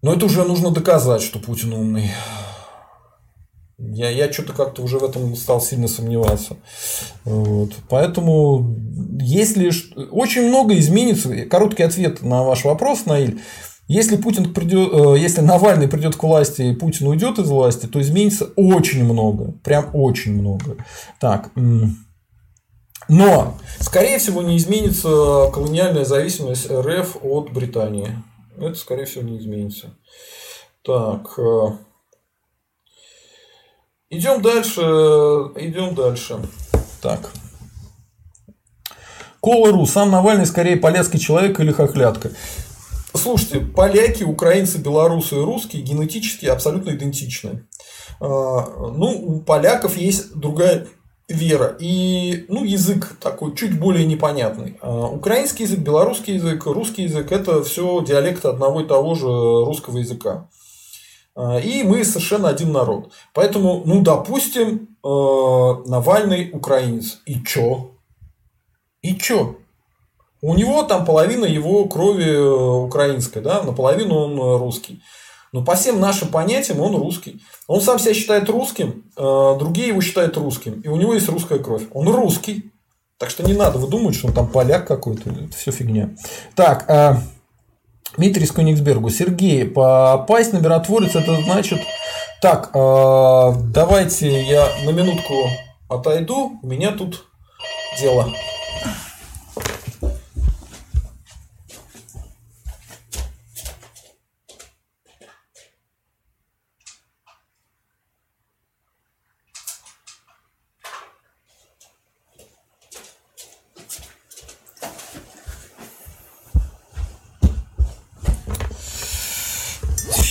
ну, это уже нужно доказать, что Путин умный. Я, я что-то как-то уже в этом стал сильно сомневаться. Вот. Поэтому, если очень много изменится, короткий ответ на ваш вопрос, Наиль, если Путин придет, э, если Навальный придет к власти и Путин уйдет из власти, то изменится очень много, прям очень много. Так, но, скорее всего, не изменится колониальная зависимость РФ от Британии. Это, скорее всего, не изменится. Так, э, Идем дальше. Идем дальше. Так. Колору. Сам Навальный скорее полецкий человек или хохлятка. Слушайте, поляки, украинцы, белорусы и русские генетически абсолютно идентичны. А, ну, у поляков есть другая вера и ну, язык такой чуть более непонятный. А, украинский язык, белорусский язык, русский язык – это все диалекты одного и того же русского языка. А, и мы совершенно один народ. Поэтому, ну, допустим, э, Навальный украинец. И чё? И чё? У него там половина его крови э, украинской, да, наполовину он э, русский. Но по всем нашим понятиям он русский. Он сам себя считает русским, другие его считают русским. И у него есть русская кровь. Он русский. Так что не надо выдумывать, что он там поляк какой-то. Это все фигня. Так, Дмитрий Сконигсбергу. Сергей, попасть на миротворец это значит... Так, э, давайте я на минутку отойду. У меня тут дело.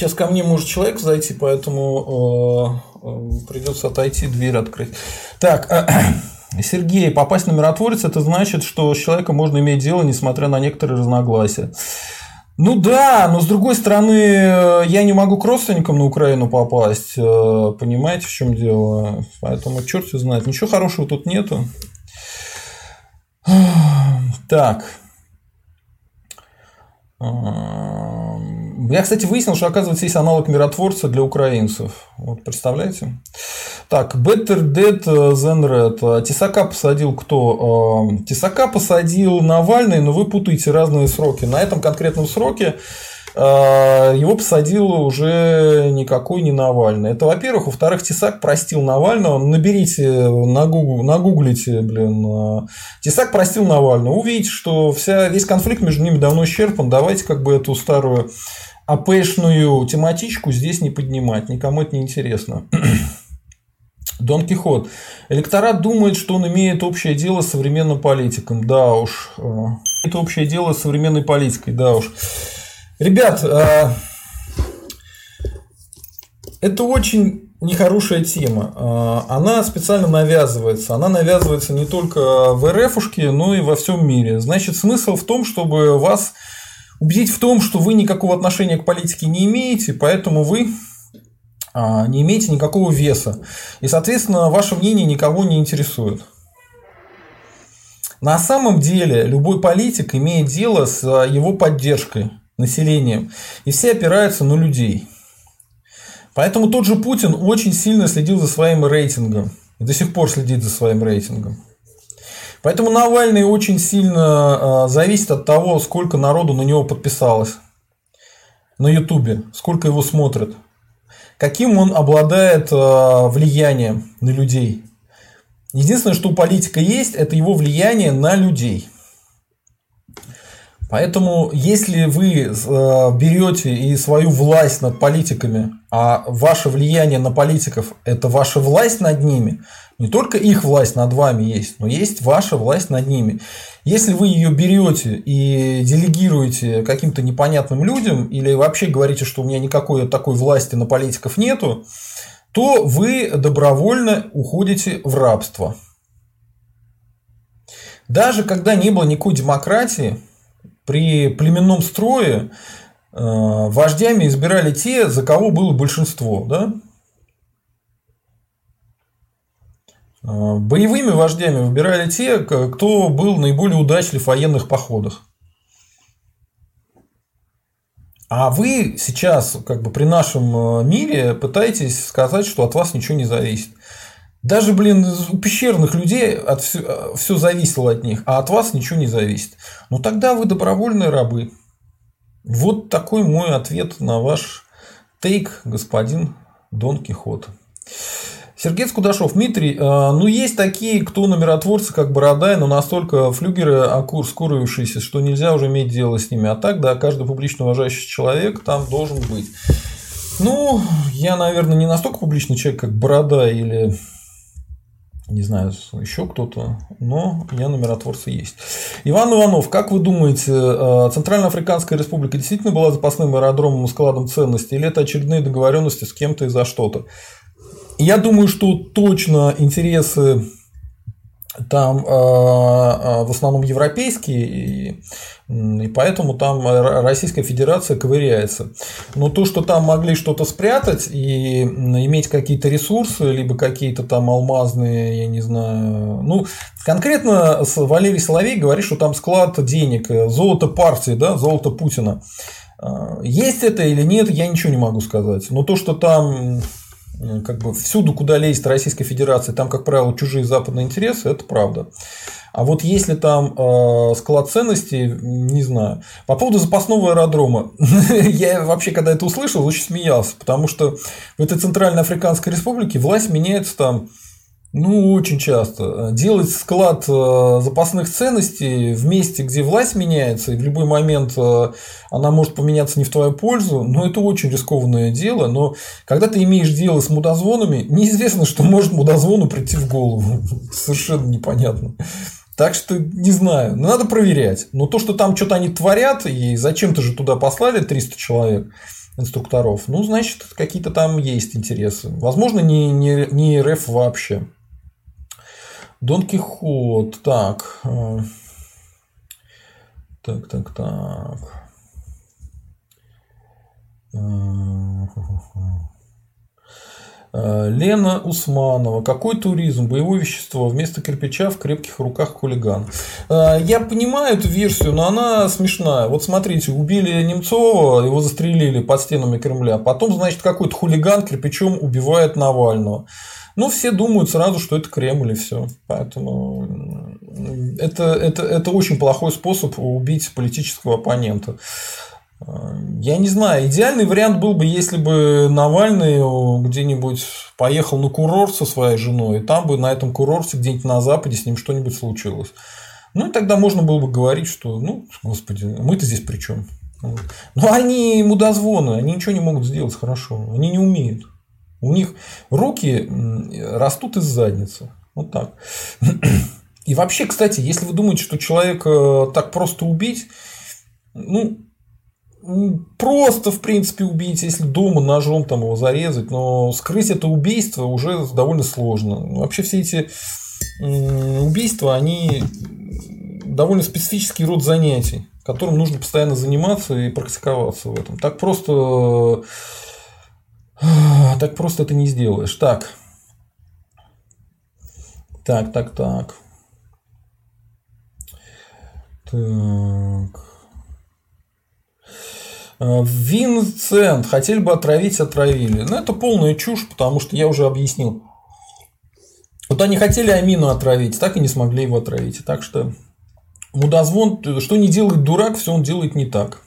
Сейчас ко мне может человек зайти, поэтому э, э, придется отойти, дверь открыть. Так, э, <clears throat> Сергей, попасть на миротворец это значит, что с человеком можно иметь дело, несмотря на некоторые разногласия. Ну да, но с другой стороны, я не могу к родственникам на Украину попасть. Понимаете, в чем дело? Поэтому черт его знает. Ничего хорошего тут нету. Так. Я, кстати, выяснил, что, оказывается, есть аналог миротворца для украинцев. Вот, представляете? Так, Better Dead Than Red. Тесака посадил кто? Тесака посадил Навальный, но вы путаете разные сроки. На этом конкретном сроке а, его посадил уже никакой не Навальный. Это, во-первых. Во-вторых, Тесак простил Навального. Наберите, нагугл, нагуглите, блин. А, Тесак простил Навального. Увидите, что вся, весь конфликт между ними давно исчерпан. Давайте как бы эту старую АПшную тематичку здесь не поднимать. Никому это не интересно. <clears throat> Дон Кихот. Электорат думает, что он имеет общее дело с современным политиком. Да уж. Это общее дело с современной политикой. Да уж. Ребят, э, это очень нехорошая тема. Э, она специально навязывается. Она навязывается не только в РФушке, но и во всем мире. Значит, смысл в том, чтобы вас убедить в том, что вы никакого отношения к политике не имеете, поэтому вы а, не имеете никакого веса. И, соответственно, ваше мнение никого не интересует. На самом деле любой политик имеет дело с его поддержкой населением. И все опираются на людей. Поэтому тот же Путин очень сильно следил за своим рейтингом. И до сих пор следит за своим рейтингом. Поэтому Навальный очень сильно а, зависит от того, сколько народу на него подписалось на Ютубе, сколько его смотрят, каким он обладает а, влиянием на людей. Единственное, что у политика есть, это его влияние на людей – Поэтому, если вы э, берете и свою власть над политиками, а ваше влияние на политиков – это ваша власть над ними, не только их власть над вами есть, но есть ваша власть над ними. Если вы ее берете и делегируете каким-то непонятным людям, или вообще говорите, что у меня никакой такой власти на политиков нету, то вы добровольно уходите в рабство. Даже когда не было никакой демократии, при племенном строе э, вождями избирали те, за кого было большинство. Да? Э, боевыми вождями выбирали те, кто был наиболее удачлив в военных походах. А вы сейчас, как бы при нашем э, мире, пытаетесь сказать, что от вас ничего не зависит. Даже, блин, у пещерных людей от все, все зависело от них, а от вас ничего не зависит. Ну тогда вы добровольные рабы. Вот такой мой ответ на ваш тейк, господин Дон Кихот. Сергей Скудашов, Дмитрий, э, ну есть такие, кто на миротворцы, как Бородай, но настолько флюгеры скурившиеся, что нельзя уже иметь дело с ними. А так, да, каждый публично уважающий человек там должен быть. Ну, я, наверное, не настолько публичный человек, как Борода или не знаю, еще кто-то, но я на миротворце есть. Иван Иванов, как вы думаете, э, Центральноафриканская республика действительно была запасным аэродромом и складом ценностей, или это очередные договоренности с кем-то и за что-то? Я думаю, что точно интересы там э, э, в основном европейские, и, поэтому там Российская Федерация ковыряется. Но то, что там могли что-то спрятать и иметь какие-то ресурсы, либо какие-то там алмазные, я не знаю, ну, конкретно Валерий Соловей говорит, что там склад денег, золото партии, да, золото Путина. Э, есть это или нет, я ничего не могу сказать. Но то, что там Э, как бы всюду, куда лезет Российская Федерация, там, как правило, чужие западные интересы, это правда. А вот если там э, склад ценностей, не знаю. По поводу запасного аэродрома. <laughs> я вообще, когда это услышал, очень смеялся, потому что в этой Центральной Африканской Республике власть меняется там ну, очень часто. Делать склад э, запасных ценностей в месте, где власть меняется, и в любой момент э, она может поменяться не в твою пользу, ну, это очень рискованное дело. Но когда ты имеешь дело с мудозвонами, неизвестно, что может мудозвону прийти в голову. <laughs> Совершенно непонятно. Так что не знаю, надо проверять. Но то, что там что-то они творят, и зачем-то же туда послали 300 человек, инструкторов, ну, значит, какие-то там есть интересы. Возможно, не, не, не РФ вообще. Дон Кихот. Так. Э, так, так, так. Э, э, Лена Усманова. Какой туризм? Боевое вещество. Вместо кирпича в крепких руках хулиган. Я понимаю эту версию, но она смешная. Вот смотрите, убили Немцова, его застрелили под стенами Кремля. Потом, значит, какой-то хулиган кирпичом убивает Навального. Ну, все думают сразу, что это Кремль и все. Поэтому это, это, это очень плохой способ убить политического оппонента. Я не знаю, идеальный вариант был бы, если бы Навальный где-нибудь поехал на курорт со своей женой, и там бы на этом курорте где-нибудь на Западе с ним что-нибудь случилось. Ну, и тогда можно было бы говорить, что, ну, господи, мы-то здесь при чем? Но они мудозвоны, они ничего не могут сделать хорошо, они не умеют. У них руки растут из задницы. Вот так. И вообще, кстати, если вы думаете, что человека так просто убить, ну, просто, в принципе, убить, если дома ножом там его зарезать, но скрыть это убийство уже довольно сложно. Вообще все эти убийства, они довольно специфический род занятий, которым нужно постоянно заниматься и практиковаться в этом. Так просто так просто это не сделаешь. Так. Так, так, так. Так. Э, Винсент. Хотели бы отравить, отравили. Ну, это полная чушь, потому что я уже объяснил. Вот они хотели Амину отравить, так и не смогли его отравить. Так что мудозвон, что не делает дурак, все он делает не так.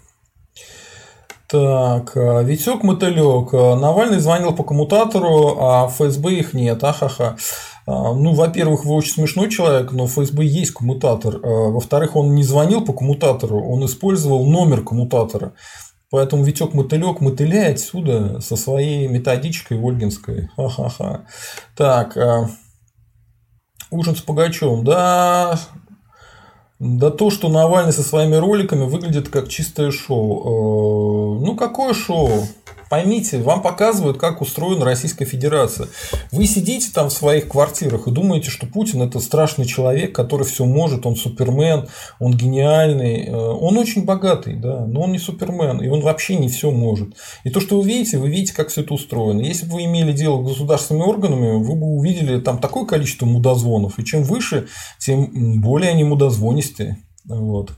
Так, э, Витек Мотылек. Навальный звонил по коммутатору, а ФСБ их нет. Ахаха. А, ну, во-первых, вы очень смешной человек, но в ФСБ есть коммутатор. Во-вторых, он не звонил по коммутатору, он использовал номер коммутатора. Поэтому Витек Мотылек мотыляет отсюда со своей методичкой Ольгинской. Ха-ха-ха. Так, ужин с Пугачевым. Да, да то, что Навальный со своими роликами выглядит как чистое шоу. Э, ну, какое шоу? Поймите, вам показывают, как устроена Российская Федерация. Вы сидите там в своих квартирах и думаете, что Путин это страшный человек, который все может, он супермен, он гениальный, э, он очень богатый, да, но он не супермен, и он вообще не все может. И то, что вы видите, вы видите, как все это устроено. Если бы вы имели дело с государственными органами, вы бы увидели там такое количество мудозвонов, и чем выше, тем более они мудозвонистые. Вот.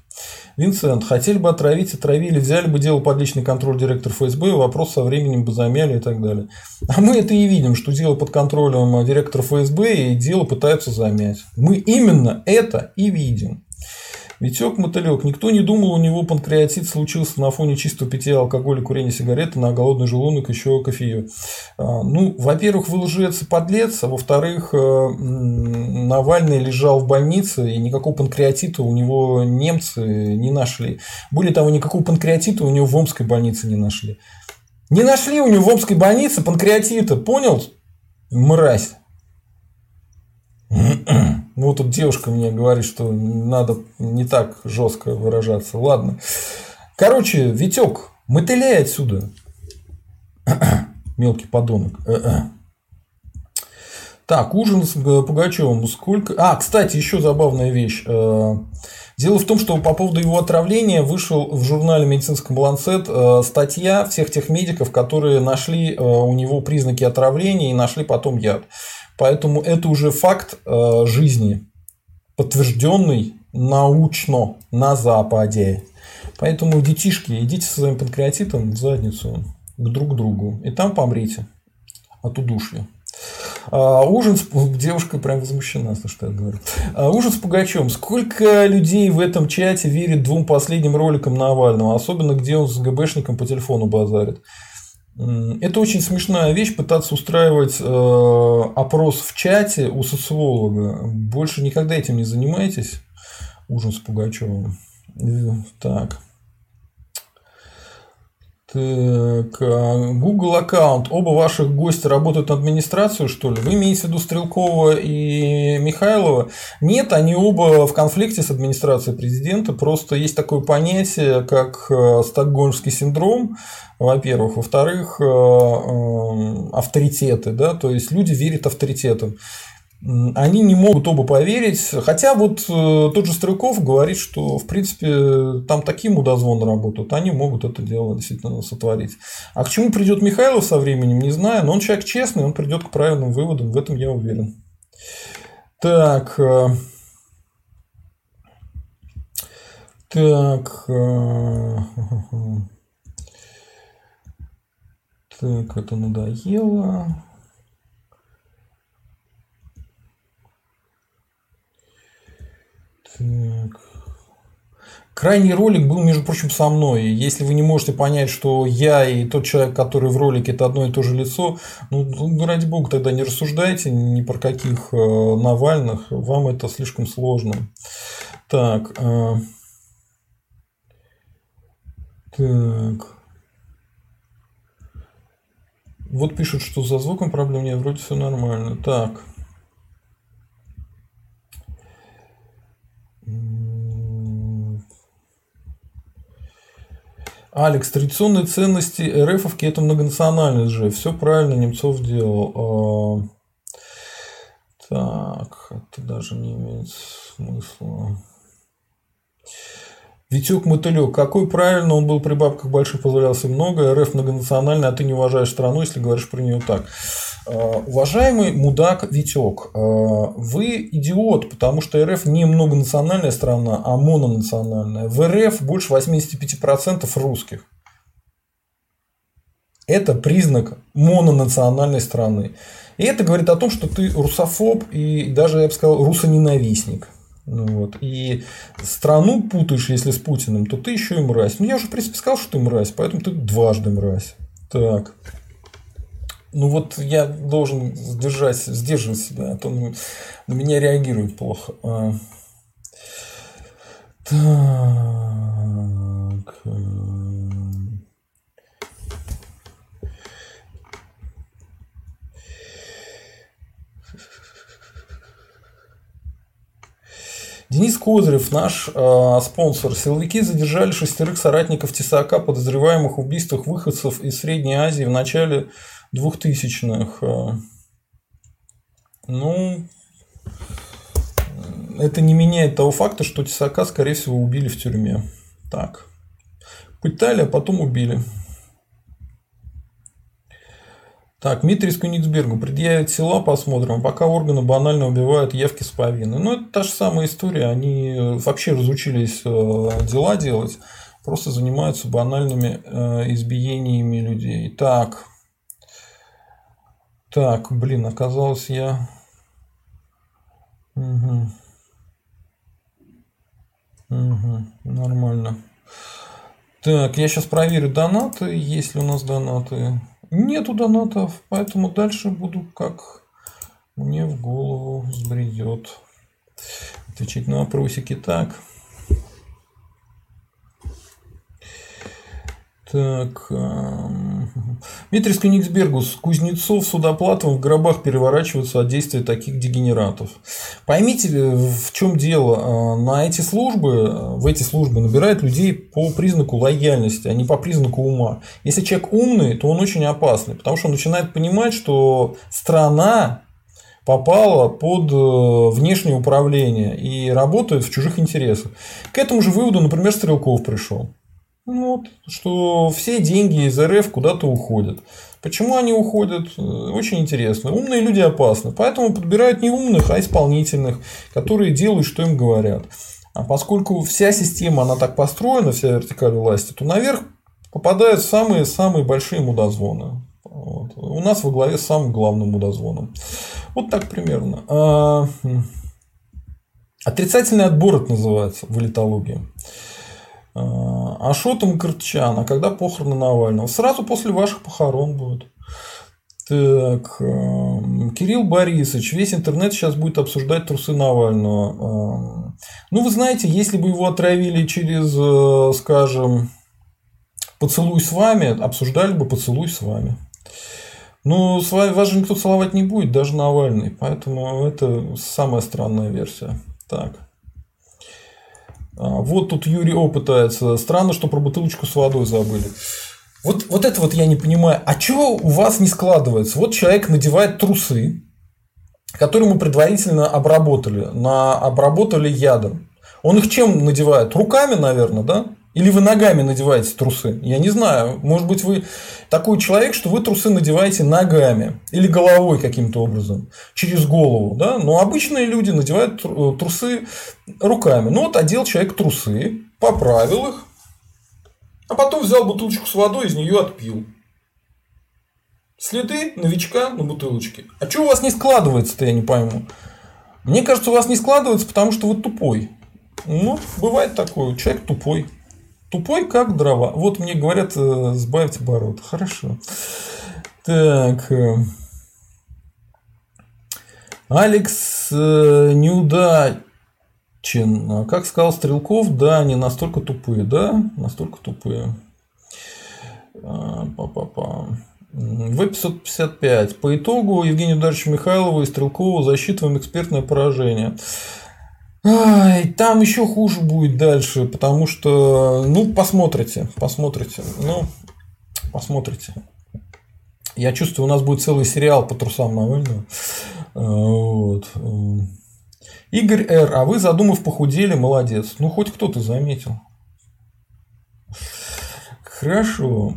Винсент, хотели бы отравить, отравили, взяли бы дело под личный контроль директор ФСБ, вопрос со временем бы замяли и так далее. А мы это и видим, что дело под контролем директора ФСБ и дело пытаются замять. Мы именно это и видим. Витек Мотылек. Никто не думал, у него панкреатит случился на фоне чистого питья алкоголя, курения сигареты, на голодный желудок еще кофею. А, ну, во-первых, вы лжец и подлец, а во-вторых, э, Навальный лежал в больнице, и никакого панкреатита у него немцы не нашли. Более того, никакого панкреатита у него в Омской больнице не нашли. Не нашли у него в Омской больнице панкреатита, понял? Мразь. Ну, тут девушка мне говорит, что надо не так жестко выражаться. Ладно. Короче, Витек, мотыляй отсюда. <coughs> Мелкий подонок. Так, ужин с Пугачевым. Сколько... А, кстати, еще забавная вещь. Э, дело в том, что по поводу его отравления вышел в журнале «Медицинском Ланцет» э, статья всех тех медиков, которые нашли э, у него признаки отравления и нашли потом яд. Поэтому это уже факт э, жизни, подтвержденный научно на Западе. Поэтому, детишки, идите со своим панкреатитом в задницу к друг другу. И там помрите от удушья. А, ужин с... Девушка прям возмущена, слушай, что я говорю. А, ужин с Пугачем. Сколько людей в этом чате верит двум последним роликам Навального, особенно где он с ГБшником по телефону базарит. Это очень смешная вещь пытаться устраивать э, опрос в чате у социолога. Больше никогда этим не занимайтесь. Ужин с Пугачевым. Э, так. Так, а, Google аккаунт. Оба ваших гостя работают на администрацию, что ли? Вы имеете в виду Стрелкова и Михайлова? Нет, они оба в конфликте с администрацией президента. Просто есть такое понятие, как э, стокгольмский синдром, во-первых. Во-вторых, э, авторитеты. Да? То есть люди верят авторитетам они не могут оба поверить. Хотя вот э, тот же Стрелков говорит, что в принципе там такие мудозвоны работают, они могут это дело действительно сотворить. А к чему придет Михайлов со временем, не знаю, но он человек честный, он придет к правильным выводам, в этом я уверен. Так. Э, так. Э, <laughs> так, это надоело. Так. Крайний ролик был, между прочим, со мной. Если вы не можете понять, что я и тот человек, который в ролике, это одно и то же лицо, ну, ну ради бога, тогда не рассуждайте ни про каких э, Навальных. Вам это слишком сложно. Так. Э, так. Вот пишут, что за звуком проблем нет, вроде все нормально. Так. Алекс, традиционные ценности РФовки это многонациональность же. Все правильно Немцов делал. А, так, это даже не имеет смысла. Витек Мотылек. Какой правильно он был при бабках больших, позволял себе много. РФ многонациональный, а ты не уважаешь страну, если говоришь про нее так. А, уважаемый мудак Витек, а, вы идиот, потому что РФ не многонациональная страна, а мононациональная. В РФ больше 85% русских. Это признак мононациональной страны. И это говорит о том, что ты русофоб и даже, я бы сказал, русоненавистник. Ну вот. И страну путаешь, если с Путиным, то ты еще и мразь. Ну, я уже, в принципе, сказал, что ты мразь, поэтому ты дважды мразь. Так. Ну вот я должен сдержать, сдерживать себя, а то на, меня реагирует плохо. А. Так. Денис Козырев, наш э, спонсор. Силовики задержали шестерых соратников Тесака, подозреваемых в убийствах выходцев из Средней Азии в начале 2000-х. Э, ну, это не меняет того факта, что Тесака, скорее всего, убили в тюрьме. Так. Пытали, а потом убили. Так, Митрис Кёнигсбергу предъявят села, посмотрим. Пока органы банально убивают явки с повинной. Ну, это та же самая история. Они вообще разучились э, дела делать. Просто занимаются банальными э, избиениями людей. Так. Так, блин, оказалось я... Угу. Угу, нормально. Так, я сейчас проверю донаты. Есть ли у нас донаты? Нету донатов, поэтому дальше буду как мне в голову сбредет. Отвечать на вопросики так. Так. Дмитрий Скуниксбергус. Кузнецов, Судоплатов в гробах переворачиваются от действия таких дегенератов. Поймите, в чем дело. А, на эти службы, в эти службы набирают людей по признаку лояльности, а не по признаку ума. Если человек умный, то он очень опасный, потому что он начинает понимать, что страна попала под э, внешнее управление и работает в чужих интересах. К этому же выводу, например, Стрелков пришел. Ну что все деньги из РФ куда-то уходят. Почему они уходят? Э, очень интересно. Умные люди опасны. Поэтому подбирают не умных, а исполнительных, которые делают, что им говорят. А поскольку вся система, она так построена, вся вертикаль власти, то наверх попадают самые-самые большие мудозвоны. Вот. У нас во главе с самым главным мудозвоном. Вот так примерно. А... Отрицательный отбор это называется в элитологии. А Ашотом Кыртчан, а когда похороны Навального? Сразу после ваших похорон будет. Так, эм, Кирилл Борисович, весь интернет сейчас будет обсуждать трусы Навального. Эм, ну, вы знаете, если бы его отравили через, э, скажем, поцелуй с вами, обсуждали бы поцелуй с вами. Но с вами, вас же никто целовать не будет, даже Навальный. Поэтому это самая странная версия. Так. А, вот тут Юрий О пытается. Странно, что про бутылочку с водой забыли. Вот, вот это вот я не понимаю. А чего у вас не складывается? Вот человек надевает трусы, которые мы предварительно обработали, на, обработали ядом. Он их чем надевает? Руками, наверное, да? Или вы ногами надеваете трусы? Я не знаю. Может быть, вы такой человек, что вы трусы надеваете ногами или головой каким-то образом, через голову. Да? Но обычные люди надевают э, трусы руками. Ну вот одел человек трусы, поправил их, а потом взял бутылочку с водой, из нее отпил. Следы новичка на бутылочке. А что у вас не складывается-то, я не пойму. Мне кажется, у вас не складывается, потому что вы тупой. Ну, бывает такое. Человек тупой. Тупой, как дрова. Вот мне говорят, э, сбавьте оборот. Хорошо. Так. Э, Алекс э, неудачин. А как сказал Стрелков, да, они настолько тупые, да, настолько тупые. Па-па-па. В-555. По итогу Евгению Даровичу Михайлову и Стрелкову засчитываем экспертное поражение. Ай, там еще хуже будет дальше, потому что, ну, посмотрите, посмотрите, ну, посмотрите. Я чувствую, у нас будет целый сериал по трусам Навального. А, вот. Игорь Р. А вы, задумав, похудели, молодец. Ну, хоть кто-то заметил. Хорошо.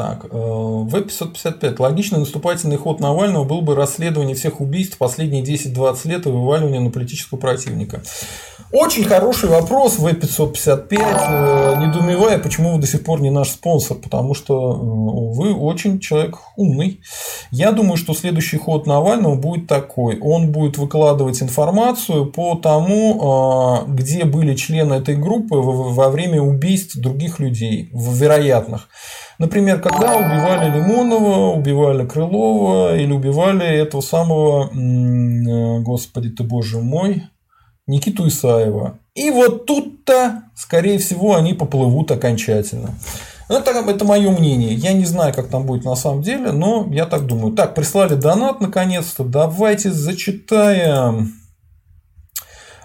Так, э, В-555. Логичный наступательный ход Навального был бы расследование всех убийств последние 10-20 лет и вываливание на политического противника. Очень хороший вопрос В-555. Э, недоумевая, почему вы до сих пор не наш спонсор, потому что вы очень человек умный. Я думаю, что следующий ход Навального будет такой. Он будет выкладывать информацию по тому, где были члены этой группы во время убийств других людей, вероятных. Например, когда убивали Лимонова, убивали Крылова или убивали этого самого, э, господи ты боже мой, Никиту Исаева. И вот тут-то, скорее всего, они поплывут окончательно. Это, это мое мнение. Я не знаю, как там будет на самом деле, но я так думаю. Так, прислали донат наконец-то. Давайте зачитаем.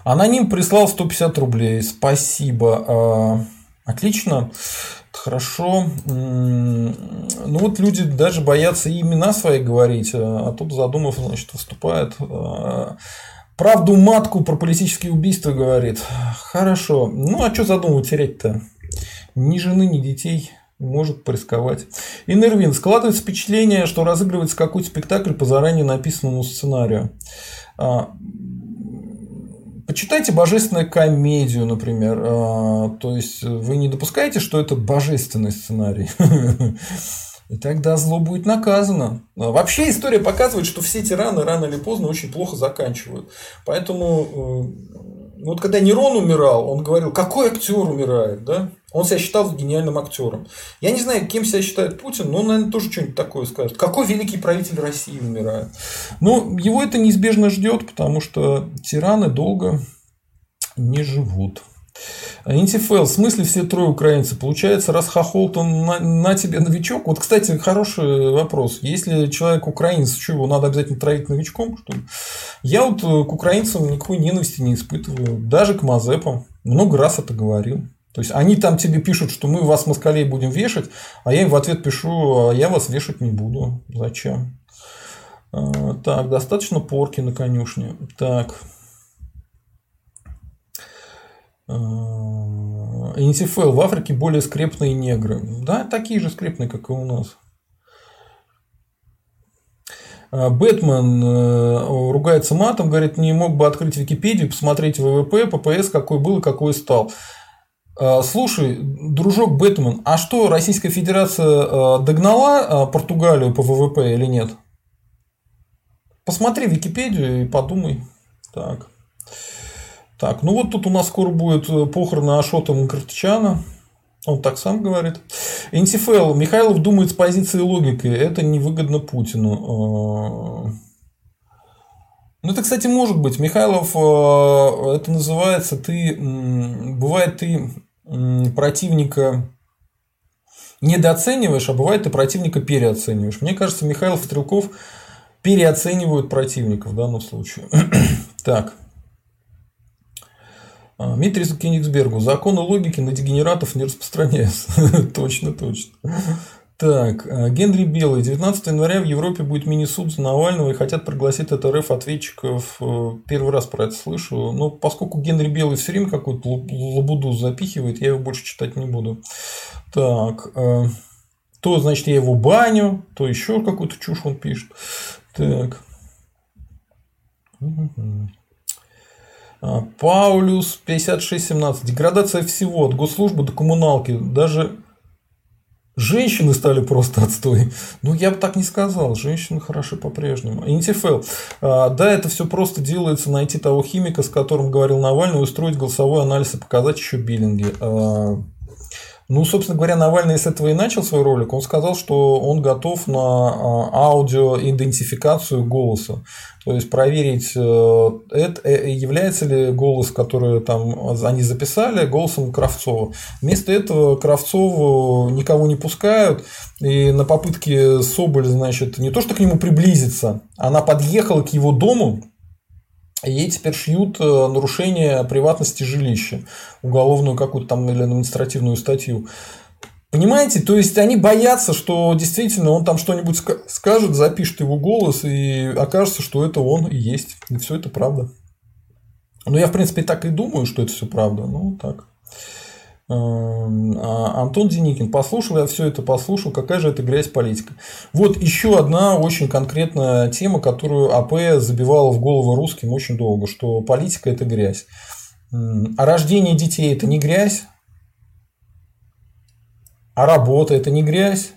Аноним прислал 150 рублей. Спасибо. А, отлично. Хорошо. Ну вот люди даже боятся имена свои говорить, а, а тут задумав, значит, выступает. А, правду матку про политические убийства говорит. Хорошо. Ну а что задумывать терять-то? Ни жены, ни детей может порисковать. И Нервин. Складывается впечатление, что разыгрывается какой-то спектакль по заранее написанному сценарию. Почитайте божественную комедию, например. А, то есть вы не допускаете, что это божественный сценарий. <laughs> И тогда зло будет наказано. А вообще история показывает, что все тираны рано или поздно очень плохо заканчивают. Поэтому э, вот когда Нерон умирал, он говорил, какой актер умирает, да? Он себя считал гениальным актером. Я не знаю, кем себя считает Путин, но он, наверное, тоже что-нибудь такое скажет. Какой великий правитель России умирает? Но его это неизбежно ждет, потому что тираны долго не живут. Интифел, в смысле все трое украинцы? Получается, раз Хохолтон на, на тебе новичок? Вот, кстати, хороший вопрос. Если человек украинец, что его надо обязательно троить новичком? Что ли? Я вот к украинцам никакой ненависти не испытываю. Даже к Мазепам. Много раз это говорил. То есть они там тебе пишут, что мы вас москалей будем вешать, а я им в ответ пишу, а я вас вешать не буду. Зачем? А, так, достаточно порки на конюшне. Так. НТФЛ в Африке более скрепные негры. Да, такие же скрепные, как и у нас. А, Бэтмен э, ругается матом, говорит, не мог бы открыть Википедию, посмотреть ВВП, ППС, какой был и какой стал. Э, слушай, дружок Бэтмен, а что, Российская Федерация э, догнала э, Португалию по ВВП или нет? Посмотри Википедию и подумай. Так. Так, ну вот тут у нас скоро будет похороны Ашота Мкртчана. Он так сам говорит. НТФЛ. Михайлов думает с позиции логики. Это невыгодно Путину. Ну, это, кстати, может быть. Михайлов, это называется, ты, бывает, ты противника недооцениваешь, а бывает ты противника переоцениваешь. Мне кажется, Михаил Стрелков переоценивают противника в данном случае. <clears throat> так. А, Митрис Кенигсбергу. Законы логики на дегенератов не распространяются. <laughs> точно, точно. Так, э, Генри Белый. 19 января в Европе будет мини-суд за Навального и хотят пригласить от РФ ответчиков. Э, первый раз про это слышу. Но поскольку Генри Белый все время какую-то лабуду запихивает, я его больше читать не буду. Так, э, то, значит, я его баню, то еще какую-то чушь он пишет. Так. Паулюс 5617. Деградация всего, от госслужбы до коммуналки. Даже Женщины стали просто отстой. Ну, я бы так не сказал. Женщины хороши по-прежнему. Интифел. А, да, это все просто делается найти того химика, с которым говорил Навальный, устроить голосовой анализ и показать еще биллинги. Ну, собственно говоря, Навальный с этого и начал свой ролик. Он сказал, что он готов на а, аудиоидентификацию голоса. То есть проверить, э, это, э, является ли голос, который там они записали, голосом Кравцова. Вместо этого Кравцову никого не пускают. И на попытке Соболь, значит, не то что к нему приблизиться, она подъехала к его дому, ей теперь шьют э, нарушение приватности жилища, уголовную какую-то там или административную статью. Понимаете? То есть они боятся, что действительно он там что-нибудь скажет, запишет его голос, и окажется, что это он и есть. И все это правда. Ну, я, в принципе, так и думаю, что это все правда. Ну, так. Эм, а Антон Деникин. Послушал я все это, послушал, какая же это грязь политика. Вот еще одна очень конкретная тема, которую АП забивала в голову русским очень долго, что политика – это грязь. А рождение детей – это не грязь, а работа – это не грязь,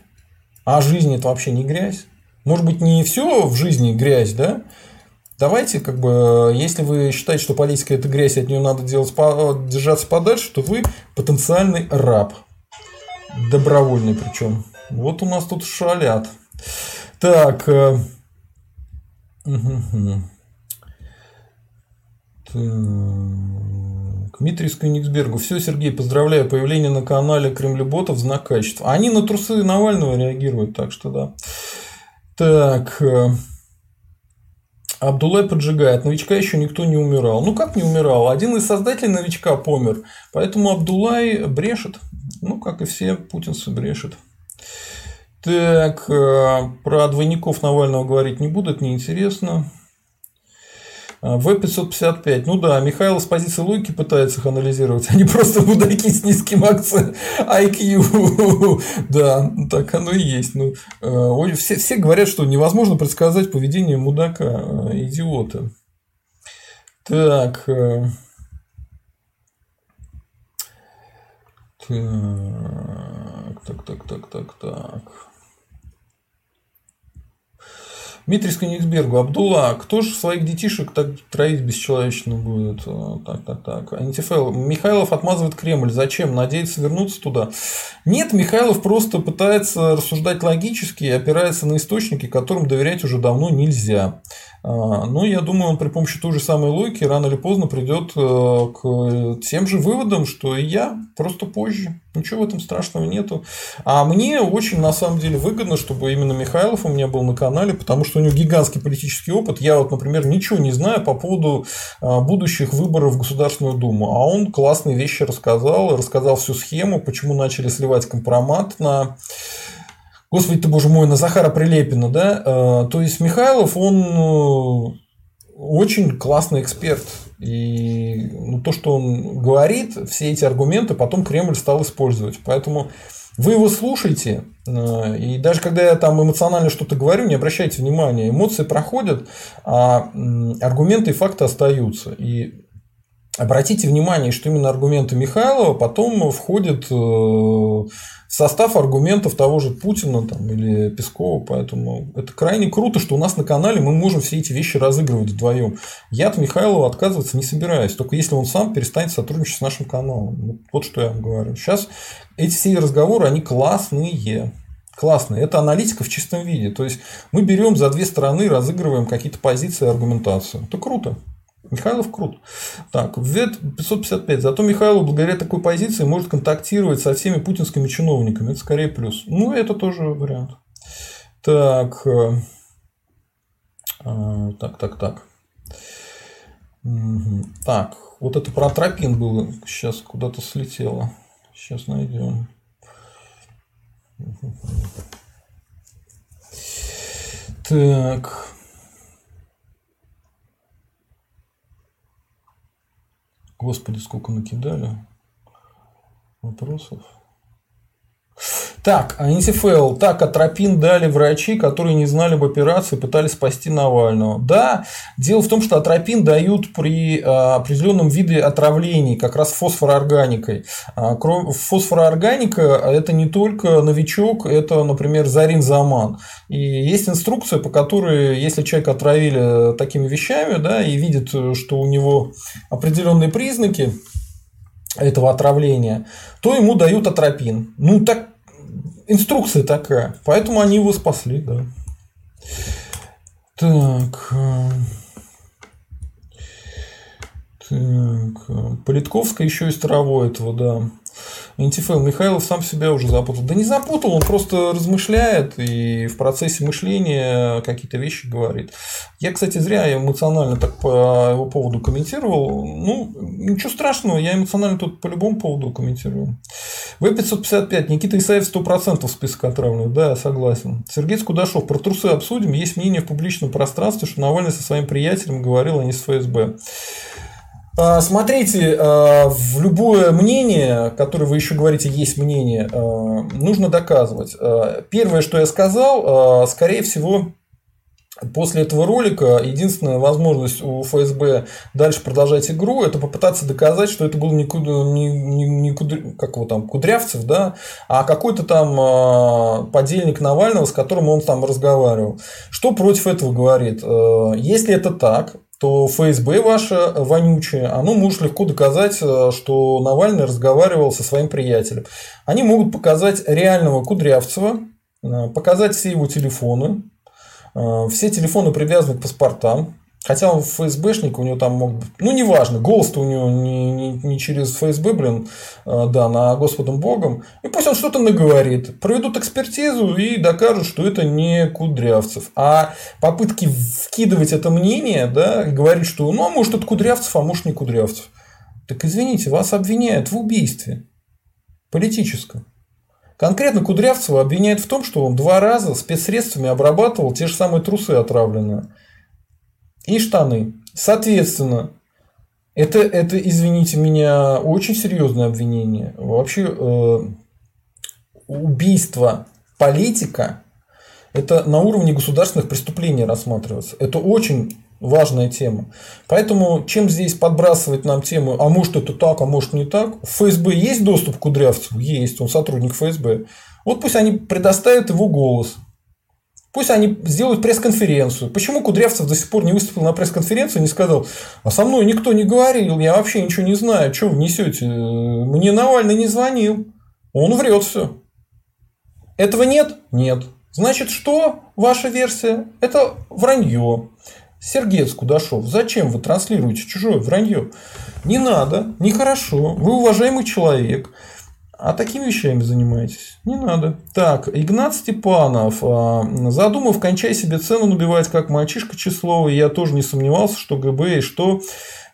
а жизнь – это вообще не грязь. Может быть, не все в жизни грязь, да? Давайте, как бы, если вы считаете, что политика это грязь, от нее надо делать, держаться подальше, то вы потенциальный раб. Добровольный причем. Вот у нас тут шалят. Так. Э, так. Скюнигсбергу. Все, Сергей, поздравляю. Появление на канале Кремлеботов знак качества. Они на трусы Навального реагируют, так что да. Так. Абдулай поджигает. Новичка еще никто не умирал. Ну как не умирал? Один из создателей новичка помер. Поэтому Абдулай брешет. Ну, как и все путинцы брешет. Так, э, про двойников Навального говорить не буду, это неинтересно. А, В-555. Ну да, Михаил с позиции логики пытается их анализировать. <laughs> Они просто мудаки с низким акцент IQ. <laughs> Да, так оно и есть. Ну, э, все, все говорят, что невозможно предсказать поведение мудака, э, идиота. Так. Э, так, так, так, так, так. Дмитрий Сканиксбергу, Абдулла, кто же своих детишек так троить бесчеловечно будет? Так, так, так. Антифел. Михайлов отмазывает Кремль. Зачем? Надеется вернуться туда? Нет, Михайлов просто пытается рассуждать логически и опирается на источники, которым доверять уже давно нельзя. А, Но ну, я думаю, он при помощи той же самой логики рано или поздно придет э, к тем же выводам, что и я, просто позже. Ничего в этом страшного нету. А мне очень, на самом деле, выгодно, чтобы именно Михайлов у меня был на канале, потому что у него гигантский политический опыт. Я вот, например, ничего не знаю по поводу а, будущих выборов в Государственную Думу. А он классные вещи рассказал, рассказал всю схему, почему начали сливать компромат на Господи ты, боже мой, на Захара Прилепина, да? Э, то есть Михайлов, он э, очень классный эксперт. И ну, то, что он говорит, все эти аргументы потом Кремль стал использовать. Поэтому вы его слушаете, э, и даже когда я там эмоционально что-то говорю, не обращайте внимания, эмоции проходят, а аргументы и факты остаются. И обратите внимание, что именно аргументы Михайлова потом входят состав аргументов того же Путина там, или Пескова. Поэтому это крайне круто, что у нас на канале мы можем все эти вещи разыгрывать вдвоем. Я от Михайлова отказываться не собираюсь, только если он сам перестанет сотрудничать с нашим каналом. Вот что я вам говорю. Сейчас эти все разговоры, они классные. Классные. Это аналитика в чистом виде. То есть мы берем за две стороны, разыгрываем какие-то позиции аргументацию. Это круто. Михайлов крут. Так, ВЕД 555. Зато Михайлов благодаря такой позиции может контактировать со всеми путинскими чиновниками. Это скорее плюс. Ну, это тоже вариант. Так. Э, э, так, так, так. Так, вот это про тропин было. Сейчас куда-то слетело. Сейчас найдем. Так. Господи, сколько накидали вопросов. Так, а НТФЛ. Так, Атропин дали врачи, которые не знали об операции, пытались спасти Навального. Да, дело в том, что Атропин дают при а, определенном виде отравлений, как раз фосфороорганикой. А, фосфороорганика – это не только новичок, это, например, Зарин Заман. И есть инструкция, по которой, если человека отравили такими вещами, да, и видит, что у него определенные признаки, этого отравления, то ему дают атропин. Ну, так инструкция такая. Поэтому они его спасли, да. Так. Э, Политковская еще и Старовой этого, да. НТФЛ Михайлов сам себя уже запутал. Да не запутал, он просто размышляет и в процессе мышления какие-то вещи говорит. Я, кстати, зря эмоционально так по его поводу комментировал. Ну, ничего страшного, я эмоционально тут по любому поводу комментирую. В-555. Никита Исаев 100% в список отравленных. Да, согласен. Сергей Скудашов. Про трусы обсудим. Есть мнение в публичном пространстве, что Навальный со своим приятелем говорил, а не с ФСБ. А, смотрите, а, в любое мнение, которое вы еще говорите, есть мнение, а, нужно доказывать. Первое, что я сказал, скорее всего, После этого ролика единственная возможность у ФСБ дальше продолжать игру это попытаться доказать, что это был не, не, не, не кудря, как его там, Кудрявцев, да, а какой-то там подельник Навального, с которым он там разговаривал. Что против этого говорит? Если это так, то ФСБ ваше вонючее, оно может легко доказать, э, что Навальный разговаривал со своим приятелем. Они могут показать реального Кудрявцева, показать все его телефоны, все телефоны привязаны к паспортам, Хотя он ФСБшник, у него там мог. Ну, неважно, голос-то у него не, не, не через ФСБ, блин, да, на Господом Богом. И пусть он что-то наговорит. Проведут экспертизу и докажут, что это не Кудрявцев. А попытки вкидывать это мнение, да, говорить, что, ну, а может, это Кудрявцев, а может, не Кудрявцев. Так извините, вас обвиняют в убийстве политическом. Конкретно Кудрявцева обвиняют в том, что он два раза спецсредствами обрабатывал те же самые трусы отравленные и штаны. Соответственно, это, это, извините меня, очень серьезное обвинение. Вообще, э, убийство политика это на уровне государственных преступлений рассматривается. Это очень важная тема. Поэтому, чем здесь подбрасывать нам тему, а может это так, а может не так, в ФСБ есть доступ к Кудрявцеву? Есть, он сотрудник ФСБ. Вот пусть они предоставят его голос. Пусть они сделают пресс-конференцию. Почему Кудрявцев до сих пор не выступил на пресс-конференцию и не сказал, а со мной никто не говорил, я вообще ничего не знаю, что вы несете? Мне Навальный не звонил. Он врет все. Этого нет? Нет. Значит, что ваша версия? Это вранье. Сергеец Кудашов, зачем вы транслируете чужое вранье? Не надо, нехорошо. Вы уважаемый человек. А такими вещами занимаетесь? Не надо. Так, Игнат Степанов. А, задумав, кончай себе цену набивать, как мальчишка числовый. Я тоже не сомневался, что ГБ и что...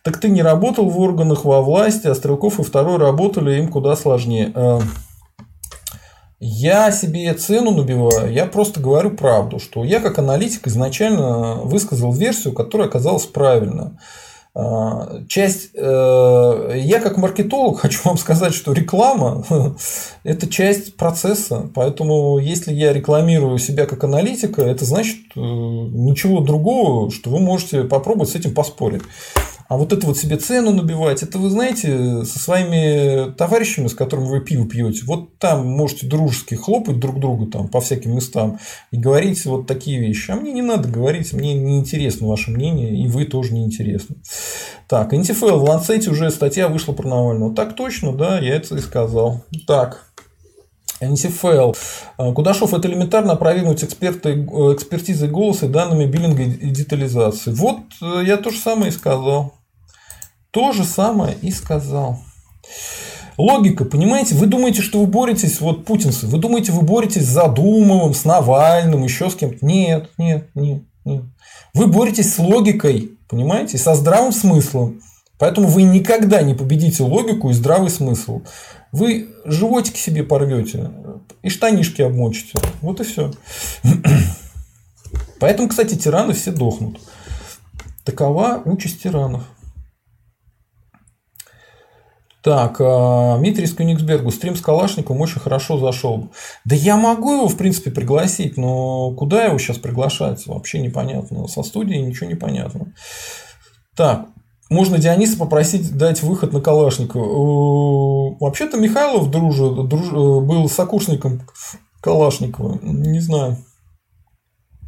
Так ты не работал в органах во власти, а Стрелков и второй работали, им куда сложнее. А, я себе цену набиваю, я просто говорю правду, что я как аналитик изначально высказал версию, которая оказалась правильной. А, часть, э, я как маркетолог <laughs> хочу вам сказать, что реклама – это часть процесса, поэтому если я рекламирую себя как аналитика, это значит э, ничего другого, что вы можете попробовать с этим поспорить. А вот это вот себе цену набивать, это вы знаете, со своими товарищами, с которыми вы пиво пьете, вот там можете дружески хлопать друг другу там по всяким местам и говорить вот такие вещи. А мне не надо говорить, мне не интересно ваше мнение, и вы тоже не интересны. Так, НТФЛ, в Ланцете уже статья вышла про Навального. Так точно, да, я это и сказал. Так, НТФЛ. Кудашов – это элементарно опровергнуть эксперты, экспертизой голоса и данными биллинга и детализации. Вот э, я то же самое и сказал. То же самое и сказал. Логика, понимаете, вы думаете, что вы боретесь, вот путинцы, вы думаете, вы боретесь с Задумовым, с Навальным, еще с кем-то. Нет, нет, нет, нет. Вы боретесь с логикой, понимаете, со здравым смыслом. Поэтому вы никогда не победите логику и здравый смысл. Вы животик себе порвете и штанишки обмочите. Вот и все. <clears throat> Поэтому, кстати, тираны все дохнут. Такова участь тиранов. Так, а, Дмитрий Кёнигсбергу. Стрим с Калашником очень хорошо зашел. Да я могу его, в принципе, пригласить, но куда его сейчас приглашать? Вообще непонятно. Со студии ничего не понятно. Так, можно Диониса попросить дать выход на Калашникова. Вообще-то Михайлов дружит, друж, был сокурсником Калашникова. Не знаю.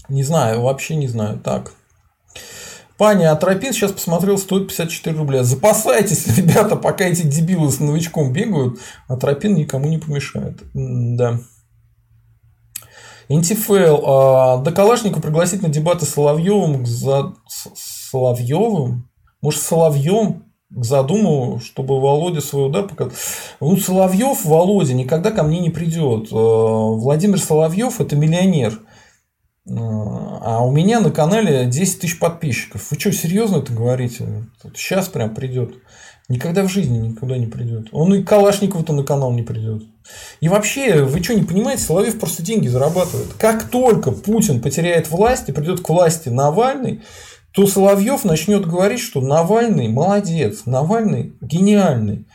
Не знаю, вообще не знаю. Так. Паня Атропин сейчас посмотрел, стоит 54 рубля. Запасайтесь, <laughs> ребята, пока эти дебилы с новичком бегают. Атропин никому не помешает. Да. Интифейл. А, до Калашникова пригласить на дебаты с Соловьевым. За... Соловьевым? Может, Соловьем к задуму, чтобы Володя свой удар показал. Ну, Соловьев, Володя никогда ко мне не придет. Э, Владимир Соловьев это миллионер. Э, а у меня на канале 10 тысяч подписчиков. Вы что, серьезно это говорите? Сейчас прям придет. Никогда в жизни никуда не придет. Он и Калашников-то на канал не придет. И вообще, вы что, не понимаете, Соловьев просто деньги зарабатывает. Как только Путин потеряет власть и придет к власти Навальный, то Соловьев начнет говорить, что Навальный молодец, Навальный гениальный.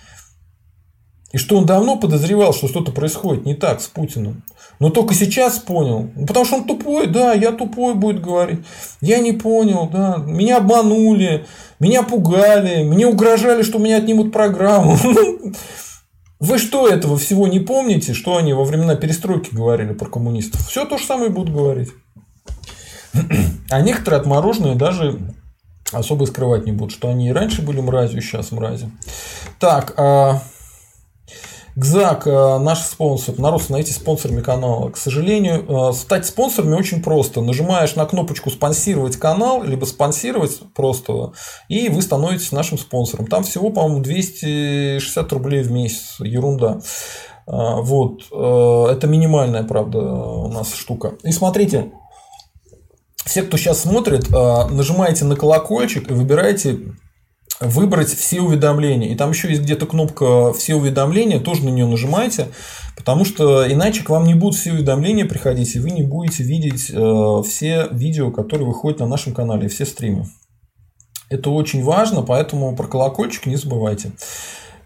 И что он давно подозревал, что что-то происходит не так с Путиным. Но только сейчас понял. Ну, потому что он тупой, да, я тупой будет говорить. Я не понял, да. Меня обманули, меня пугали, мне угрожали, что у меня отнимут программу. <laughs> Вы что этого всего не помните, что они во времена перестройки говорили про коммунистов? Все то же самое будут говорить. А некоторые отмороженные даже особо скрывать не будут, что они и раньше были мразью, сейчас мрази. Так, а... ГЗАК, э, наш спонсор, народ, становитесь спонсорами канала. К сожалению, э, стать спонсорами очень просто. Нажимаешь на кнопочку «Спонсировать канал», либо «Спонсировать» просто, и вы становитесь нашим спонсором. Там всего, по-моему, 260 рублей в месяц. Ерунда. Вот. Это минимальная, правда, у нас штука. И смотрите, все, кто сейчас смотрит, нажимаете на колокольчик и выбираете выбрать все уведомления. И там еще есть где-то кнопка «Все уведомления», тоже на нее нажимайте, потому что иначе к вам не будут все уведомления приходить, и вы не будете видеть э, все видео, которые выходят на нашем канале, все стримы. Это очень важно, поэтому про колокольчик не забывайте.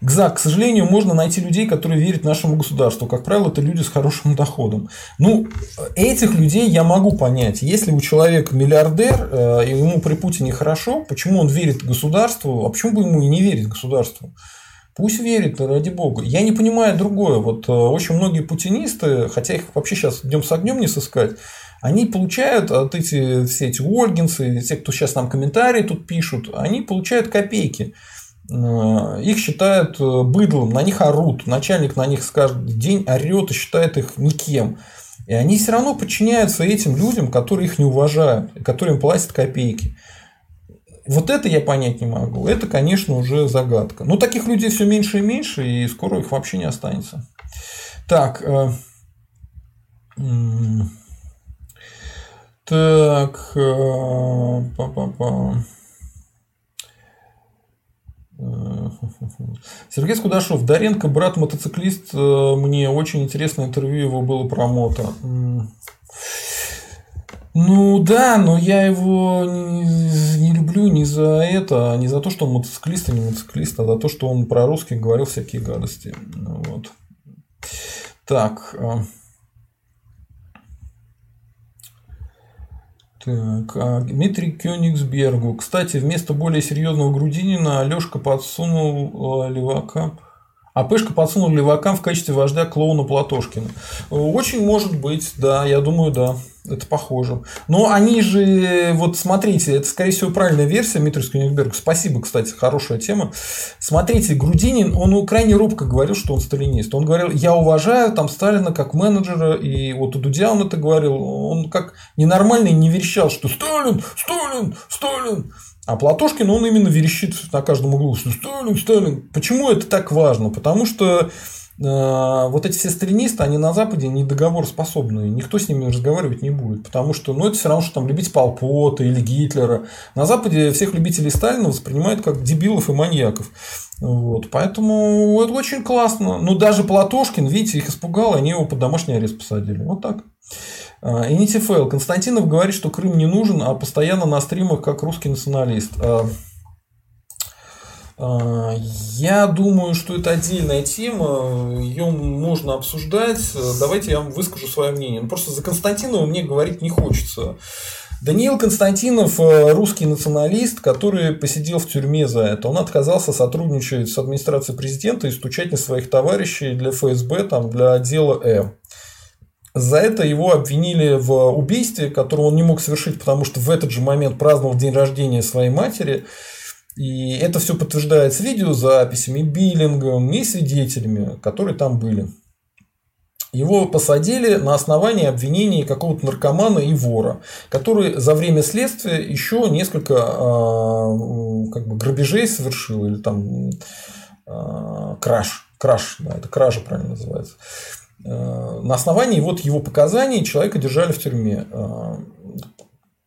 ГЗАК, к сожалению, можно найти людей, которые верят нашему государству. Как правило, это люди с хорошим доходом. Ну, этих людей я могу понять. Если у человека миллиардер, э, и ему при Путине хорошо, почему он верит государству, а почему бы ему и не верить государству? Пусть верит, ради бога. Я не понимаю другое. Вот э, очень многие путинисты, хотя их вообще сейчас днем с огнем не сыскать, они получают от эти, все эти Ольгинцы, те, кто сейчас нам комментарии тут пишут, они получают копейки. Э, их считают э, быдлом, на них орут, начальник на них каждый день орет и считает их никем. И они все равно подчиняются этим людям, которые их не уважают, которые им платят копейки. Вот это я понять не могу. Это, конечно, уже загадка. Но таких людей все меньше и меньше, и скоро их вообще не останется. Так. Э, так. Па-па-па. <laughs> Сергей Скудашов, Даренко, брат мотоциклист, э, мне очень интересное интервью его было про мото. Ну да, но я его не, люблю не за это, не за то, что он мотоциклист, а не мотоциклист, а за то, что он про русских говорил всякие гадости. Вот. Так. Так, а Дмитрий Кёнигсбергу. Кстати, вместо более серьезного Грудинина Алешка подсунул э, Левака. А Пышка подсунул Левакам в качестве вождя клоуна Платошкина. Очень может быть, да, я думаю, да. Это похоже. Но они же, вот смотрите, это, скорее всего, правильная версия Митрис Кёнигсберг. Спасибо, кстати, хорошая тема. Смотрите, Грудинин, он крайне робко говорил, что он сталинист. Он говорил, я уважаю там Сталина как менеджера, и вот у Дудя он это говорил. Он как ненормальный не верещал, что Сталин, Сталин, Сталин. А Платошкин, он именно верещит на каждом углу, что Сталин, Сталин. Почему это так важно? Потому что Э, вот эти все сталинисты, они на Западе не договороспособные, никто с ними разговаривать не будет, потому что ну, это все равно, что там любить Полпота или Гитлера. На Западе всех любителей Сталина воспринимают как дебилов и маньяков. Вот, поэтому это очень классно. Ну, даже Платошкин, видите, их испугал, они его под домашний арест посадили. Вот так. Э, Инитифейл. Константинов говорит, что Крым не нужен, а постоянно на стримах как русский националист. Э, а, я думаю, что это отдельная тема, ее можно обсуждать. Давайте я вам выскажу свое мнение. Ну, просто за Константинова мне говорить не хочется. Даниил Константинов э, русский националист, который посидел в тюрьме за это. Он отказался сотрудничать с администрацией президента и стучать на своих товарищей для ФСБ, там, для отдела Э. За это его обвинили в убийстве, которое он не мог совершить, потому что в этот же момент праздновал день рождения своей матери. И это все подтверждается видеозаписями, биллингом и свидетелями, которые там были. Его посадили на основании обвинений какого-то наркомана и вора, который за время следствия еще несколько э, как бы, грабежей совершил, или там э, краж, краж, да, это кража правильно называется. Э, на основании вот его показаний человека держали в тюрьме.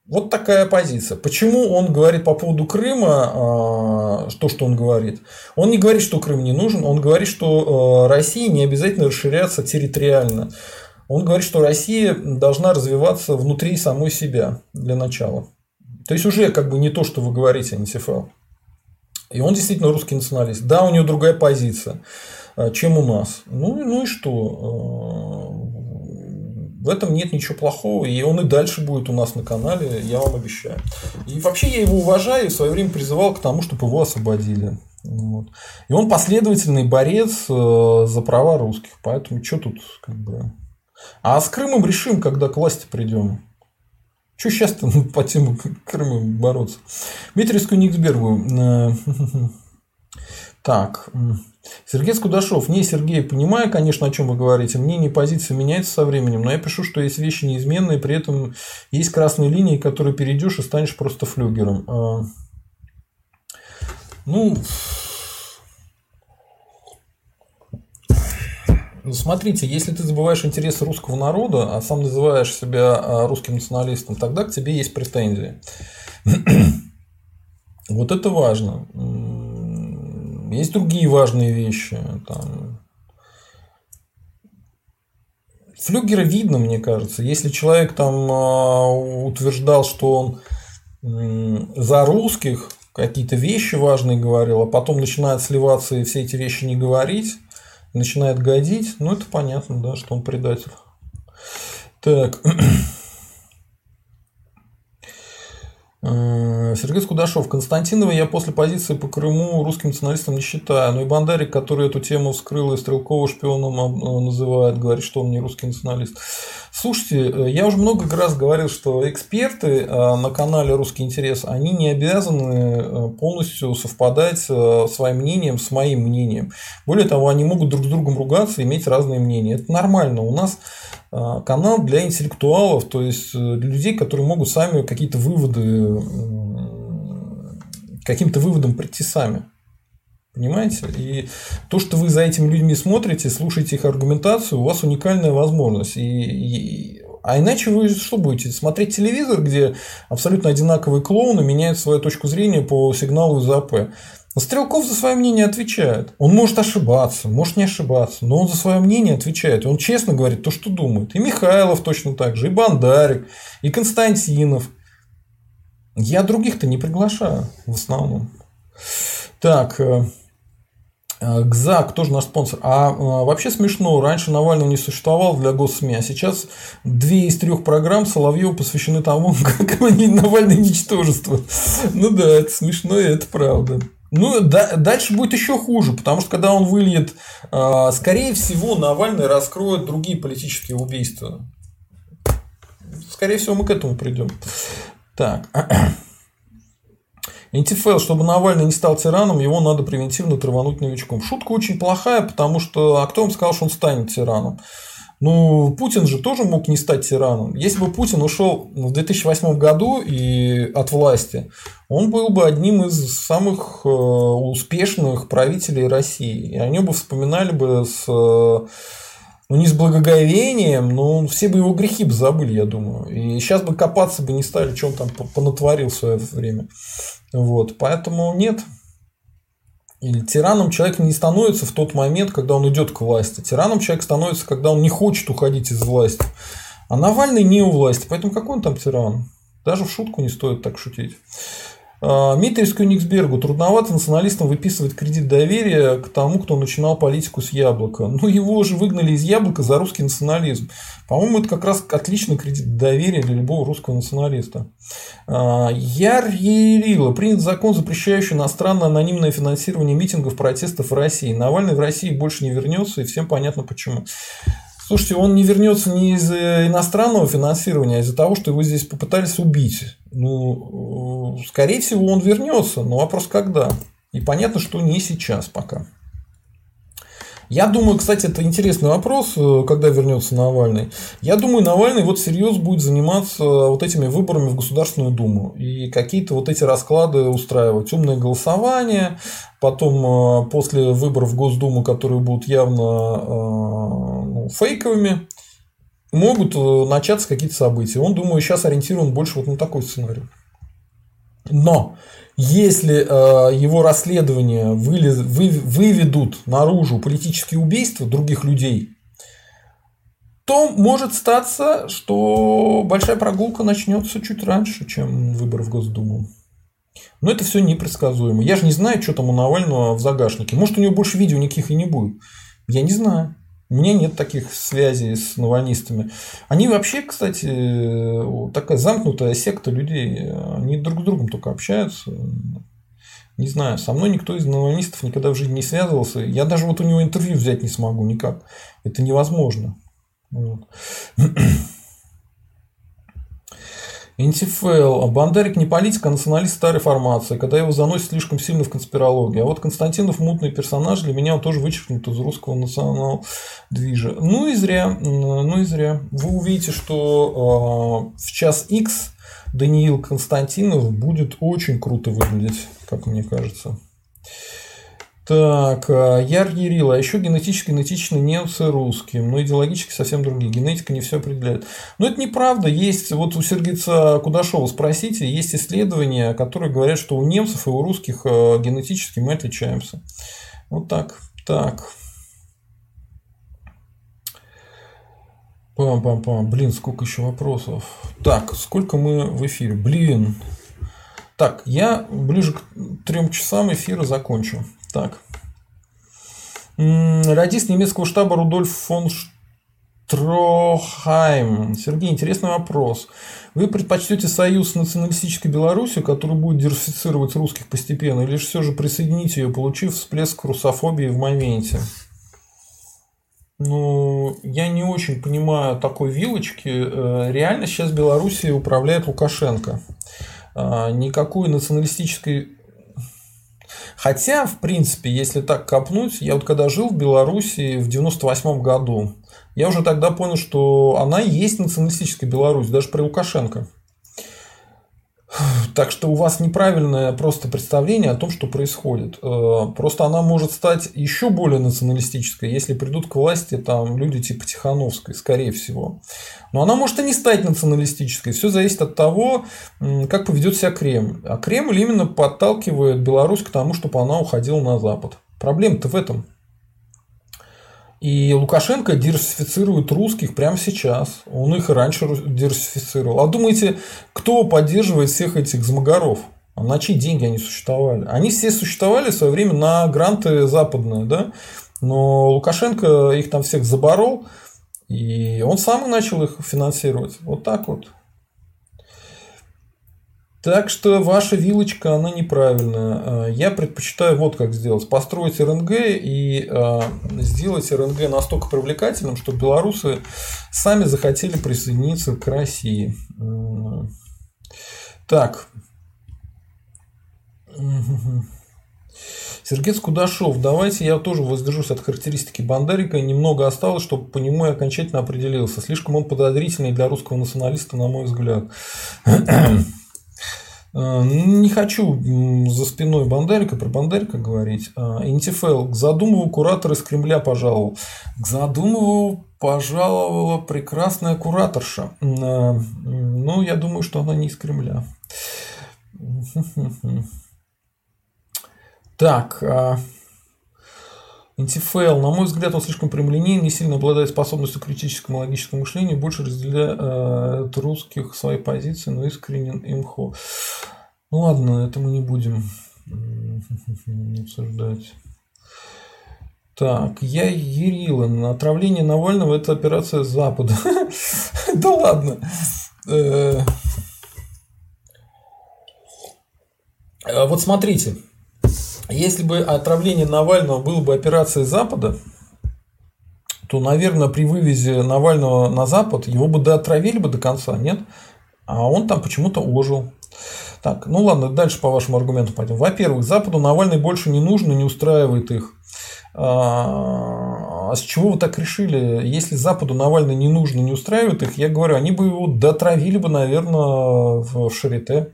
Вот такая позиция. Почему он говорит по поводу Крыма а, то, что он говорит? Он не говорит, что Крым не нужен, он говорит, что России не обязательно расширяться территориально. Он говорит, что Россия должна развиваться внутри самой себя для начала. То есть уже как бы не то, что вы говорите, Антифел. И он действительно русский националист. Да, у него другая позиция, чем у нас. Ну, ну и что? В этом нет ничего плохого, и он и дальше будет у нас на канале, я вам обещаю. И вообще я его уважаю, и в свое время призывал к тому, чтобы его освободили. Вот. И он последовательный борец э, за права русских. Поэтому что тут как бы. А с Крымом решим, когда к власти придем. Что сейчас-то <laughs> по тему Крыма бороться? Дмитрий Скуниксбергу. <laughs> Так. Сергей Скудашов. Не, Сергей, понимаю, конечно, о чем вы говорите. Мнение позиции меняется со временем, но я пишу, что есть вещи неизменные, при этом есть красные линии, которые перейдешь и станешь просто флюгером. А, ну, Ну, смотрите, если ты забываешь интересы русского народа, а сам называешь себя а, русским националистом, тогда к тебе есть претензии. <clears throat> Вот это важно. Есть другие важные вещи. Там... Флюгера видно, мне кажется. Если человек там а, утверждал, что он за русских какие-то вещи важные говорил, а потом начинает сливаться и все эти вещи не говорить, начинает годить, ну это понятно, да, что он предатель. Так. Э, Сергей Скудашов. Константинова я после позиции по Крыму русским националистом не считаю. Но и Бандарик, который эту тему вскрыл и Стрелкова шпионом э, называет, говорит, что он не русский националист. Слушайте, э, я уже много раз говорил, что эксперты на канале «Русский интерес», они не обязаны полностью совпадать своим мнением с моим мнением. Более того, они могут друг с другом ругаться и иметь разные мнения. Это нормально. У нас канал для интеллектуалов, то есть э, для людей, которые могут сами какие-то выводы, каким-то выводом прийти сами. Понимаете? И то, что вы за этими людьми смотрите, слушаете их аргументацию, у вас уникальная возможность. И, и, а иначе вы что будете? Смотреть телевизор, где абсолютно одинаковые клоуны меняют свою точку зрения по сигналу из АП. Стрелков за свое мнение отвечает. Он может ошибаться, может не ошибаться, но он за свое мнение отвечает. Он честно говорит то, что думает. И Михайлов точно так же, и Бандарик, и Константинов. Я других-то не приглашаю в основном. Так, э, э, ГЗАК тоже наш спонсор. А, а вообще смешно, раньше Навального не существовал для госсми, а сейчас две из трех программ Соловьева посвящены тому, <laughs> как Навальное ничтожество. Ну да, это смешно и это правда. Ну, да, дальше будет еще хуже, потому что когда он выльет, э, скорее всего, Навальный раскроет другие политические убийства. Скорее всего, мы к этому придем. Так. <clears throat> Антифейл, чтобы Навальный не стал тираном, его надо превентивно травануть новичком. Шутка очень плохая, потому что а кто вам сказал, что он станет тираном? Ну, Путин же тоже мог не стать тираном. Если бы Путин ушел в 2008 году и от власти, он был бы одним из самых э, успешных правителей России. И они бы вспоминали бы с э, ну, не с благоговением, но все бы его грехи бы забыли, я думаю. И сейчас бы копаться бы не стали, что он там понатворил в свое время. Вот. Поэтому нет, и тираном человек не становится в тот момент, когда он идет к власти. Тираном человек становится, когда он не хочет уходить из власти. А Навальный не у власти, поэтому какой он там тиран? Даже в шутку не стоит так шутить. А, Митрис Кёнигсбергу трудновато националистам выписывать кредит доверия к тому, кто начинал политику с яблока. Ну, его же выгнали из яблока за русский национализм. По-моему, это как раз отличный кредит доверия для любого русского националиста. А, Яр Ерила. Принят закон, запрещающий иностранное анонимное финансирование митингов, протестов в России. Навальный в России больше не вернется, и всем понятно почему. Слушайте, он не вернется не из иностранного финансирования, а из-за того, что его здесь попытались убить. Ну, скорее всего, он вернется, но вопрос когда. И понятно, что не сейчас пока. Я думаю, кстати, это интересный вопрос, э, когда вернется Навальный. Я думаю, Навальный вот всерьез будет заниматься вот этими выборами в Государственную Думу и какие-то вот эти расклады устраивать. Умное голосование, потом э, после выборов в Госдуму, которые будут явно э, ну, фейковыми, могут начаться какие-то события. Он, думаю, сейчас ориентирован больше вот на такой сценарий. Но если э, его расследования вылез, вы, выведут наружу политические убийства других людей, то может статься, что большая прогулка начнется чуть раньше, чем выбор в Госдуму. Но это все непредсказуемо. Я же не знаю, что там у Навального в загашнике. Может, у него больше видео никаких и не будет. Я не знаю. У меня нет таких связей с навальнистами. Они вообще, кстати, такая замкнутая секта людей. Они друг с другом только общаются. Не знаю, со мной никто из навальнистов никогда в жизни не связывался. Я даже вот у него интервью взять не смогу никак. Это невозможно. Вот. <clears throat> НТФЛ. Бандарик не политик, а националист старой формации, когда его заносит слишком сильно в конспирологию. А вот Константинов мутный персонаж, для меня он тоже вычеркнут из русского национал движа. Ну и зря, ну и зря. Вы увидите, что э, в час X Даниил Константинов будет очень круто выглядеть, как мне кажется. Так, э, Яр Ярила. А еще генетически идентичны немцы русским, но идеологически совсем другие. Генетика не все определяет. Но это неправда. Есть, вот у Сергея Кудашова спросите, есть исследования, которые говорят, что у немцев и у русских э, генетически мы отличаемся. Вот так. Так. Пам-пам-пам. Блин, сколько еще вопросов. Так, сколько мы в эфире? Блин. Так, я ближе к трем часам эфира закончу. Так. Радист немецкого штаба Рудольф фон Штрохайм. Сергей, интересный вопрос. Вы предпочтете союз с националистической Беларусью, который будет диверсифицировать русских постепенно, или же все же присоедините ее, получив всплеск русофобии в моменте? Ну, я не очень понимаю такой вилочки. Э, реально сейчас Белоруссией управляет Лукашенко. А, никакой националистической Хотя, в принципе, если так копнуть, я вот когда жил в Беларуси в 98 году, я уже тогда понял, что она есть националистическая Беларусь, даже при Лукашенко. Так что у вас неправильное просто представление о том, что происходит. Э, просто она может стать еще более националистической, если придут к власти там люди типа Тихановской, скорее всего. Но она может и не стать националистической. Все зависит от того, как поведет себя Кремль. А Кремль именно подталкивает Беларусь к тому, чтобы она уходила на Запад. Проблема-то в этом. И Лукашенко диверсифицирует русских прямо сейчас. Он их и раньше диверсифицировал. А думаете, кто поддерживает всех этих змогаров? А на чьи деньги они существовали? Они все существовали в свое время на гранты западные, да? Но Лукашенко их там всех заборол, и он сам начал их финансировать. Вот так вот. Так что ваша вилочка, она неправильная. Э, я предпочитаю вот как сделать. Построить РНГ и э, сделать РНГ настолько привлекательным, чтобы белорусы сами захотели присоединиться к России. Так. <laughs> Сергей Кудашов, давайте я тоже воздержусь от характеристики Бандарика. Немного осталось, чтобы по нему я окончательно определился. Слишком он подозрительный для русского националиста, на мой взгляд. <clears throat> Э, не хочу за спиной Бандарика про Бандарика говорить. Интифел к Задумову куратор из Кремля пожаловал. К Задумову пожаловала прекрасная кураторша. Э, ну, я думаю, что она не из Кремля. <laughs> Так, Антифейл, на мой взгляд, он слишком прямолинейный, не сильно обладает способностью к критическому логическому мышлению, больше разделяет э, русских свои позиции, но искренен имхо. Ну ладно, это мы не будем <laughs> обсуждать. Так, я Ерилин. Отравление Навального – это операция Запада. <laughs> Да ладно. Э, а вот смотрите. Если бы отравление Навального было бы операцией Запада, то, наверное, при вывезе Навального на Запад его бы доотравили бы до конца, нет? А он там почему-то ожил. Так, ну ладно, дальше по вашему аргументу пойдем. Во-первых, Западу Навальный больше не нужен и не устраивает их. А, а с чего вы так решили? Если Западу Навальный не нужен и не устраивает их, я говорю, они бы его дотравили бы, наверное, в Шарите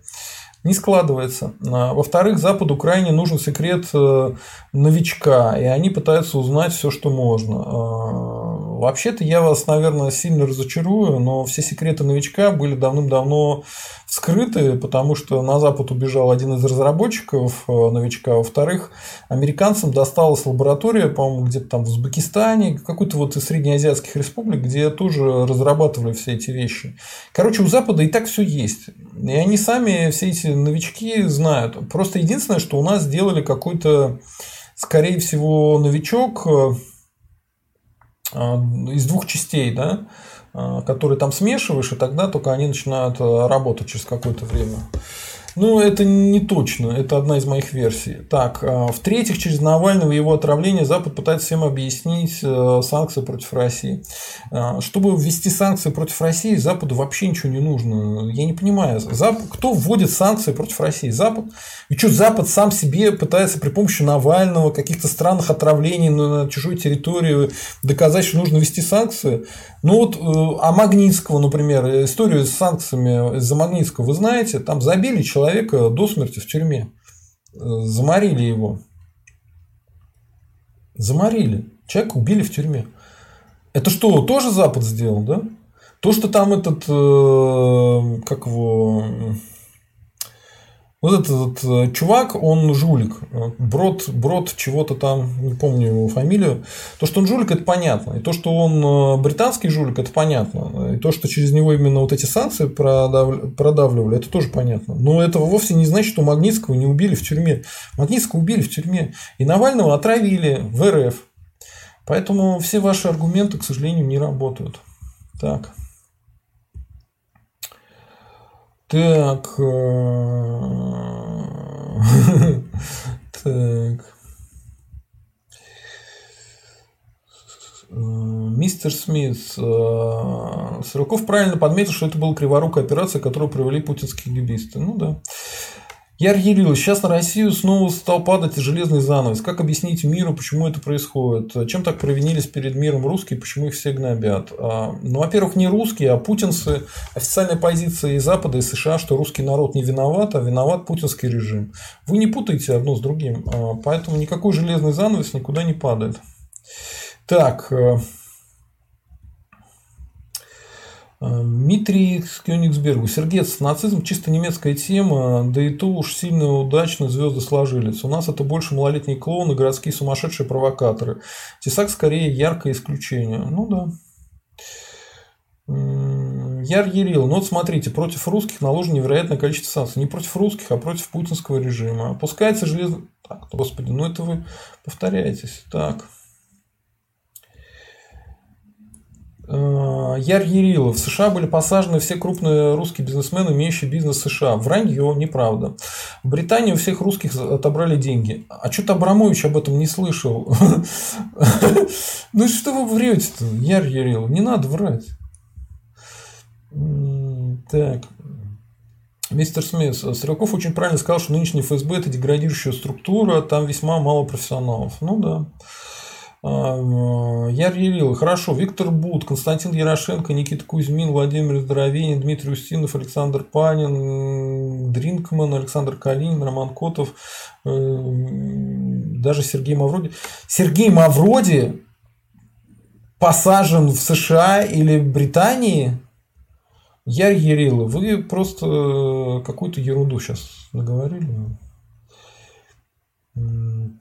не складывается. А, во-вторых, Западу крайне нужен секрет э, новичка, и они пытаются узнать все, что можно. Вообще-то я вас, наверное, сильно разочарую, но все секреты новичка были давным-давно скрыты, потому что на Запад убежал один из разработчиков э, новичка. Во-вторых, американцам досталась лаборатория, по-моему, где-то там в Узбекистане, какой-то вот из среднеазиатских республик, где тоже разрабатывали все эти вещи. Короче, у Запада и так все есть. И они сами, все эти новички знают. Просто единственное, что у нас сделали какой-то, скорее всего, новичок э, из двух частей, да, э, который там смешиваешь, и тогда только они начинают работать через какое-то время. Ну, это не точно, это одна из моих версий. Так, а, в-третьих, через Навального и его отравление Запад пытается всем объяснить э, санкции против России. А, чтобы ввести санкции против России, Западу вообще ничего не нужно. Я не понимаю, Запад, кто вводит санкции против России? Запад? И что, Запад сам себе пытается при помощи Навального, каких-то странных отравлений на чужой территории доказать, что нужно ввести санкции? Ну вот, э, а Магнитского, например, историю с санкциями из-за Магнитского, вы знаете, там забили человека до смерти в тюрьме. Заморили его. Заморили. Человека убили в тюрьме. Это что, тоже Запад сделал, да? То, что там этот, э, как его, вот этот вот э, чувак, он жулик. Брод, Брод чего-то там, не помню его фамилию. То, что он жулик, это понятно. И то, что он э, британский жулик, это понятно. И то, что через него именно вот эти санкции продавливали, это тоже понятно. Но это вовсе не значит, что Магнитского не убили в тюрьме. Магнитского убили в тюрьме. И Навального отравили в РФ. Поэтому все ваши аргументы, к сожалению, не работают. Так. Так. Э, <laughs> так. Э, мистер Смит. Э, Сыроков правильно подметил, что это была криворукая операция, которую провели путинские гибисты. Ну да. Яр Ярилович, сейчас на Россию снова стал падать железный занавес. Как объяснить миру, почему это происходит? Чем так провинились перед миром русские, почему их все гнобят? А, ну, во-первых, не русские, а путинцы. Официальная позиция и Запада, и США, что русский народ не виноват, а виноват путинский режим. Вы не путаете одно с другим, а, поэтому никакой железный занавес никуда не падает. Так, э, Дмитрий с Кёнигсбергу. Сергец, нацизм чисто немецкая тема, да и то уж сильно удачно звезды сложились. У нас это больше малолетние клоуны, городские сумасшедшие провокаторы. Тесак скорее яркое исключение. Ну да. Яр Ерил, ну вот смотрите, против русских наложено невероятное количество санкций. Не против русских, а против путинского режима. Опускается железо... Так, господи, ну это вы повторяетесь. Так. Э, Яр Ярилов. В США были посажены все крупные русские бизнесмены, имеющие бизнес в США. Вранье, неправда. В Британии у всех русских отобрали деньги. А что-то Абрамович об этом не слышал. <laughs> Ну что вы врете-то, Яр Ярилов? Не надо врать. Так. Мистер Смит, Стрелков очень правильно сказал, что нынешний ФСБ это деградирующая структура, там весьма мало профессионалов. Ну да. А, Яр Ярил, хорошо, Виктор Бут, Константин Ярошенко, Никита Кузьмин, Владимир Здоровенин, Дмитрий Устинов, Александр Панин, Дринкман, Александр Калинин, Роман Котов, э, даже Сергей Мавроди. Сергей Мавроди посажен в США или Британии? Яр Ярилов, вы просто какую-то ерунду сейчас наговорили.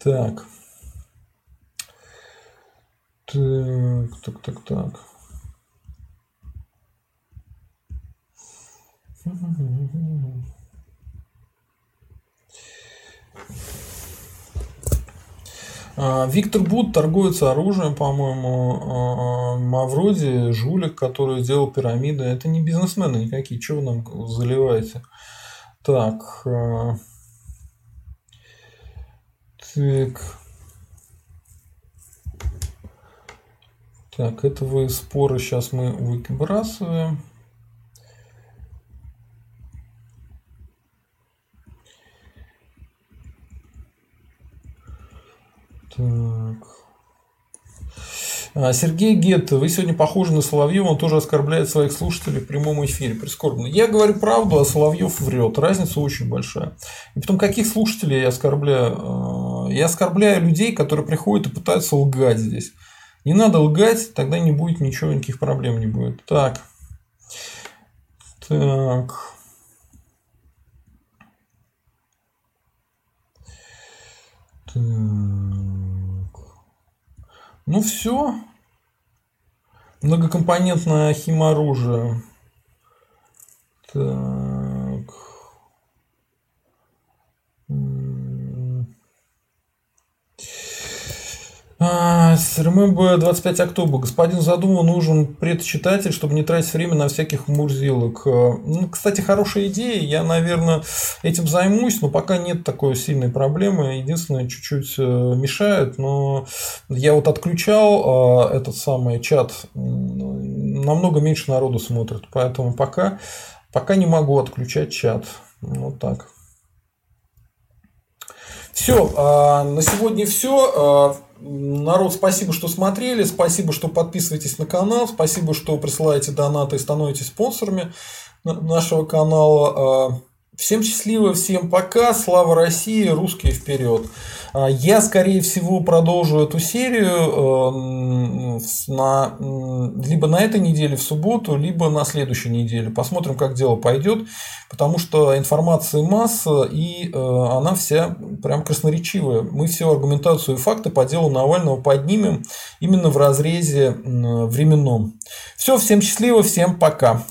Так. Так, так, так, так. А, Виктор Бут торгуется оружием, по-моему, а, Мавроди, жулик, который сделал пирамиды. Это не бизнесмены никакие, чего вы нам заливаете? Так. А, так. Так, это вы споры сейчас мы выбрасываем. Так. А, Сергей Гетто, вы сегодня похожи на Соловьева, он тоже оскорбляет своих слушателей в прямом эфире. Прискорбно. Я говорю правду, а Соловьев врет. Разница очень большая. И потом, каких слушателей я оскорбляю? А, я оскорбляю людей, которые приходят и пытаются лгать здесь. Не надо лгать, тогда не будет ничего, никаких проблем не будет. Так. Так. Так. Ну все. Многокомпонентное химоружие. Так. А, Remember 25 октября. Господин Задуму нужен предчитатель, чтобы не тратить время на всяких мурзилок. Ну, кстати, хорошая идея. Я, наверное, этим займусь, но пока нет такой сильной проблемы. Единственное, чуть-чуть мешает, но я вот отключал этот самый чат. Намного меньше народу смотрит, поэтому пока, пока не могу отключать чат. Вот так. Все, а, на сегодня все. А, народ, спасибо, что смотрели, спасибо, что подписываетесь на канал, спасибо, что присылаете донаты и становитесь спонсорами нашего канала. Всем счастливо, всем пока, слава России, русские вперед. А, я, скорее всего, продолжу эту серию э, на, либо на этой неделе в субботу, либо на следующей неделе. Посмотрим, как дело пойдет, потому что информации масса, и э, она вся прям красноречивая. Мы всю аргументацию и факты по делу Навального поднимем именно в разрезе временном. Все, всем счастливо, всем пока.